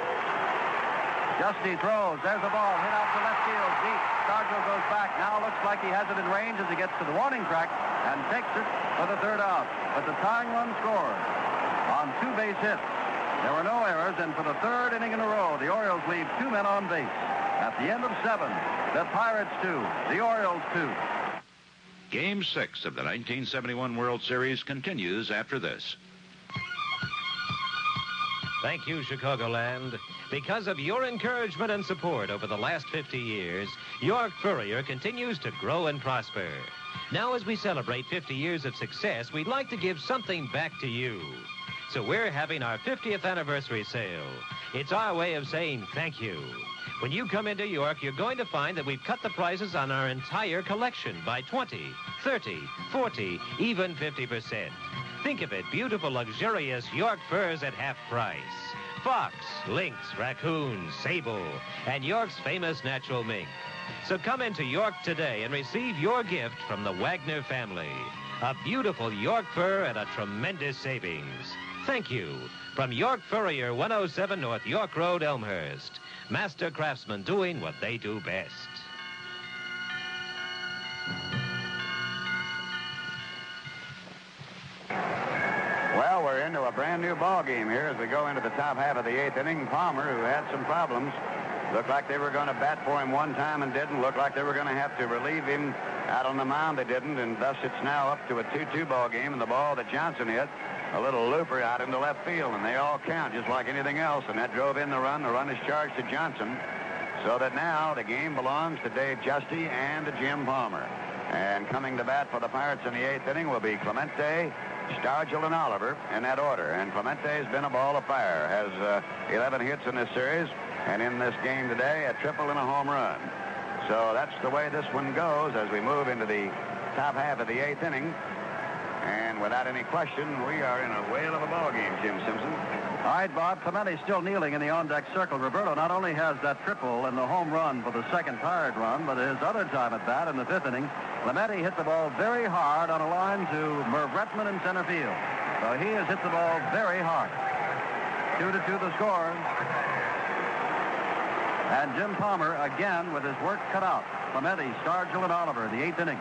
Giusti throws. There's a ball hit out to left field. Deep. Stargell goes back. Now looks like he has it in range as he gets to the warning track and takes it for the third out. But the tying run scores on two base hits. There were no errors, and for the third inning in a row, the Orioles leave two men on base. At the end of seven, the Pirates two, the Orioles two. Game six of the 1971 World Series continues after this. Thank you, Chicagoland. Because of your encouragement and support over the last 50 years, York Furrier continues to grow and prosper. Now, as we celebrate 50 years of success, we'd like to give something back to you. So we're having our 50th anniversary sale. It's our way of saying thank you. When you come into York, you're going to find that we've cut the prices on our entire collection by 20, 30, 40, even 50%. Think of it, beautiful, luxurious York furs at half price. Fox, lynx, raccoon, sable, and York's famous natural mink. So come into York today and receive your gift from the Wagner family. A beautiful York fur at a tremendous savings. Thank you. From York Furrier, 107 North York Road, Elmhurst. Master craftsmen doing what they do best. Well, we're into a brand new ball game here as we go into the top half of the eighth inning. Palmer, who had some problems, looked like they were going to bat for him one time and didn't. Looked like they were going to have to relieve him out on the mound. They didn't, and thus it's now up to a 2-2 ball game. And the ball that Johnson hit, a little looper out into left field, and they all count just like anything else. And that drove in the run. The run is charged to Johnson, so that now the game belongs to Dave Giusti and to Jim Palmer. And coming to bat for the Pirates in the eighth inning will be Clemente, Stargell, and Oliver in that order. And Clemente's been a ball of fire, has uh, 11 hits in this series, and in this game today, a triple and a home run. So that's the way this one goes as we move into the top half of the eighth inning. And without any question, we are in a whale of a ball game, Jim Simpson. All right, Bob. Clemente still kneeling in the on-deck circle. Roberto not only has that triple and the home run for the second Pirate run, but his other time at bat in the fifth inning, Clemente hit the ball very hard on a line to Merv Rettenmund in center field. So he has hit the ball very hard. Two to two the score. And Jim Palmer again with his work cut out. Clemente, Stargell, and Oliver the eighth inning.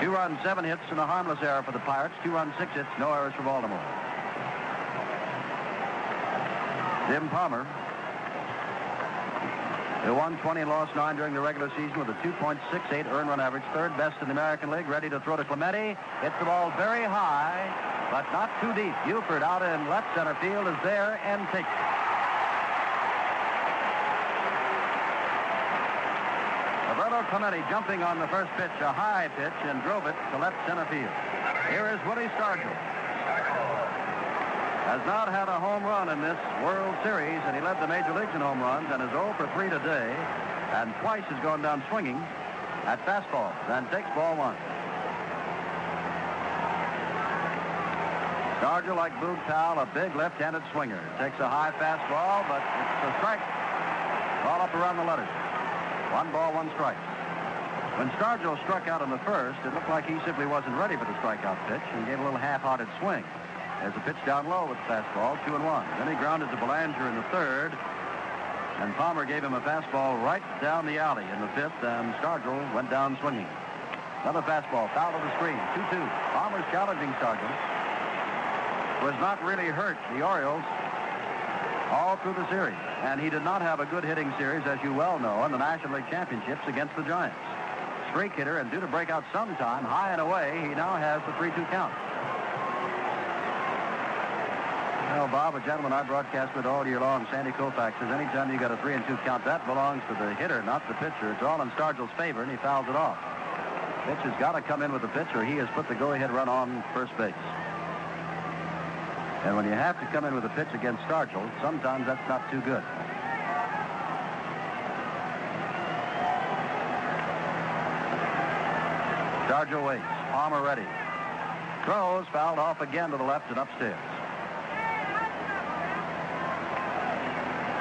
Two runs, seven hits, and a harmless error for the Pirates. Two runs, six hits, no errors for Baltimore. Jim Palmer, who won 20 and lost 9 during the regular season with a 2.68 earned run average, third best in the American League, ready to throw to Clemente. Hits the ball very high, but not too deep. Buford out in left center field is there and takes it. Clemente jumping on the first pitch, a high pitch, and drove it to left center field. Here is Woody Stargell. Has not had a home run in this World Series, and he led the major leagues in home runs and is 0 for 3 today, and twice has gone down swinging at fastball and takes ball one. Stargell, like Boog Powell, a big left-handed swinger. Takes a high fastball, but it's a strike. All up around the letters. One ball, one strike. When Stargell struck out in the first, it looked like he simply wasn't ready for the strikeout pitch and gave a little half-hearted swing. There's a pitch down low with the fastball, two and one. Then he grounded to Belanger in the third, and Palmer gave him a fastball right down the alley in the fifth, and Stargell went down swinging. Another fastball, foul to the screen, 2-2. Palmer's challenging Stargell. Was not really hurt, the Orioles, all through the series. And he did not have a good hitting series, as you well know, in the National League Championships against the Giants. Hitter, and due to break out sometime, high and away, he now has the 3-2 count. Know, Bob, a gentleman I broadcast with all year long, Sandy Koufax, says anytime you got a 3 and 2 count, that belongs to the hitter, not the pitcher. It's all in Stargell's favor, and he fouls it off. Pitcher's got to come in with the pitcher. He has put the go-ahead run on first base. And when you have to come in with a pitch against Stargell, sometimes that's not too good. Stargell waits. Palmer ready. Throws, fouled off again to the left and upstairs.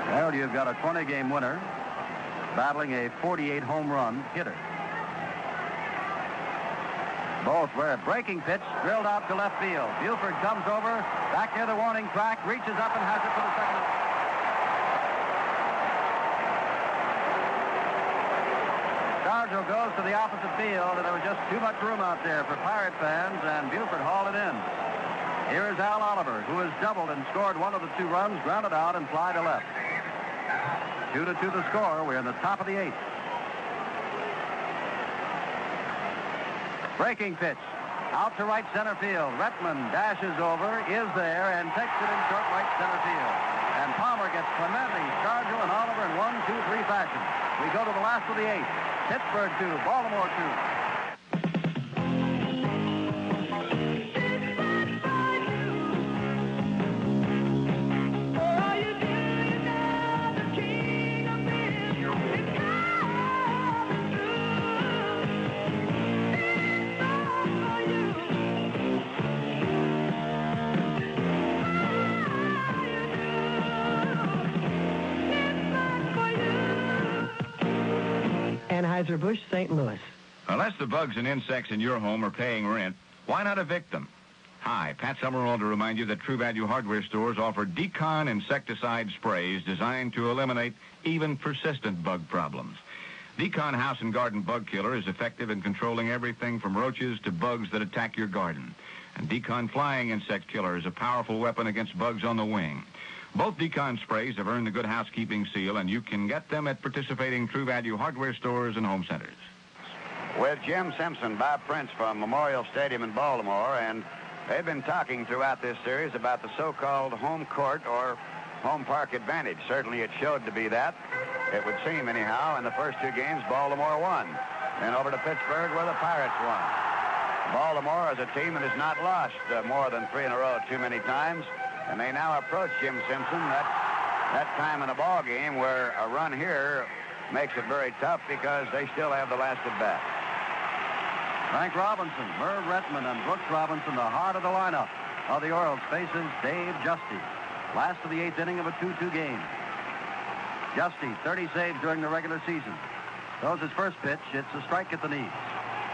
There you've got a 20-game winner battling a 48 home run hitter. Both were breaking pitch drilled out to left field. Buford comes over, back near the warning track, reaches up and has it for the second Goes to the opposite field, and there was just too much room out there for Pirate fans, and Buford hauled it in. Here is Al Oliver, who has doubled and scored one of the two runs, grounded out and fly to left. Two to two the score. We're in the top of the eighth. Breaking pitch. Out to right center field. Rettenmund dashes over, is there, and takes it in short right center field. And Palmer gets Clemente, Stargell, and Oliver in one, two, three fashion. We go to the last of the eighth. Pittsburgh two, Baltimore two. Anheuser-Busch, St. Louis. Unless the bugs and insects in your home are paying rent, why not evict them? Hi, Pat Summerall to remind you that True Value hardware stores offer Decon insecticide sprays designed to eliminate even persistent bug problems. Decon House and Garden Bug Killer is effective in controlling everything from roaches to bugs that attack your garden. And Decon Flying Insect Killer is a powerful weapon against bugs on the wing. Both Decon sprays have earned the Good Housekeeping seal, and you can get them at participating True Value hardware stores and home centers. with Jim Simpson, Bob Prince from Memorial Stadium in Baltimore, and they've been talking throughout this series about the so-called home court or home park advantage. Certainly it showed to be that. It would seem anyhow. In the first two games, Baltimore won. Then over to Pittsburgh where the Pirates won. Baltimore is a team that has not lost uh, more than three in a row too many times, and they now approach Jim Simpson that that time in a ball game where a run here makes it very tough because they still have the last at bat. Frank Robinson, Merv Rettenmund, and Brooks Robinson, the heart of the lineup of the Orioles, faces Dave Giusti. Last of the eighth inning of a 2-2 game. Giusti, 30 saves during the regular season. Throws his first pitch. It's a strike at the knees.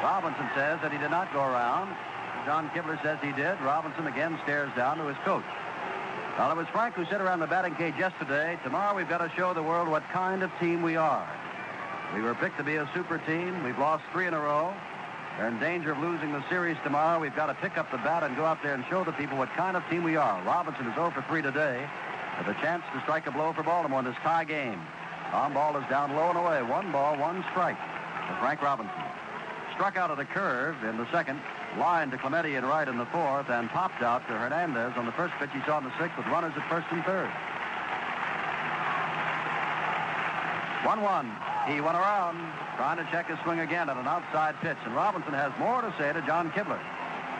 Robinson says that he did not go around. John Kibler says he did. Robinson again stares down to his coach. Well, it was Frank who said around the batting cage yesterday, tomorrow we've got to show the world what kind of team we are. We were picked to be a super team. We've lost three in a row. They're in danger of losing the series tomorrow. We've got to pick up the bat and go out there and show the people what kind of team we are. Robinson is 0 for 3 today with a chance to strike a blow for Baltimore in this tie game. On ball is down low and away. One ball, one strike for Frank Robinson. Struck out of the curve in the second, lined to Clemente in right in the fourth, and popped out to Hernandez on the first pitch he saw in the sixth with runners at first and third. 1-1. He went around trying to check his swing again at an outside pitch, and Robinson has more to say to John Kibler.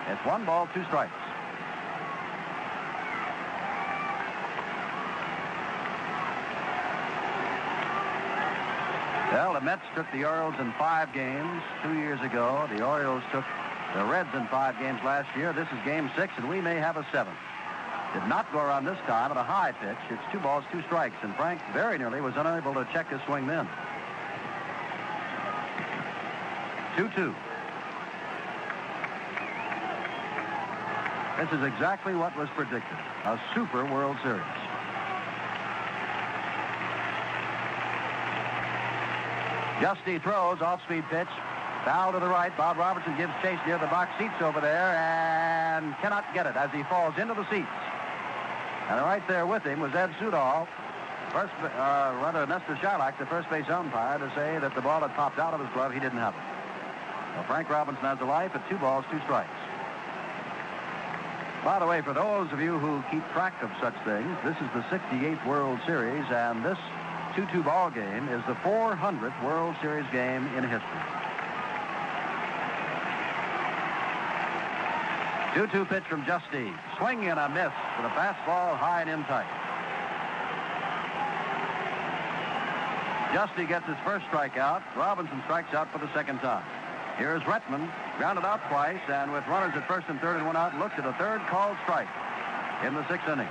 It's one ball, two strikes. Well, the Mets took the Orioles in five games two years ago. The Orioles took the Reds in five games last year. This is game six, and we may have a seventh. Did not go around this time at a high pitch. It's two balls, two strikes, and Frank very nearly was unable to check his swing then. 2-2. This is exactly what was predicted. A super World Series. Giusti throws, off-speed pitch. Foul to the right. Bob Robertson gives chase near the box seats over there and cannot get it as he falls into the seats. And right there with him was Ed Sudol, first, uh, rather Nestor Chylak, the first base umpire, to say that the ball had popped out of his glove. He didn't have it. Well, Frank Robinson has a life at two balls, two strikes. By the way, for those of you who keep track of such things, this is the 68th World Series, and this 2-2 ball game is the 400th World Series game in history. 2-2 pitch from Giusti. Swing and a miss with a fastball high and in tight. Giusti gets his first strikeout. Robinson strikes out for the second time. Here's Rettenmund, grounded out twice, and with runners at first and third and one out, looks at a third called strike in the sixth inning.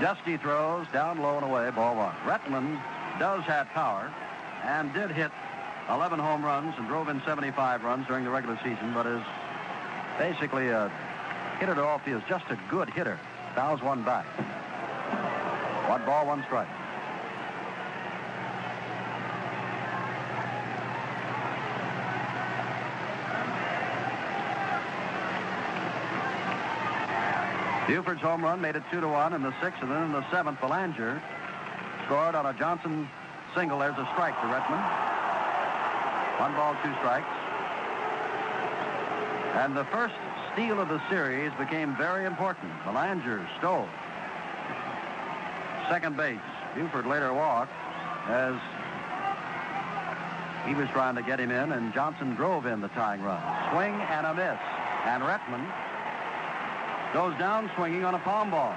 Giusti throws down low and away, ball one. Rettenmund does have power and did hit 11 home runs and drove in 75 runs during the regular season, but is basically a hitter to all fields, just a good hitter. Fouls one back. One ball, one strike. Buford's home run made it two to one in the sixth, and then in the seventh, Belanger scored on a Johnson single. There's a strike to Rettenmund. One ball, two strikes. And the first steal of the series became very important. Belanger stole. Second base. Buford later walked as he was trying to get him in, and Johnson drove in the tying run. Swing and a miss. And Rettenmund goes down swinging on a palm ball.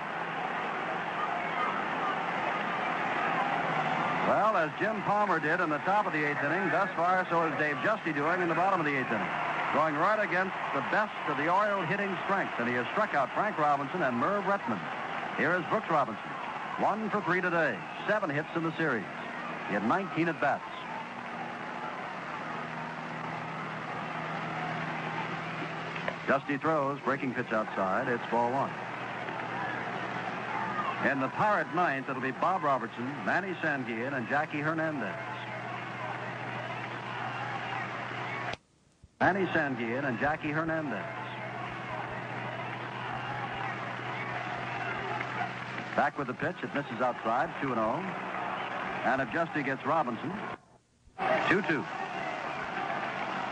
Well, as Jim Palmer did in the top of the eighth inning, thus far, so is Dave Giusti doing in the bottom of the eighth inning. Going right against the best of the Oriole hitting strength, and he has struck out Frank Robinson and Merv Rettenmund. Here is Brooks Robinson. One for three today. Seven hits in the series. He had 19 at bats. Giusti throws, breaking pitch outside. It's ball one. In the Pirate ninth, it'll be Bob Robertson, Manny Sanguillen, and Jackie Hernandez. Manny Sanguillen and Jackie Hernandez. Back with the pitch. It misses outside, 2-0. And if Giusti gets Robinson, 2-2.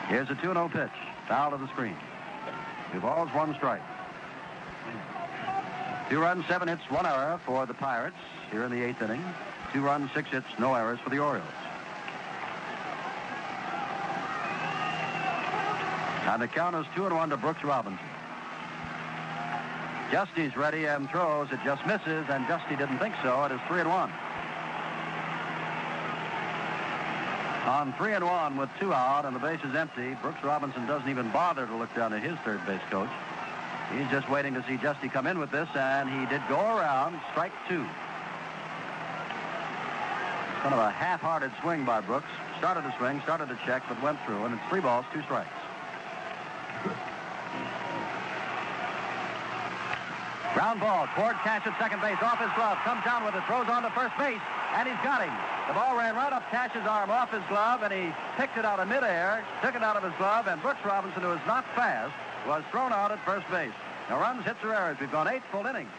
Here's a 2-0 pitch. Foul to the screen. Two balls, one strike. Two runs, seven hits, one error for the Pirates here in the eighth inning. Two runs, six hits, no errors for the Orioles. And the count is two and one to Brooks Robinson. Giusti's ready and throws. It just misses, and Giusti didn't think so. It is three and one. On three and one with two out and the bases empty, Brooks Robinson doesn't even bother to look down at his third base coach. He's just waiting to see Giusti come in with this, and he did go around, strike two. Kind of a half-hearted swing by Brooks. Started to swing, started to check, but went through, and it's three balls, two strikes. Ground ball toward Cash at second base, off his glove, comes down with it, throws on to first base, and he's got him. The ball ran right up Cash's arm off his glove, and he picked it out of midair, took it out of his glove, and Brooks Robinson, who is not fast, was thrown out at first base. No runs, hits, or errors. We've gone eight full innings.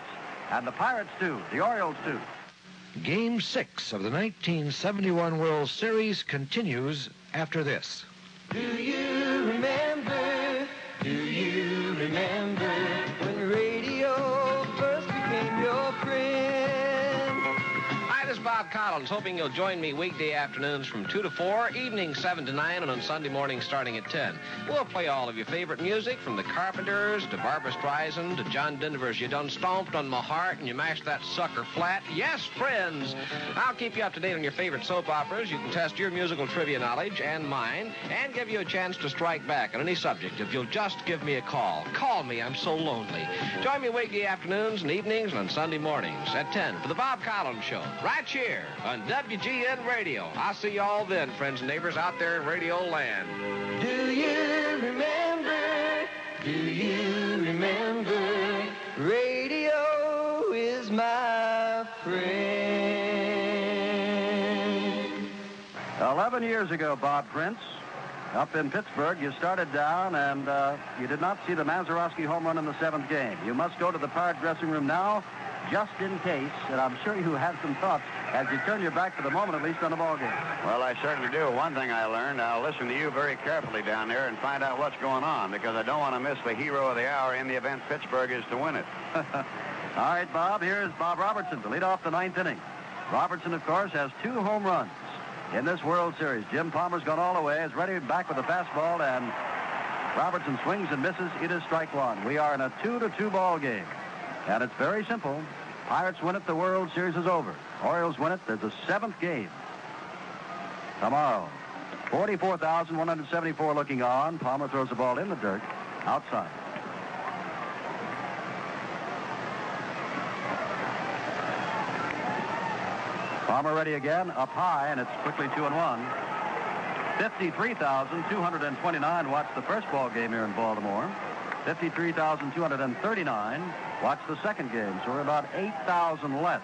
And the Pirates two, the Orioles two. Game six of the 1971 World Series continues after this. Do you Bob Collins, hoping you'll join me weekday afternoons from 2 to 4, evening 7 to 9, and on Sunday mornings starting at 10. We'll play all of your favorite music from the Carpenters to Barbara Streisand to John Denver's You Done Stomped on My Heart and You Mashed That Sucker Flat. Yes, friends! I'll keep you up to date on your favorite soap operas. You can test your musical trivia knowledge and mine and give you a chance to strike back on any subject if you'll just give me a call. Call me, I'm so lonely. Join me weekday afternoons and evenings and on Sunday mornings at 10 for the Bob Collins Show, right here on WGN Radio. I'll see you all then, friends and neighbors out there in Radio Land. Do you remember? Do you remember? Radio is my friend. Eleven years ago, Bob Prince, up in Pittsburgh, you started down and uh, you did not see the Mazeroski home run in the seventh game. You must go to the Pirate dressing room now, just in case, and I'm sure you have some thoughts as you turn your back for the moment, at least on the ball game. Well, I certainly do. One thing I learned, I'll listen to you very carefully down there and find out what's going on because I don't want to miss the hero of the hour in the event Pittsburgh is to win it. All right, Bob, here's Bob Robertson to lead off the ninth inning. Robertson, of course, has two home runs in this World Series. Jim Palmer's gone all the way, is ready back with a fastball, and Robertson swings and misses. It is strike one. We are in a two to two ball game. And it's very simple. Pirates win it, the World Series is over. Orioles win it, there's a seventh game. Tomorrow. 44,174 looking on. Palmer throws the ball in the dirt, outside. Palmer ready again, up high, and it's quickly two and one. 53,229 watched the first ball game here in Baltimore. 53,239 watched the second game, so we're about 8,000 less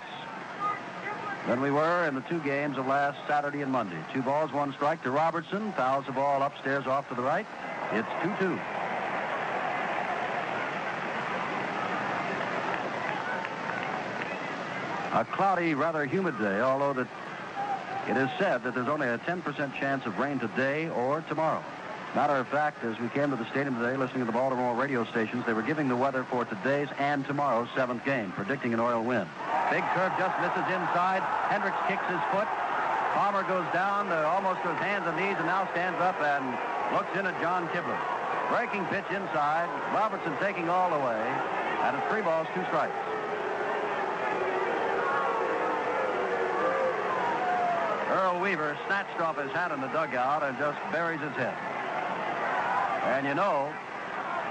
than we were in the two games of last Saturday and Monday. Two balls, one strike to Robertson. Fouls the ball upstairs off to the right. It's 2-2. A cloudy, rather humid day, although that it is said that there's only a 10% chance of rain today or tomorrow. Matter of fact, as we came to the stadium today, listening to the Baltimore radio stations, they were giving the weather for today's and tomorrow's seventh game, predicting an oil win. Big curve just misses inside. Hendricks kicks his foot. Palmer goes down uh, almost to his hands and knees and now stands up and looks in at John Kibler. Breaking pitch inside. Robertson taking all the way. And it's three balls, two strikes. Earl Weaver snatched off his hat in the dugout and just buries his head. And you know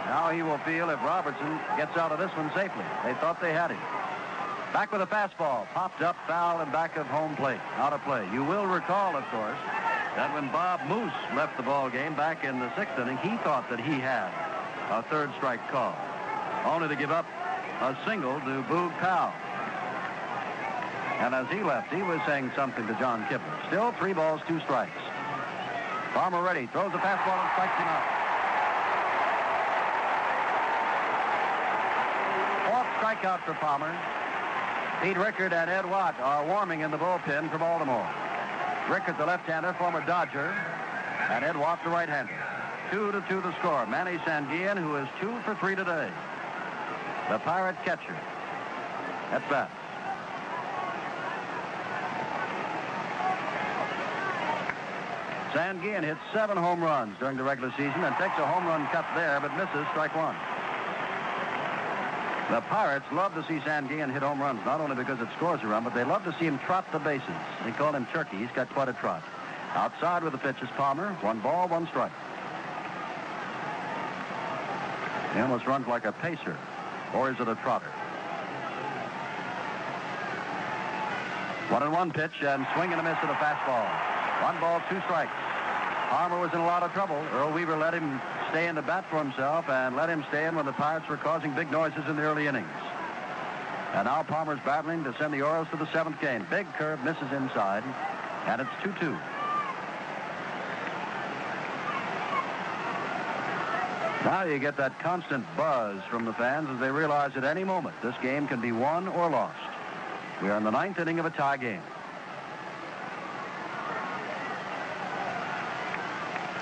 how he will feel if Robertson gets out of this one safely. They thought they had him. Back with a fastball. Popped up, foul, and back of home plate. Out of play. You will recall, of course, that when Bob Moose left the ball game back in the sixth inning, he thought that he had a third strike call. Only to give up a single to Boog Powell. And as he left, he was saying something to John Kibler. Still three balls, two strikes. Palmer ready. Throws the fastball and strikes him out. Fourth strikeout for Palmer. Pete Richert and Ed Watt are warming in the bullpen for Baltimore. Richert, the left-hander, former Dodger, and Ed Watt, the right-hander. Two to two the score. Manny Sanguillen, who is two for three today. The Pirate catcher. At bat. Sanguillen hits seven home runs during the regular season and takes a home run cut there, but misses strike one. The Pirates love to see Sanguillen hit home runs, not only because it scores a run, but they love to see him trot the bases. They call him Turkey. He's got quite a trot. Outside with the pitch is Palmer. One ball, one strike. He almost runs like a pacer. Or is it a trotter? One and one pitch and swing and a miss at a fastball. One ball, two strikes. Palmer was in a lot of trouble. Earl Weaver let him stay in the bat for himself and let him stay in when the Pirates were causing big noises in the early innings. And now Palmer's battling to send the Orioles to the seventh game. Big curve misses inside, and it's 2-2. Now you get that constant buzz from the fans as they realize at any moment this game can be won or lost. We are in the ninth inning of a tie game.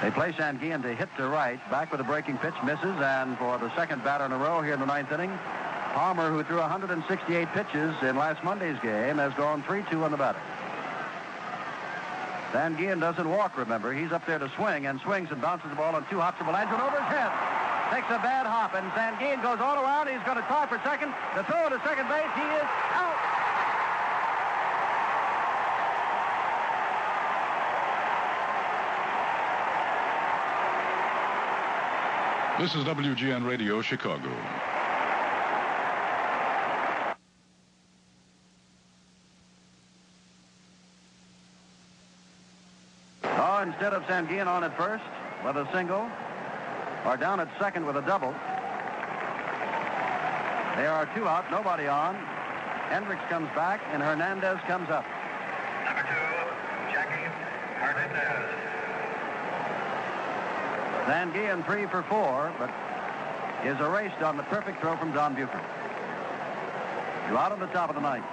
They play Sanguillen to hit to right. Back with a breaking pitch, misses, and for the second batter in a row here in the ninth inning, Palmer, who threw 168 pitches in last Monday's game, has gone 3-2 on the batter. Sanguillen doesn't walk, remember. He's up there to swing and swings and bounces the ball on two hops of Belanger and over his head. Takes a bad hop, and Sanguillen goes all around. He's going to try for second. The throw to second base. He is out. This is WGN Radio, Chicago. Oh, instead of Sanguin on at first with a single, or down at second with a double. There are two out, nobody on. Hendricks comes back, and Hernandez comes up. Number two, Jackie Hernandez. Sanguillen three for four, but is erased on the perfect throw from Don Buford. Two out on the top of the ninth.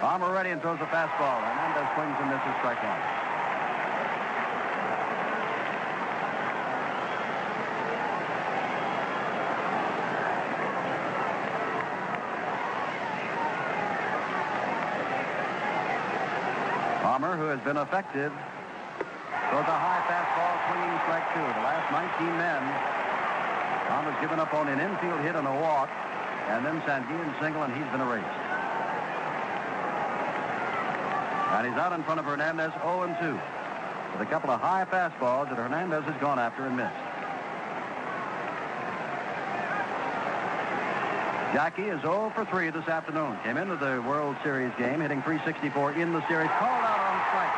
Palmer ready and throws a fastball. Hernandez swings and misses strike one. Palmer, who has been effective, throws a high fastball, swinging strike two. The last 19 men, Tom has given up on an infield hit and a walk, and then Sanguin single, and he's been erased. And he's out in front of Hernandez 0 and 2 with a couple of high fastballs that Hernandez has gone after and missed. Jackie is 0 for 3 this afternoon. Came into the World Series game hitting 364 in the series. Called out on strike.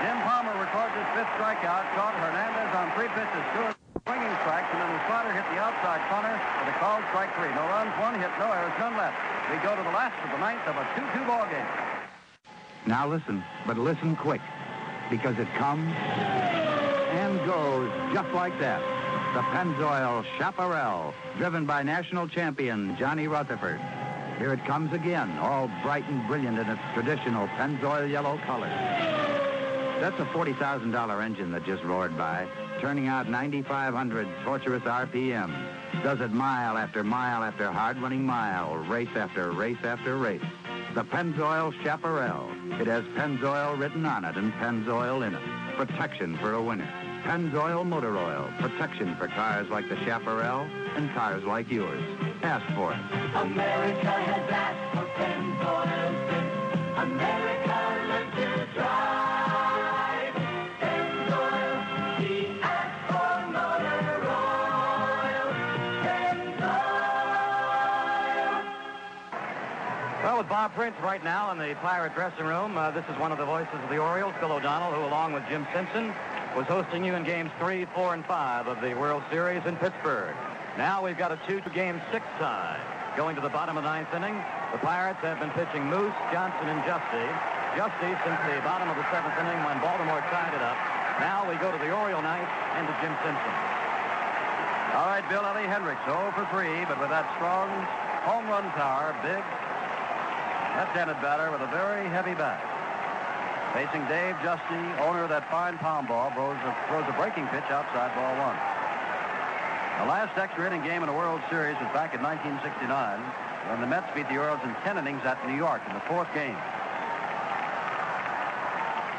Jim Palmer records his fifth strikeout. Caught Hernandez on three pitches. Two swinging strikes, and then the slider hit the outside corner with a called strike three. No runs, one hit, no errors, none left. We go to the last of the ninth of a 2-2 ball game. Now listen, but listen quick, because it comes and goes just like that. The Pennzoil Chaparral, driven by national champion Johnny Rutherford. Here it comes again, all bright and brilliant in its traditional Pennzoil yellow color. That's a $40,000 engine that just roared by, turning out 9,500 torturous RPM. Does it mile after mile after hard-running mile, race after race after race. The Pennzoil Chaparral. It has Pennzoil written on it and Pennzoil in it. Protection for a winner. Pennzoil Motor Oil. Protection for cars like the Chaparral and cars like yours. Ask for it. America has asked for Pennzoil America learned to drive. Bob Prince right now in the Pirate dressing room, uh, this is one of the voices of the Orioles, Bill O'Donnell, who, along with Jim Simpson, was hosting you in games three, four, and five of the World Series in Pittsburgh. Now we've got a two-game six tie. Going to the bottom of the ninth inning, the Pirates have been pitching Moose, Johnson, and Giusti. Giusti since the bottom of the seventh inning when Baltimore tied it up. Now we go to the Oriole ninth and to Jim Simpson. All right, Bill Ellie Hendricks, 0 for 3, but with that strong home run power, big left-handed batter with a very heavy bat. Facing Dave Giusti, owner of that fine palm ball, throws a, throws a breaking pitch outside ball one. The last extra inning game in a World Series was back in 1969 when the Mets beat the Orioles in 10 innings at New York in the fourth game.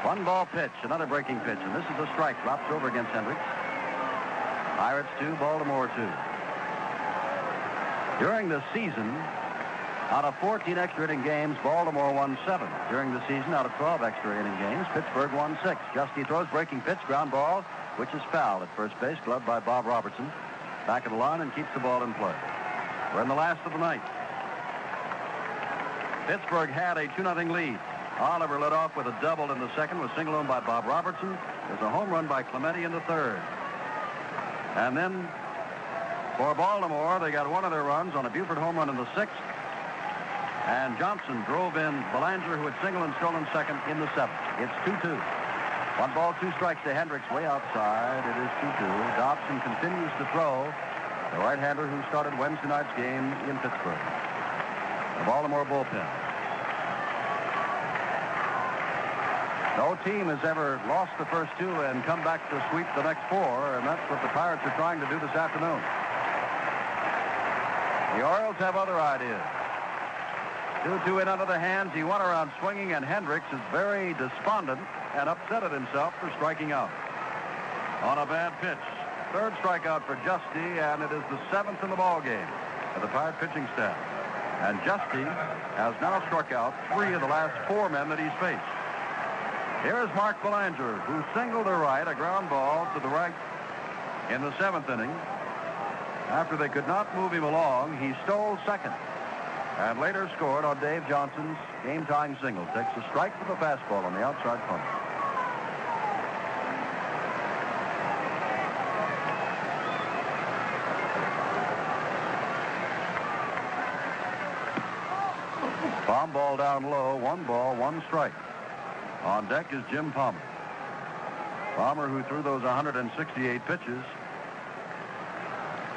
One ball pitch, another breaking pitch, and this is a strike. Drops over against Hendricks. Pirates two, Baltimore two. During the season, out of 14 extra inning games, Baltimore won seven. During the season, out of 12 extra inning games, Pittsburgh won six. Giusti throws breaking pitch, ground ball, which is foul at first base, gloved by Bob Robertson. Back at the line and keeps the ball in play. We're in the last of the night. Pittsburgh had a 2-0 lead. Oliver led off with a double in the second, was single home by Bob Robertson. There's a home run by Clemente in the third. And then for Baltimore, they got one of their runs on a Buford home run in the sixth. And Johnson drove in Belanger, who had single and stolen second in the seventh. It's 2-2. One ball, two strikes to Hendricks way outside. It is 2-2. Dobson continues to throw. The right-hander who started Wednesday night's game in Pittsburgh. The Baltimore bullpen. No team has ever lost the first two and come back to sweep the next four, and that's what the Pirates are trying to do this afternoon. The Orioles have other ideas. 2-2 in under the hands. He went around swinging, and Hendricks is very despondent and upset at himself for striking out. On a bad pitch. Third strikeout for Giusti, and it is the seventh in the ball game for the Pirate pitching staff. And Giusti has now struck out three of the last four men that he's faced. Here's Mark Belanger, who singled to right, a ground ball to the right in the seventh inning. After they could not move him along, he stole second and later scored on Dave Johnson's game-tying single. Takes a strike with a fastball on the outside corner. Palm ball down low, one ball, one strike. On deck is Jim Palmer. Palmer, who threw those 168 pitches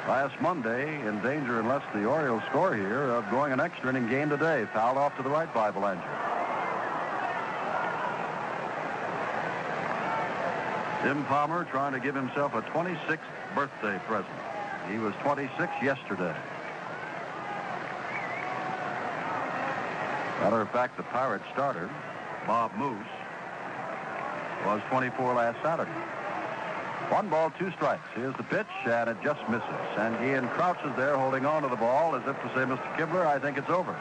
last Monday, in danger unless the Orioles score here of going an extra inning game today. Fouled off to the right by Belanger. Jim Palmer trying to give himself a 26th birthday present. He was 26 yesterday. Matter of fact, the Pirates starter, Bob Moose, was 24 last Saturday. One ball, two strikes. Here's the pitch, and it just misses. And Ian crouches there holding on to the ball as if to say, Mr. Kibler, I think it's over.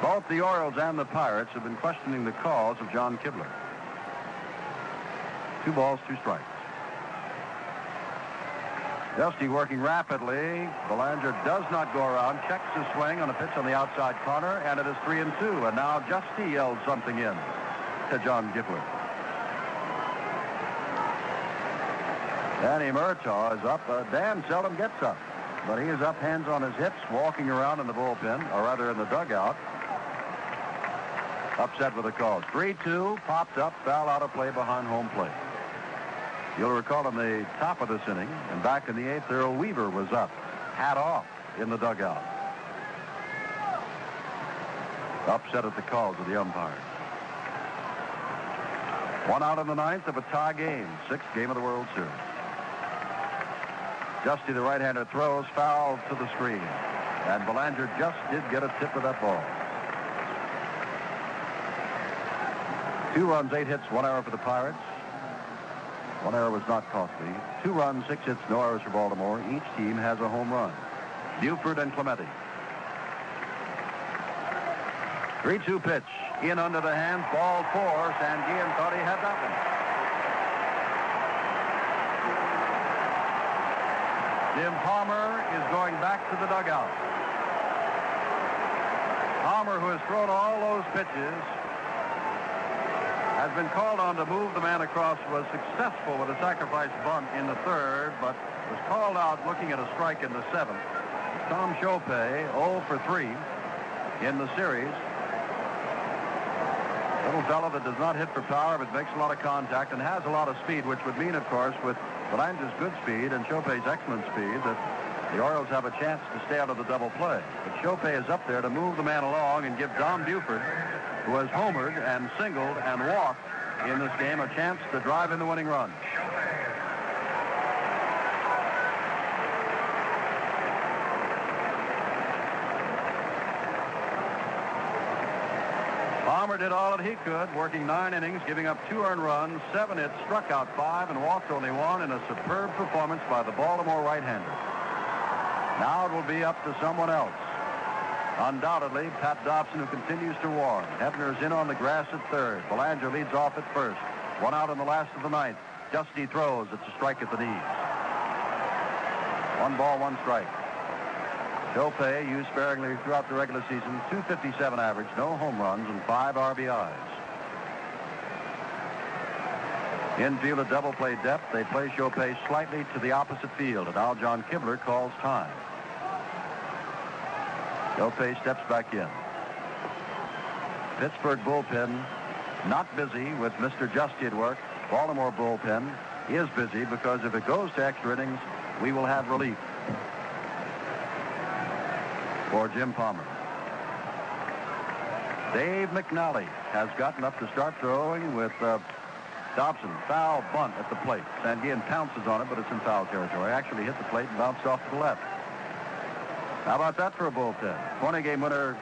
Both the Orioles and the Pirates have been questioning the cause of John Kibler. Two balls, two strikes. Giusti working rapidly. Belanger does not go around, checks his swing on a pitch on the outside corner, and it is three and two. And now Giusti yells something in to John Kibler. Danny Murtaugh is up. Uh, Dan seldom gets up, but he is up, hands on his hips, walking around in the bullpen, or rather in the dugout. Upset with the call. 3-2, popped up, foul out of play behind home plate. You'll recall in the top of this inning, and back in the eighth, Earl Weaver was up, hat off, in the dugout. Upset at the calls of the umpires. One out in the ninth of a tie game, sixth game of the World Series. Giusti, the right-hander, throws foul to the screen. And Belanger just did get a tip of that ball. Two runs, eight hits, one error for the Pirates. One error was not costly. Two runs, six hits, no errors for Baltimore. Each team has a home run. Buford and Clemente. 3-2 pitch. In under the hands, ball four. Sanguillen thought he had that one. Jim Palmer is going back to the dugout. Palmer, who has thrown all those pitches, has been called on to move the man across, was successful with a sacrifice bunt in the third, but was called out looking at a strike in the seventh. Tom Shopay, 0 for 3 in the series. Little fellow that does not hit for power, but makes a lot of contact and has a lot of speed, which would mean, of course, with Belanger's good speed and Shopay's excellent speed, that the Orioles have a chance to stay out of the double play. But Shopay is up there to move the man along and give Don Buford, who has homered and singled and walked in this game, a chance to drive in the winning run. Palmer did all that he could, working nine innings, giving up two earned runs, seven hits, struck out five, and walked only one in a superb performance by the Baltimore right-hander. Now it will be up to someone else. Undoubtedly, Pat Dobson, who continues to warn. Hebner's in on the grass at third. Belanger leads off at first. One out in the last of the ninth. Giusti throws. It's a strike at the knees. One ball, one strike. Shopay used sparingly throughout the regular season. 257 average, no home runs, and five RBIs. Infield a double play depth. They play Shopay slightly to the opposite field, and John Kibler calls time. Shopay steps back in. Pittsburgh bullpen not busy with Mr. Giusti at work. Baltimore bullpen is busy because if it goes to extra innings, we will have relief for Jim Palmer. Dave McNally has gotten up to start throwing with uh, Dobson. Foul bunt at the plate. Sanguillen pounces on it, but it's in foul territory. Actually hit the plate and bounced off to the left. How about that for a bullpen? 20-game winner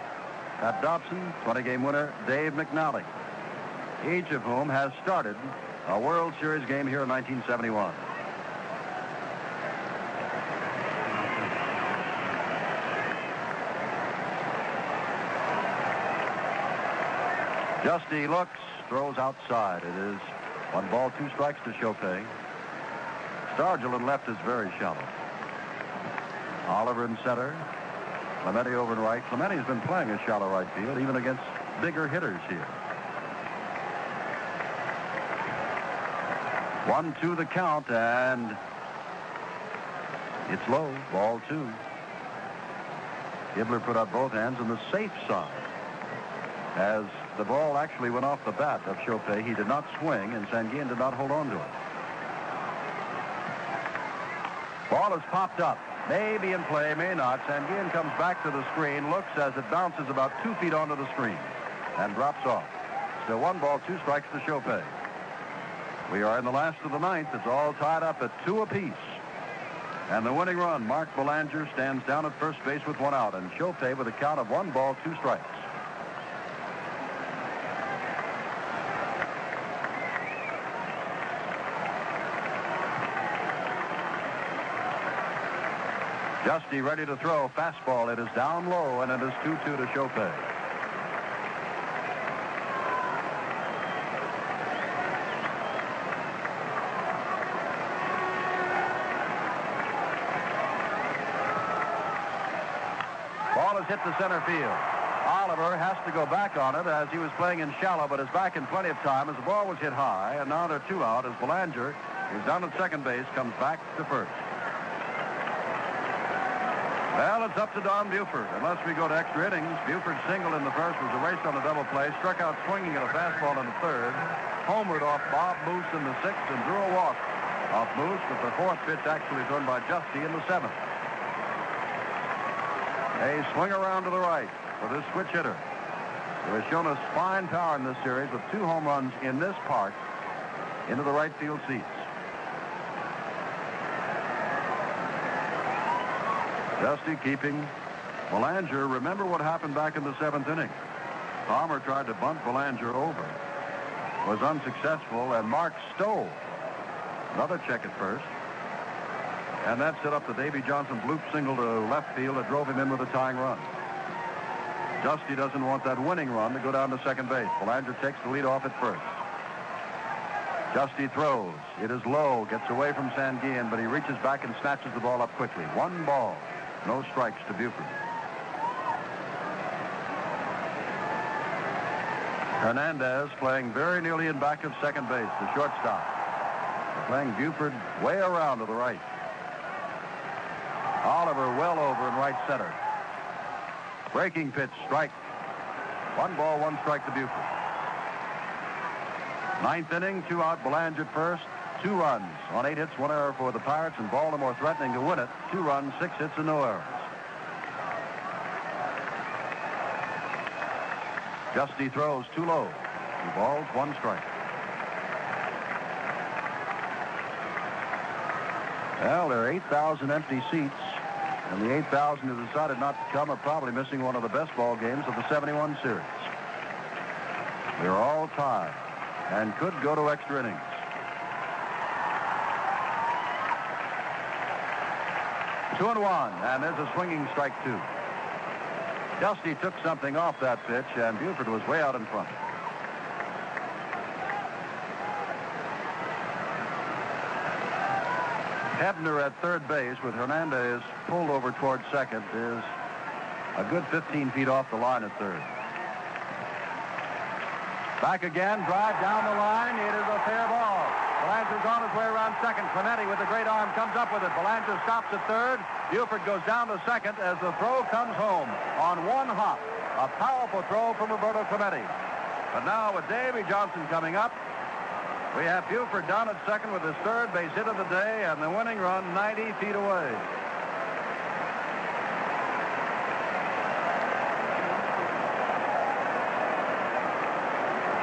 Pat Dobson, 20-game winner Dave McNally, each of whom has started a World Series game here in 1971. Giusti looks, throws outside. It is one ball, two strikes to Shopay. Stargell in left is very shallow. Oliver in center. Clemente over in right. Clemente has been playing a shallow right field, even against bigger hitters here. One, two, the count, and it's low. Ball two. Kibler put up both hands on the safe side. As the ball actually went off the bat of Shopay, he did not swing, and Sanguin did not hold on to it. Ball has popped up. May be in play, may not. Sanguin comes back to the screen, looks as it bounces about two feet onto the screen, and drops off. Still one ball, two strikes to Shopay. We are in the last of the ninth. It's all tied up at two apiece. And the winning run, Mark Belanger stands down at first base with one out, and Shopay with a count of one ball, two strikes. Ready to throw. Fastball. It is down low, and it is 2-2 to Shopay. Ball is hit to center field. Oliver has to go back on it as he was playing in shallow, but is back in plenty of time as the ball was hit high, and now they're two out as Belanger, who's down at second base, comes back to first. Well, it's up to Don Buford. Unless we go to extra innings, Buford singled in the first, was erased on a double play, struck out swinging at a fastball in the third, homered off Bob Moose in the sixth, and drew a walk off Moose with the fourth pitch actually thrown by Giusti in the seventh. A swing around to the right for this switch hitter, who has shown us fine power in this series with two home runs in this park into the right field seats. Giusti keeping Belanger. Remember what happened back in the seventh inning. Palmer tried to bunt Belanger over. Was unsuccessful, and Mark Stowe. Another check at first. And that set up the Davy Johnson bloop single to left field that drove him in with a tying run. Giusti doesn't want that winning run to go down to second base. Belanger takes the lead off at first. Giusti throws. It is low, gets away from Sanguin, but he reaches back and snatches the ball up quickly. One ball. No strikes to Buford. Hernandez playing very nearly in back of second base, the shortstop. Playing Buford way around to the right. Oliver well over in right center. Breaking pitch, strike. One ball, one strike to Buford. Ninth inning, two out, Belanger first. Two runs on eight hits, one error for the Pirates, and Baltimore threatening to win it. Two runs, six hits, and no errors. Giusti throws too low. Two balls, one strike. Well, there are 8,000 empty seats, and the 8,000 who decided not to come are probably missing one of the best ball games of the 71 series. They're all tied and could go to extra innings. Two and one, and there's a swinging strike two. Giusti took something off that pitch, and Buford was way out in front. Hebner at third base with Hernandez pulled over towards second is a good 15 feet off the line at third. Back again, drive down the line. It is a fair ball. Belanger's on his way around second. Clemente with a great arm comes up with it. Belanger stops at third. Buford goes down to second as the throw comes home on one hop. A powerful throw from Roberto Clemente. But now with Davy Johnson coming up, we have Buford down at second with his third base hit of the day and the winning run 90 feet away.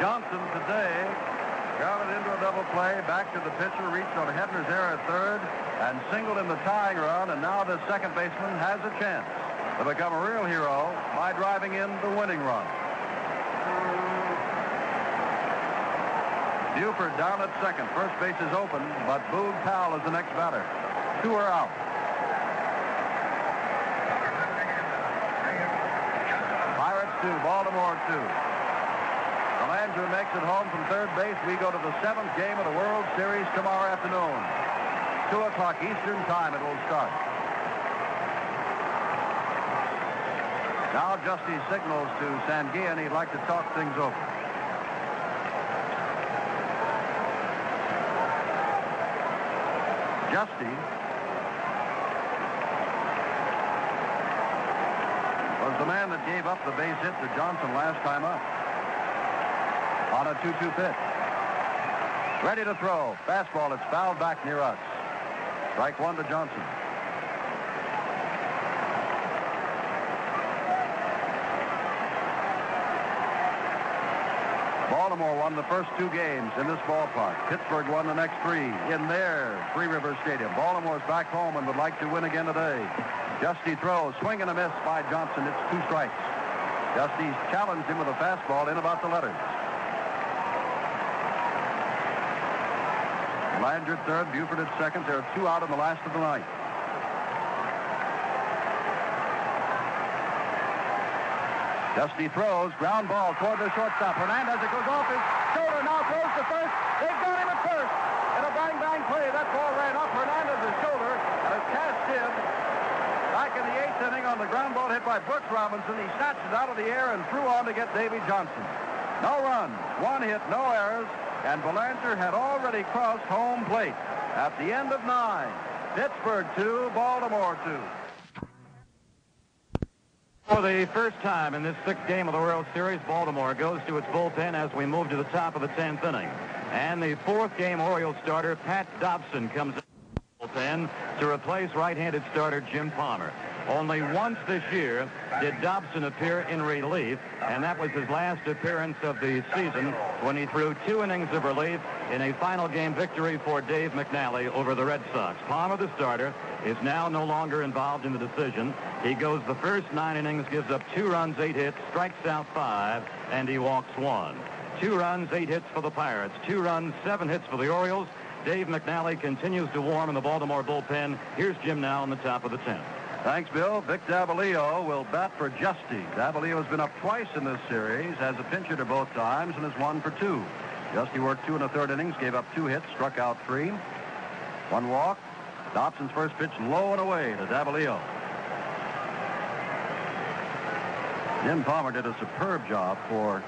Johnson today grounded into a double play, back to the pitcher, reached on Hebner's error at third, and singled in the tying run, and now the second baseman has a chance. to become a real hero by driving in the winning run. Buford down at second. First base is open, but Boog Powell is the next batter. Two are out. Pirates two, Baltimore two. Belanger makes it home from third base. We go to the seventh game of the World Series tomorrow afternoon. Two o'clock Eastern time it will start. Now Giusti signals to Sanguillen he'd like to talk things over. Giusti was the man that gave up the base hit to Johnson last time up on a 2-2 pitch. Ready to throw. Fastball. It's fouled back near us. Strike one to Johnson. Baltimore won the first two games in this ballpark. Pittsburgh won the next three in their Three Rivers Stadium. Baltimore's back home and would like to win again today. Giusti throws, swing and a miss by Johnson. It's two strikes. Giusti's challenged him with a fastball in about the letters. Belanger at third, Buford at second. There are two out in the last of the night. Giusti throws, ground ball toward the shortstop. Hernandez, it goes off his shoulder, now throws to first. They've got him at first. In a bang-bang play, that ball ran off Hernandez's shoulder and is cast in. Back in the eighth inning on the ground ball hit by Brooks Robinson, he snatched it out of the air and threw on to get Davy Johnson. No runs, one hit, no errors, and Belanger had already crossed home plate. At the end of nine, Pittsburgh two, Baltimore two. For the first time in this sixth game of the World Series, Baltimore goes to its bullpen as we move to the top of the 10th inning. And the fourth game Orioles starter, Pat Dobson, comes in the bullpen to replace right-handed starter Jim Palmer. Only once this year did Dobson appear in relief, and that was his last appearance of the season when he threw two innings of relief in a final game victory for Dave McNally over the Red Sox. Palmer, the starter, is now no longer involved in the decision. He goes the first nine innings, gives up two runs, eight hits, strikes out five, and he walks one. Two runs, eight hits for the Pirates. Two runs, seven hits for the Orioles. Dave McNally continues to warm in the Baltimore bullpen. Here's Jim now on the top of the 10th. Thanks, Bill. Vic Davalillo will bat for Giusti. Davalillo has been up twice in this series, has a pinch hitter both times, and has won for two. Giusti worked two and a third innings, gave up two hits, struck out three. One walk. Dobson's first pitch low and away to Davalillo. Jim Palmer did a superb job for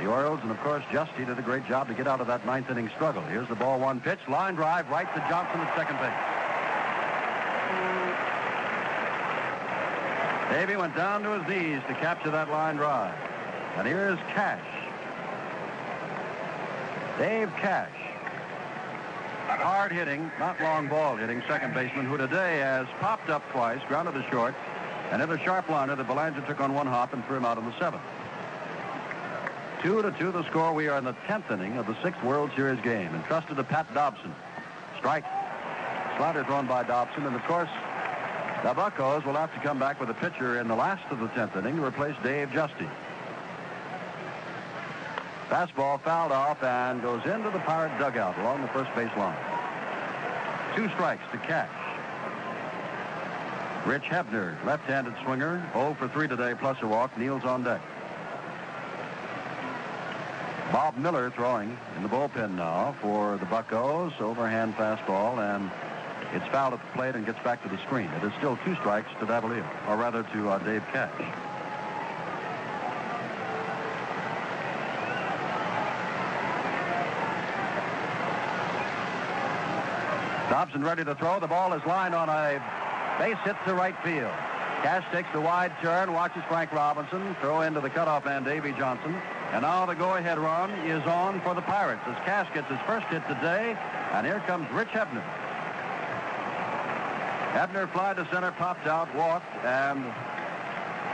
the Orioles, and of course, Giusti did a great job to get out of that ninth inning struggle. Here's the ball one pitch, line drive right to Johnson at second base. Davy went down to his knees to capture that line drive. And here's Cash. Dave Cash. Hard hitting, not long ball hitting second baseman who today has popped up twice, grounded to short, and hit a sharp liner that Belanger took on one hop and threw him out in the seventh. Two to two the score. We are in the tenth inning of the sixth World Series game, entrusted to Pat Dobson. Strike. Slider thrown by Dobson, and of course, the Buckos will have to come back with a pitcher in the last of the 10th inning to replace Dave Giusti. Fastball fouled off and goes into the Pirate dugout along the first base line. Two strikes to Cash. Rich Hebner, left-handed swinger, 0 for 3 today, plus a walk, kneels on deck. Bob Miller throwing in the bullpen now for the Buckos. Overhand fastball, and it's fouled at the plate and gets back to the screen. It is still two strikes to Davalillo, or rather to uh, Dave Cash. Dobson ready to throw. The ball is lined on a base hit to right field. Cash takes the wide turn, watches Frank Robinson throw into the cutoff man Davy Johnson. And now the go-ahead run is on for the Pirates as Cash gets his first hit today. And here comes Rich Hebner. Hebner fly to center, popped out, walked, and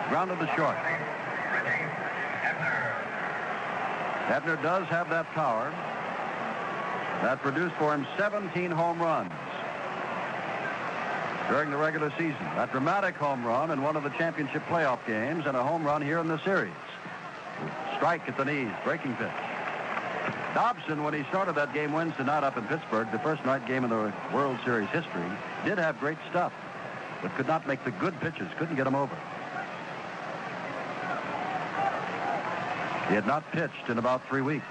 grounded to short. Hebner does have that power. That produced for him 17 home runs. during the regular season. That dramatic home run in one of the championship playoff games and a home run here in the series. Strike at the knees, breaking pitch. Dobson, when he started that game Wednesday night up in Pittsburgh, the first night game in the World Series history, did have great stuff, but could not make the good pitches, couldn't get them over. He had not pitched in about three weeks.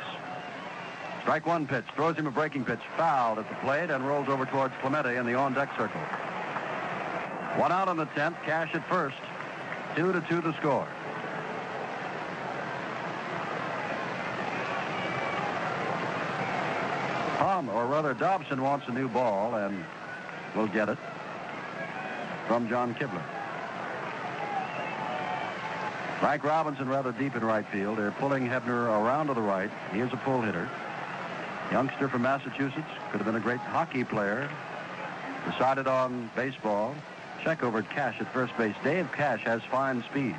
Strike one pitch, throws him a breaking pitch, fouled at the plate, and rolls over towards Clemente in the on-deck circle. One out on the 10th, Cash at first. Two to two to score. Palm, or rather Dobson wants a new ball and will get it from John Kibler. Frank Robinson rather deep in right field. They're pulling Hebner around to the right. He is a pull hitter. Youngster from Massachusetts. Could have been a great hockey player. Decided on baseball. Check over at Cash at first base. Dave Cash has fine speed.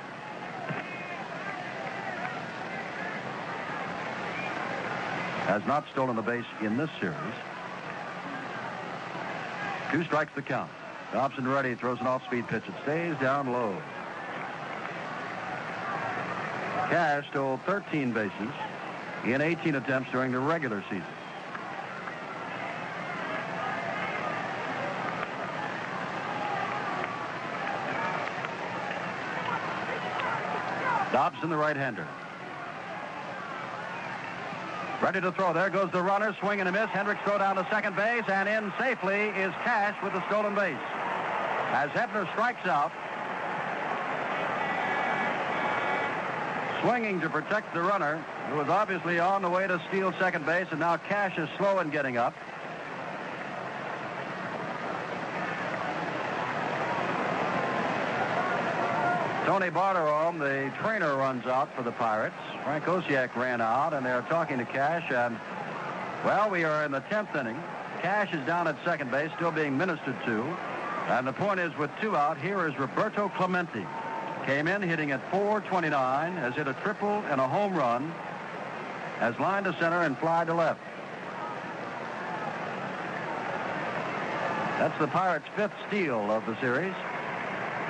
Has not stolen a base in this series. Two strikes the count. Dobson ready, throws an off-speed pitch. It stays down low. Cash stole 13 bases in 18 attempts during the regular season. Dobson, the right-hander. Ready to throw. There goes the runner. Swing and a miss. Hendricks throw down to second base, and in safely is Cash with the stolen base. As Hebner strikes out, swinging to protect the runner, who was obviously on the way to steal second base, and now Cash is slow in getting up. Tony Bartirome, the trainer, runs out for the Pirates. Frank Oceak ran out, and they're talking to Cash, and, well, we are in the 10th inning. Cash is down at second base, still being ministered to. And the point is, with two out, here is Roberto Clemente. Came in hitting at 429, has hit a triple and a home run, has line to center and fly to left. That's the Pirates' fifth steal of the series.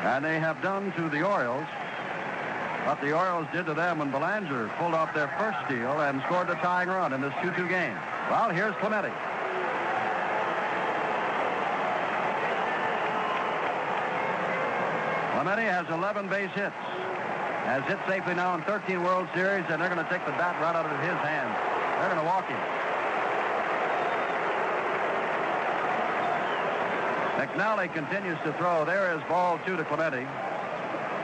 And they have done to the Orioles what the Orioles did to them when Belanger pulled off their first steal and scored the tying run in this 2-2 game. Well, here's Clemente. Clemente has 11 base hits. Has hit safely now in 13 World Series, and they're going to take the bat right out of his hands. They're going to walk him. McNally continues to throw. There is ball two to Clemente.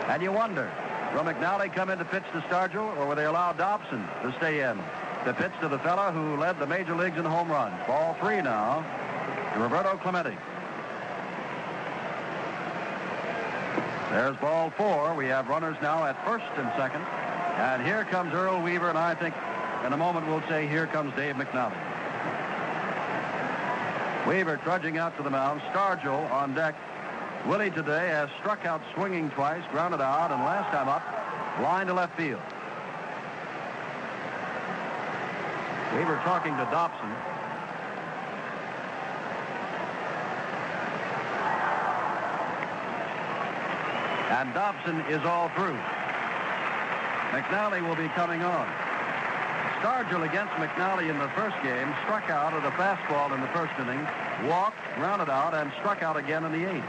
And you wonder, will McNally come in to pitch to Stargell, or will they allow Dobson to stay in to pitch to the fella who led the major leagues in home runs? Ball three now to Roberto Clemente. There's ball four. We have runners now at first and second. And here comes Earl Weaver, and I think in a moment we'll say here comes Dave McNally. Weaver trudging out to the mound. Stargell on deck. Willie today has struck out swinging twice, grounded out, and last time up, line to left field. Weaver talking to Dobson. And Dobson is all through. McNally will be coming on. Stargell against McNally in the first game struck out at a fastball in the first inning, walked, grounded out, and struck out again in the eighth.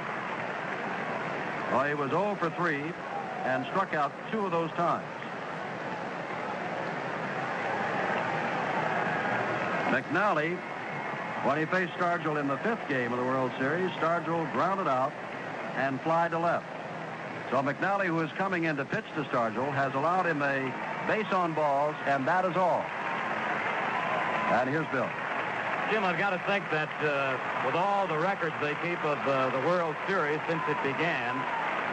Well, he was 0 for 3 and struck out two of those times. McNally, when he faced Stargell in the fifth game of the World Series, Stargell grounded out and fly to left. So McNally, who is coming in to pitch to Stargell, has allowed him a base on balls, and that is all. And here's Bill. Jim, I've got to think that uh, with all the records they keep of uh, the World Series since it began,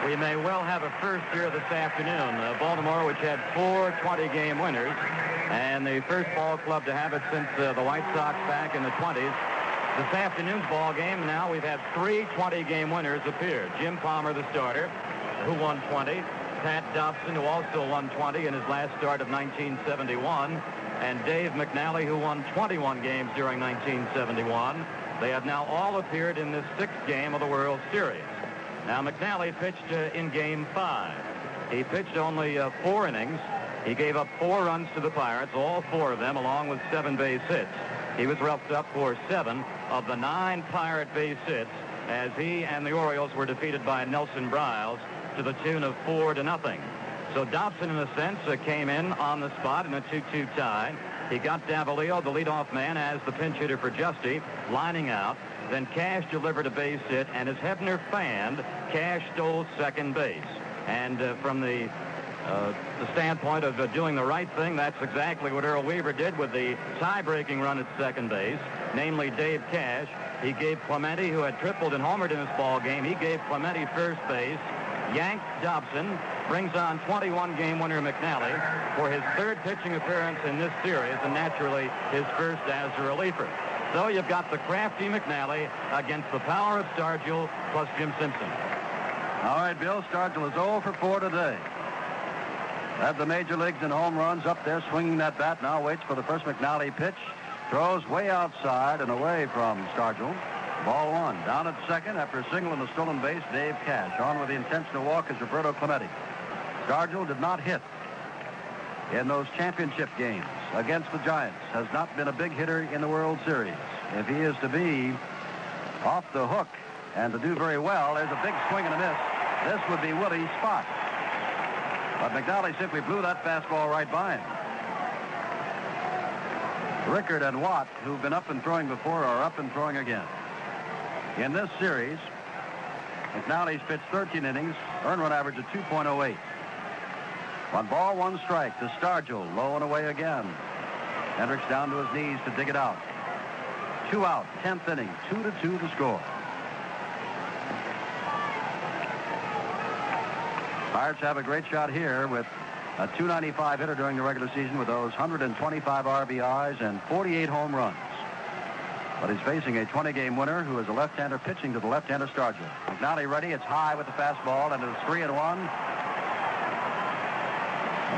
we may well have a first here this afternoon. Uh, Baltimore, which had four 20-game winners, and the first ball club to have it since uh, the White Sox back in the 20s. This afternoon's ball game, now we've had three 20-game winners appear. Jim Palmer, the starter, who won 20. Pat Dobson, who also won 20 in his last start of 1971. And Dave McNally, who won 21 games during 1971. They have now all appeared in this sixth game of the World Series. Now, McNally pitched uh, in game five. He pitched only uh, four innings. He gave up four runs to the Pirates, all four of them, along with seven base hits. He was roughed up for seven of the nine Pirate base hits as he and the Orioles were defeated by Nelson Briles to the tune of four to nothing. So Dobson, in a sense, uh, came in on the spot in a 2-2 tie. He got Davalillo, the leadoff man, as the pinch hitter for Giusti, lining out. Then Cash delivered a base hit, and as Hebner fanned, Cash stole second base. And uh, from the uh, the standpoint of uh, doing the right thing, that's exactly what Earl Weaver did with the tie-breaking run at second base, namely Dave Cash. He gave Clemente, who had tripled and homered in this ball game, he gave Clemente first base. Yank Dobson brings on 21 game winner McNally for his third pitching appearance in this series and naturally his first as a reliever. So you've got the crafty McNally against the power of Stargell plus Jim Simpson. All right, Bill, Stargell is 0 for 4 today. At the major leagues in home runs up there swinging that bat now waits for the first McNally pitch. Throws way outside and away from Stargell. Ball one. Down at second after a single and a stolen base, Dave Cash. On with the intentional walk is Roberto Clemente. Stargell did not hit in those championship games against the Giants. Has not been a big hitter in the World Series. If he is to be off the hook and to do very well, there's a big swing and a miss. This would be Willie's spot. But McNally simply blew that fastball right by him. Richert and Watt, who've been up and throwing before, are up and throwing again. In this series, McNally's pitched 13 innings, earned run average of 2.08. One ball, one strike to Stargell, low and away again. Hendricks down to his knees to dig it out. Two out, 10th inning, two to two to score. Pirates have a great shot here with a 295 hitter during the regular season with those 125 RBIs and 48 home runs. But he's facing a 20-game winner who is a left-hander pitching to the left-hander Stargell. McNally ready. It's high with the fastball, and it's three and one.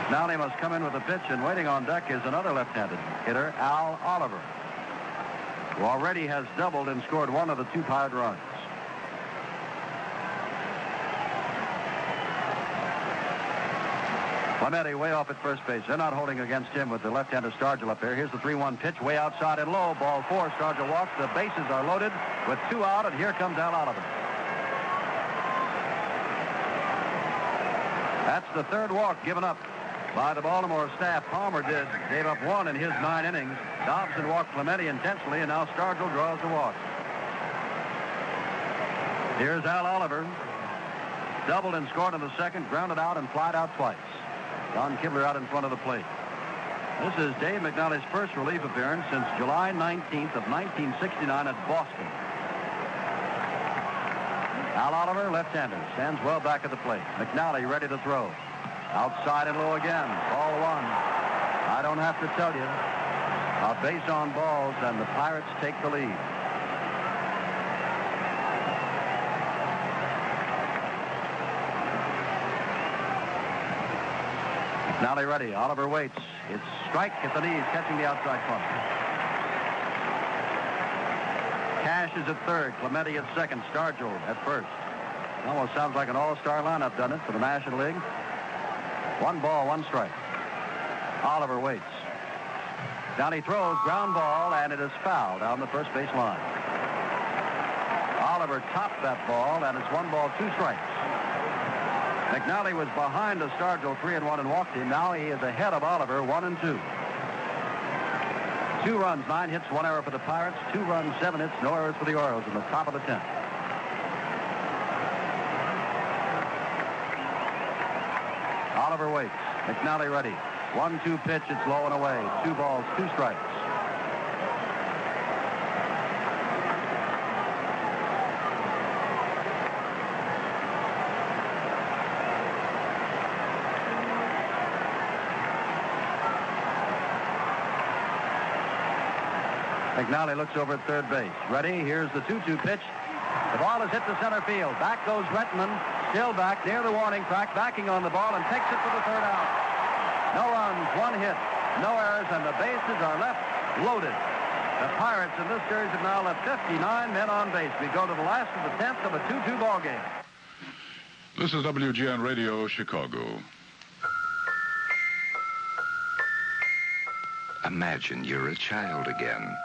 McNally must come in with a pitch, and waiting on deck is another left-handed hitter, Al Oliver, who already has doubled and scored one of the two tied runs. Clemente way off at first base. They're not holding against him with the left-hander Stargell up there. Here's the 3-1 pitch way outside and low. Ball four. Stargell walks. The bases are loaded with two out, and here comes Al Oliver. That's the third walk given up by the Baltimore staff. Palmer did. Gave up one in his nine innings. Dobson walked Clemente intentionally, and now Stargell draws the walk. Here's Al Oliver. Doubled and scored in the second, grounded out and flied out twice. Don Kibler out in front of the plate. This is Dave McNally's first relief appearance since July 19th of 1969 at Boston. Al Oliver, left-hander, stands well back at the plate. McNally ready to throw. Outside and low again. Ball one. I don't have to tell you. A base on balls, and the Pirates take the lead. McNally ready. Oliver waits. It's strike at the knees, catching the outside corner. Cash is at third. Clemente at second. Stargell at first. Almost sounds like an all-star lineup, doesn't it, for the National League? One ball, one strike. Oliver waits. Down he throws, ground ball, and it is foul down the first base line. Oliver topped that ball, and it's one ball, two strikes. McNally was behind the Stargell three and one and walked him. Now he is ahead of Oliver, one and two. Two runs, nine hits, one error for the Pirates. Two runs, seven hits, no errors for the Orioles in the top of the tenth. Oliver waits. McNally ready. One-two pitch. It's low and away. Two balls, two strikes. McNally looks over at third base. Ready? Here's the 2-2 pitch. The ball is hit to center field. Back goes Rettenmund. Still back near the warning track, backing on the ball and takes it for the third out. No runs, one hit, no errors, and the bases are left loaded. The Pirates in this series have now left 59 men on base. We go to the last of the 10th of a 2-2 ball game. This is WGN Radio, Chicago. Imagine you're a child again.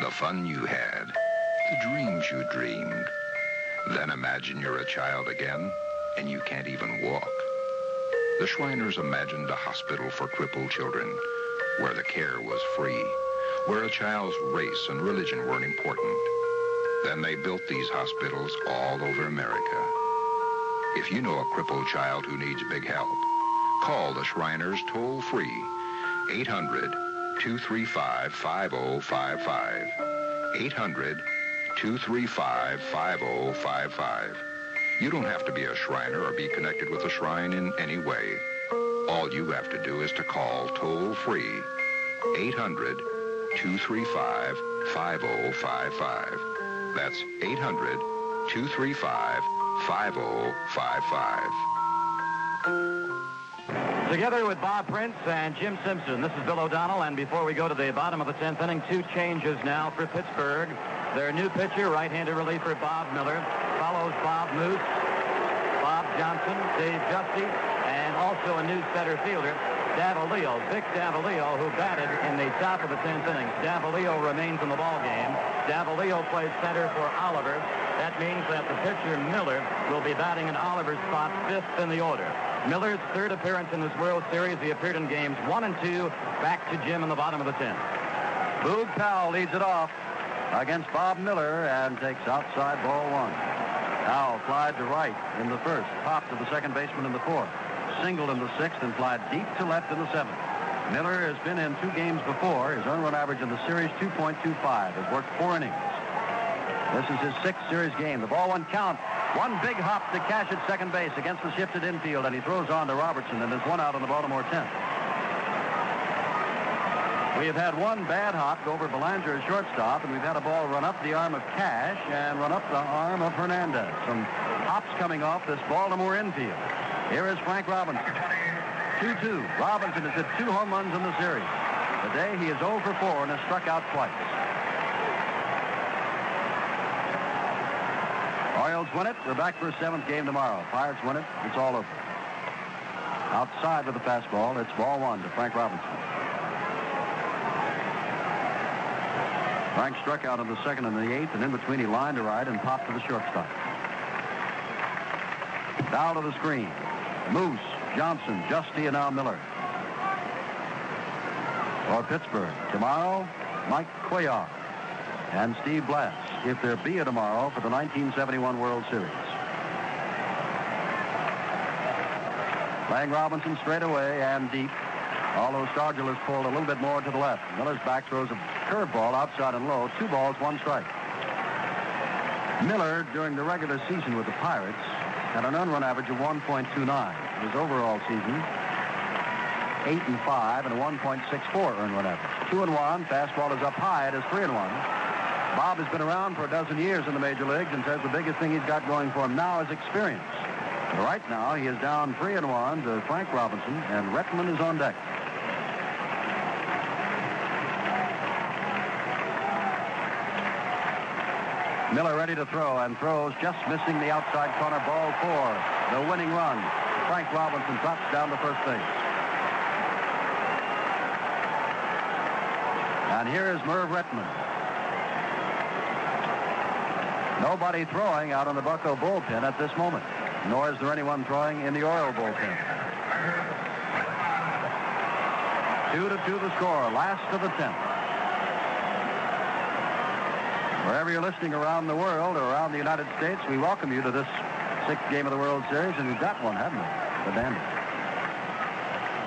The fun you had, the dreams you dreamed. Then imagine you're a child again and you can't even walk. The Shriners imagined a hospital for crippled children where the care was free, where a child's race and religion weren't important. Then they built these hospitals all over America. If you know a crippled child who needs big help, call the Shriners toll free 800 235 5055. 800 235 5055. You don't have to be a Shriner or be connected with a shrine in any way. All you have to do is to call toll free 800 235 5055. That's 800 235 5055. Together with Bob Prince and Jim Simpson, this is Bill O'Donnell, and before we go to the bottom of the 10th inning, two changes now for Pittsburgh. Their new pitcher, right-handed reliever Bob Miller, follows Bob Moose, Bob Johnson, Dave Giusti, and also a new center fielder, Davalillo, Vic Davalillo, who batted in the top of the 10th inning. Davalillo remains in the ball game. Davalillo plays center for Oliver. That means that the pitcher, Miller, will be batting in Oliver's spot fifth in the order. Miller's third appearance in this World Series. He appeared in games one and two. Back to Jim in the bottom of the 10th. Boog Powell leads it off against Bob Miller and takes outside ball one. Powell flied to right in the first, popped to the second baseman in the fourth, singled in the sixth, and flied deep to left in the seventh. Miller has been in two games before. His earned run average in the series, 2.25. Has worked four innings. This is his sixth series game. The ball one count. One big hop to cash at second base against the shifted infield, and he throws on to Robertson, and there's one out on the Baltimore 10th. We have had one bad hop over Belanger at shortstop, and we've had a ball run up the arm of Cash and run up the arm of Hernandez. Some hops coming off this Baltimore infield. Here is Frank Robinson. 2-2. Robinson has hit two home runs in the series. Today he is 0 for 4 and has struck out twice. Orioles win it. We're back for a seventh game tomorrow. Pirates win it. It's all over. Outside with the fastball. It's ball one to Frank Robinson. Frank struck out in the second and the eighth, and in between he lined a right and popped to the shortstop. Down to the screen. Moose, Johnson, Giusti, and now Miller. For Pittsburgh. Tomorrow, Mike Cuellar and Steve Blass, if there be a tomorrow for the 1971 World Series. Lang Robinson straight away and deep. Although Stargell has pulled a little bit more to the left. Miller's back throws a curveball outside and low. Two balls, one strike. Miller, during the regular season with the Pirates, had an unrun average of 1.29. His overall season, 8 and 5 and a 1.64 earned run average. 2 and 1. Fastball is up high. It is 3 and 1. Bob has been around for a dozen years in the major leagues and says the biggest thing he's got going for him now is experience. Right now, he is down 3 and 1 to Frank Robinson, and Rettenmund is on deck. Miller ready to throw and throws just missing the outside corner ball four. The winning run. Frank Robinson drops down to first base. And here is Merv Rettenmund. Nobody throwing out on the Bucko bullpen at this moment, nor is there anyone throwing in the Oriole bullpen. Two to two the score, last of the tenth. Wherever you're listening around the world or around the United States, we welcome you to this sixth game of the World Series, and we've got one, haven't we? The dandy.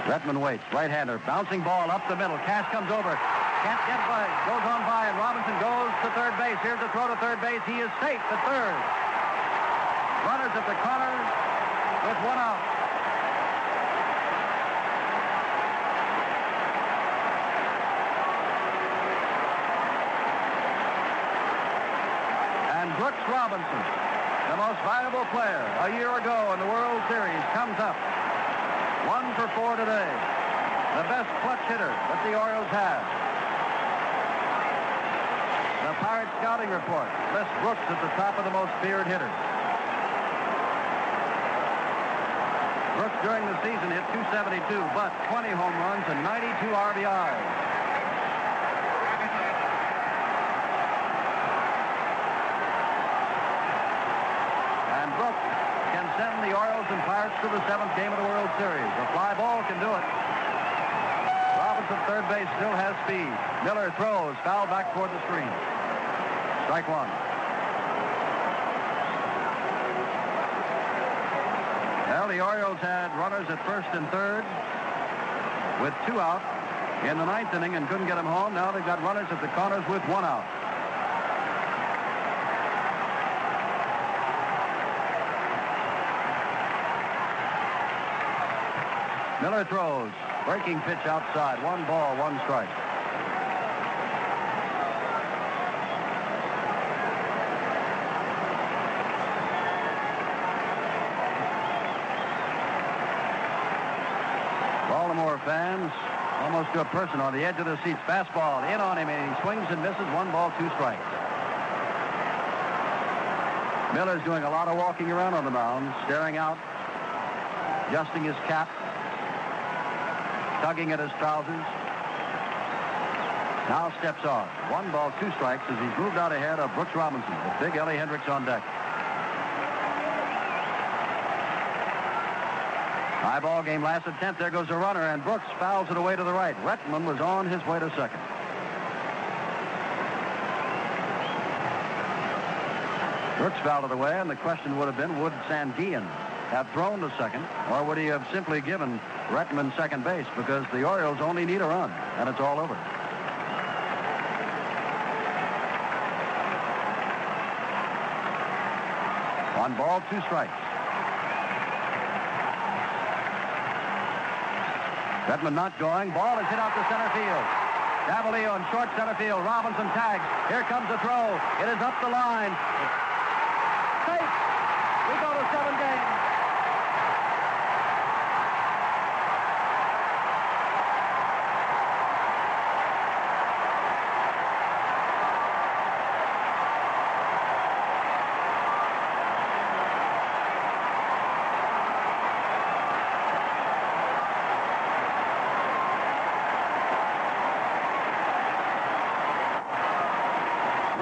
Rettenmund waits, right-hander, bouncing ball up the middle. Cash comes over, can't get by, goes on by, and Robinson goes to third base. Here's a throw to third base. He is safe at third. Runners at the corner with one out. And Brooks Robinson, the most valuable player a year ago in the World Series, comes up. One for four today. The best clutch hitter that the Orioles have. The Pirate scouting report lists Brooks at the top of the most feared hitters. Brooks during the season hit 272, but 20 home runs and 92 RBIs. And Brooks can send the Orioles and Pirates to the seventh game of the World Series. A fly ball can do it. Robinson, third base, still has speed. Miller throws, foul back toward the screen. Strike one. Well, the Orioles had runners at first and third with two out in the ninth inning and couldn't get them home. Now they've got runners at the corners with one out. Miller throws. Breaking pitch outside. One ball, one strike. Baltimore fans, almost to a person on the edge of their seats. Fastball in on him, and he swings and misses. One ball, two strikes. Miller's doing a lot of walking around on the mound, staring out, adjusting his cap, tugging at his trousers. Now steps off. One ball, two strikes as he's moved out ahead of Brooks Robinson with big Ellie Hendricks on deck. High ball game last attempt. There goes a runner, and Brooks fouls it away to the right. Rettenmund was on his way to second. Brooks fouled it away, and the question would have been, would Sanguillen have thrown to second, or would he have simply given Rettenmund second base because the Orioles only need a run, and it's all over. One ball, two strikes. Rettenmund not going. Ball is hit out to center field. Davalillo in short center field. Robinson tags. Here comes the throw. It is up the line. Safe. We go to seven games.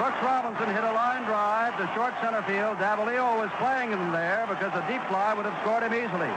Brooks Robinson hit a line drive to short center field. Davalillo was playing him there because a deep fly would have scored him easily.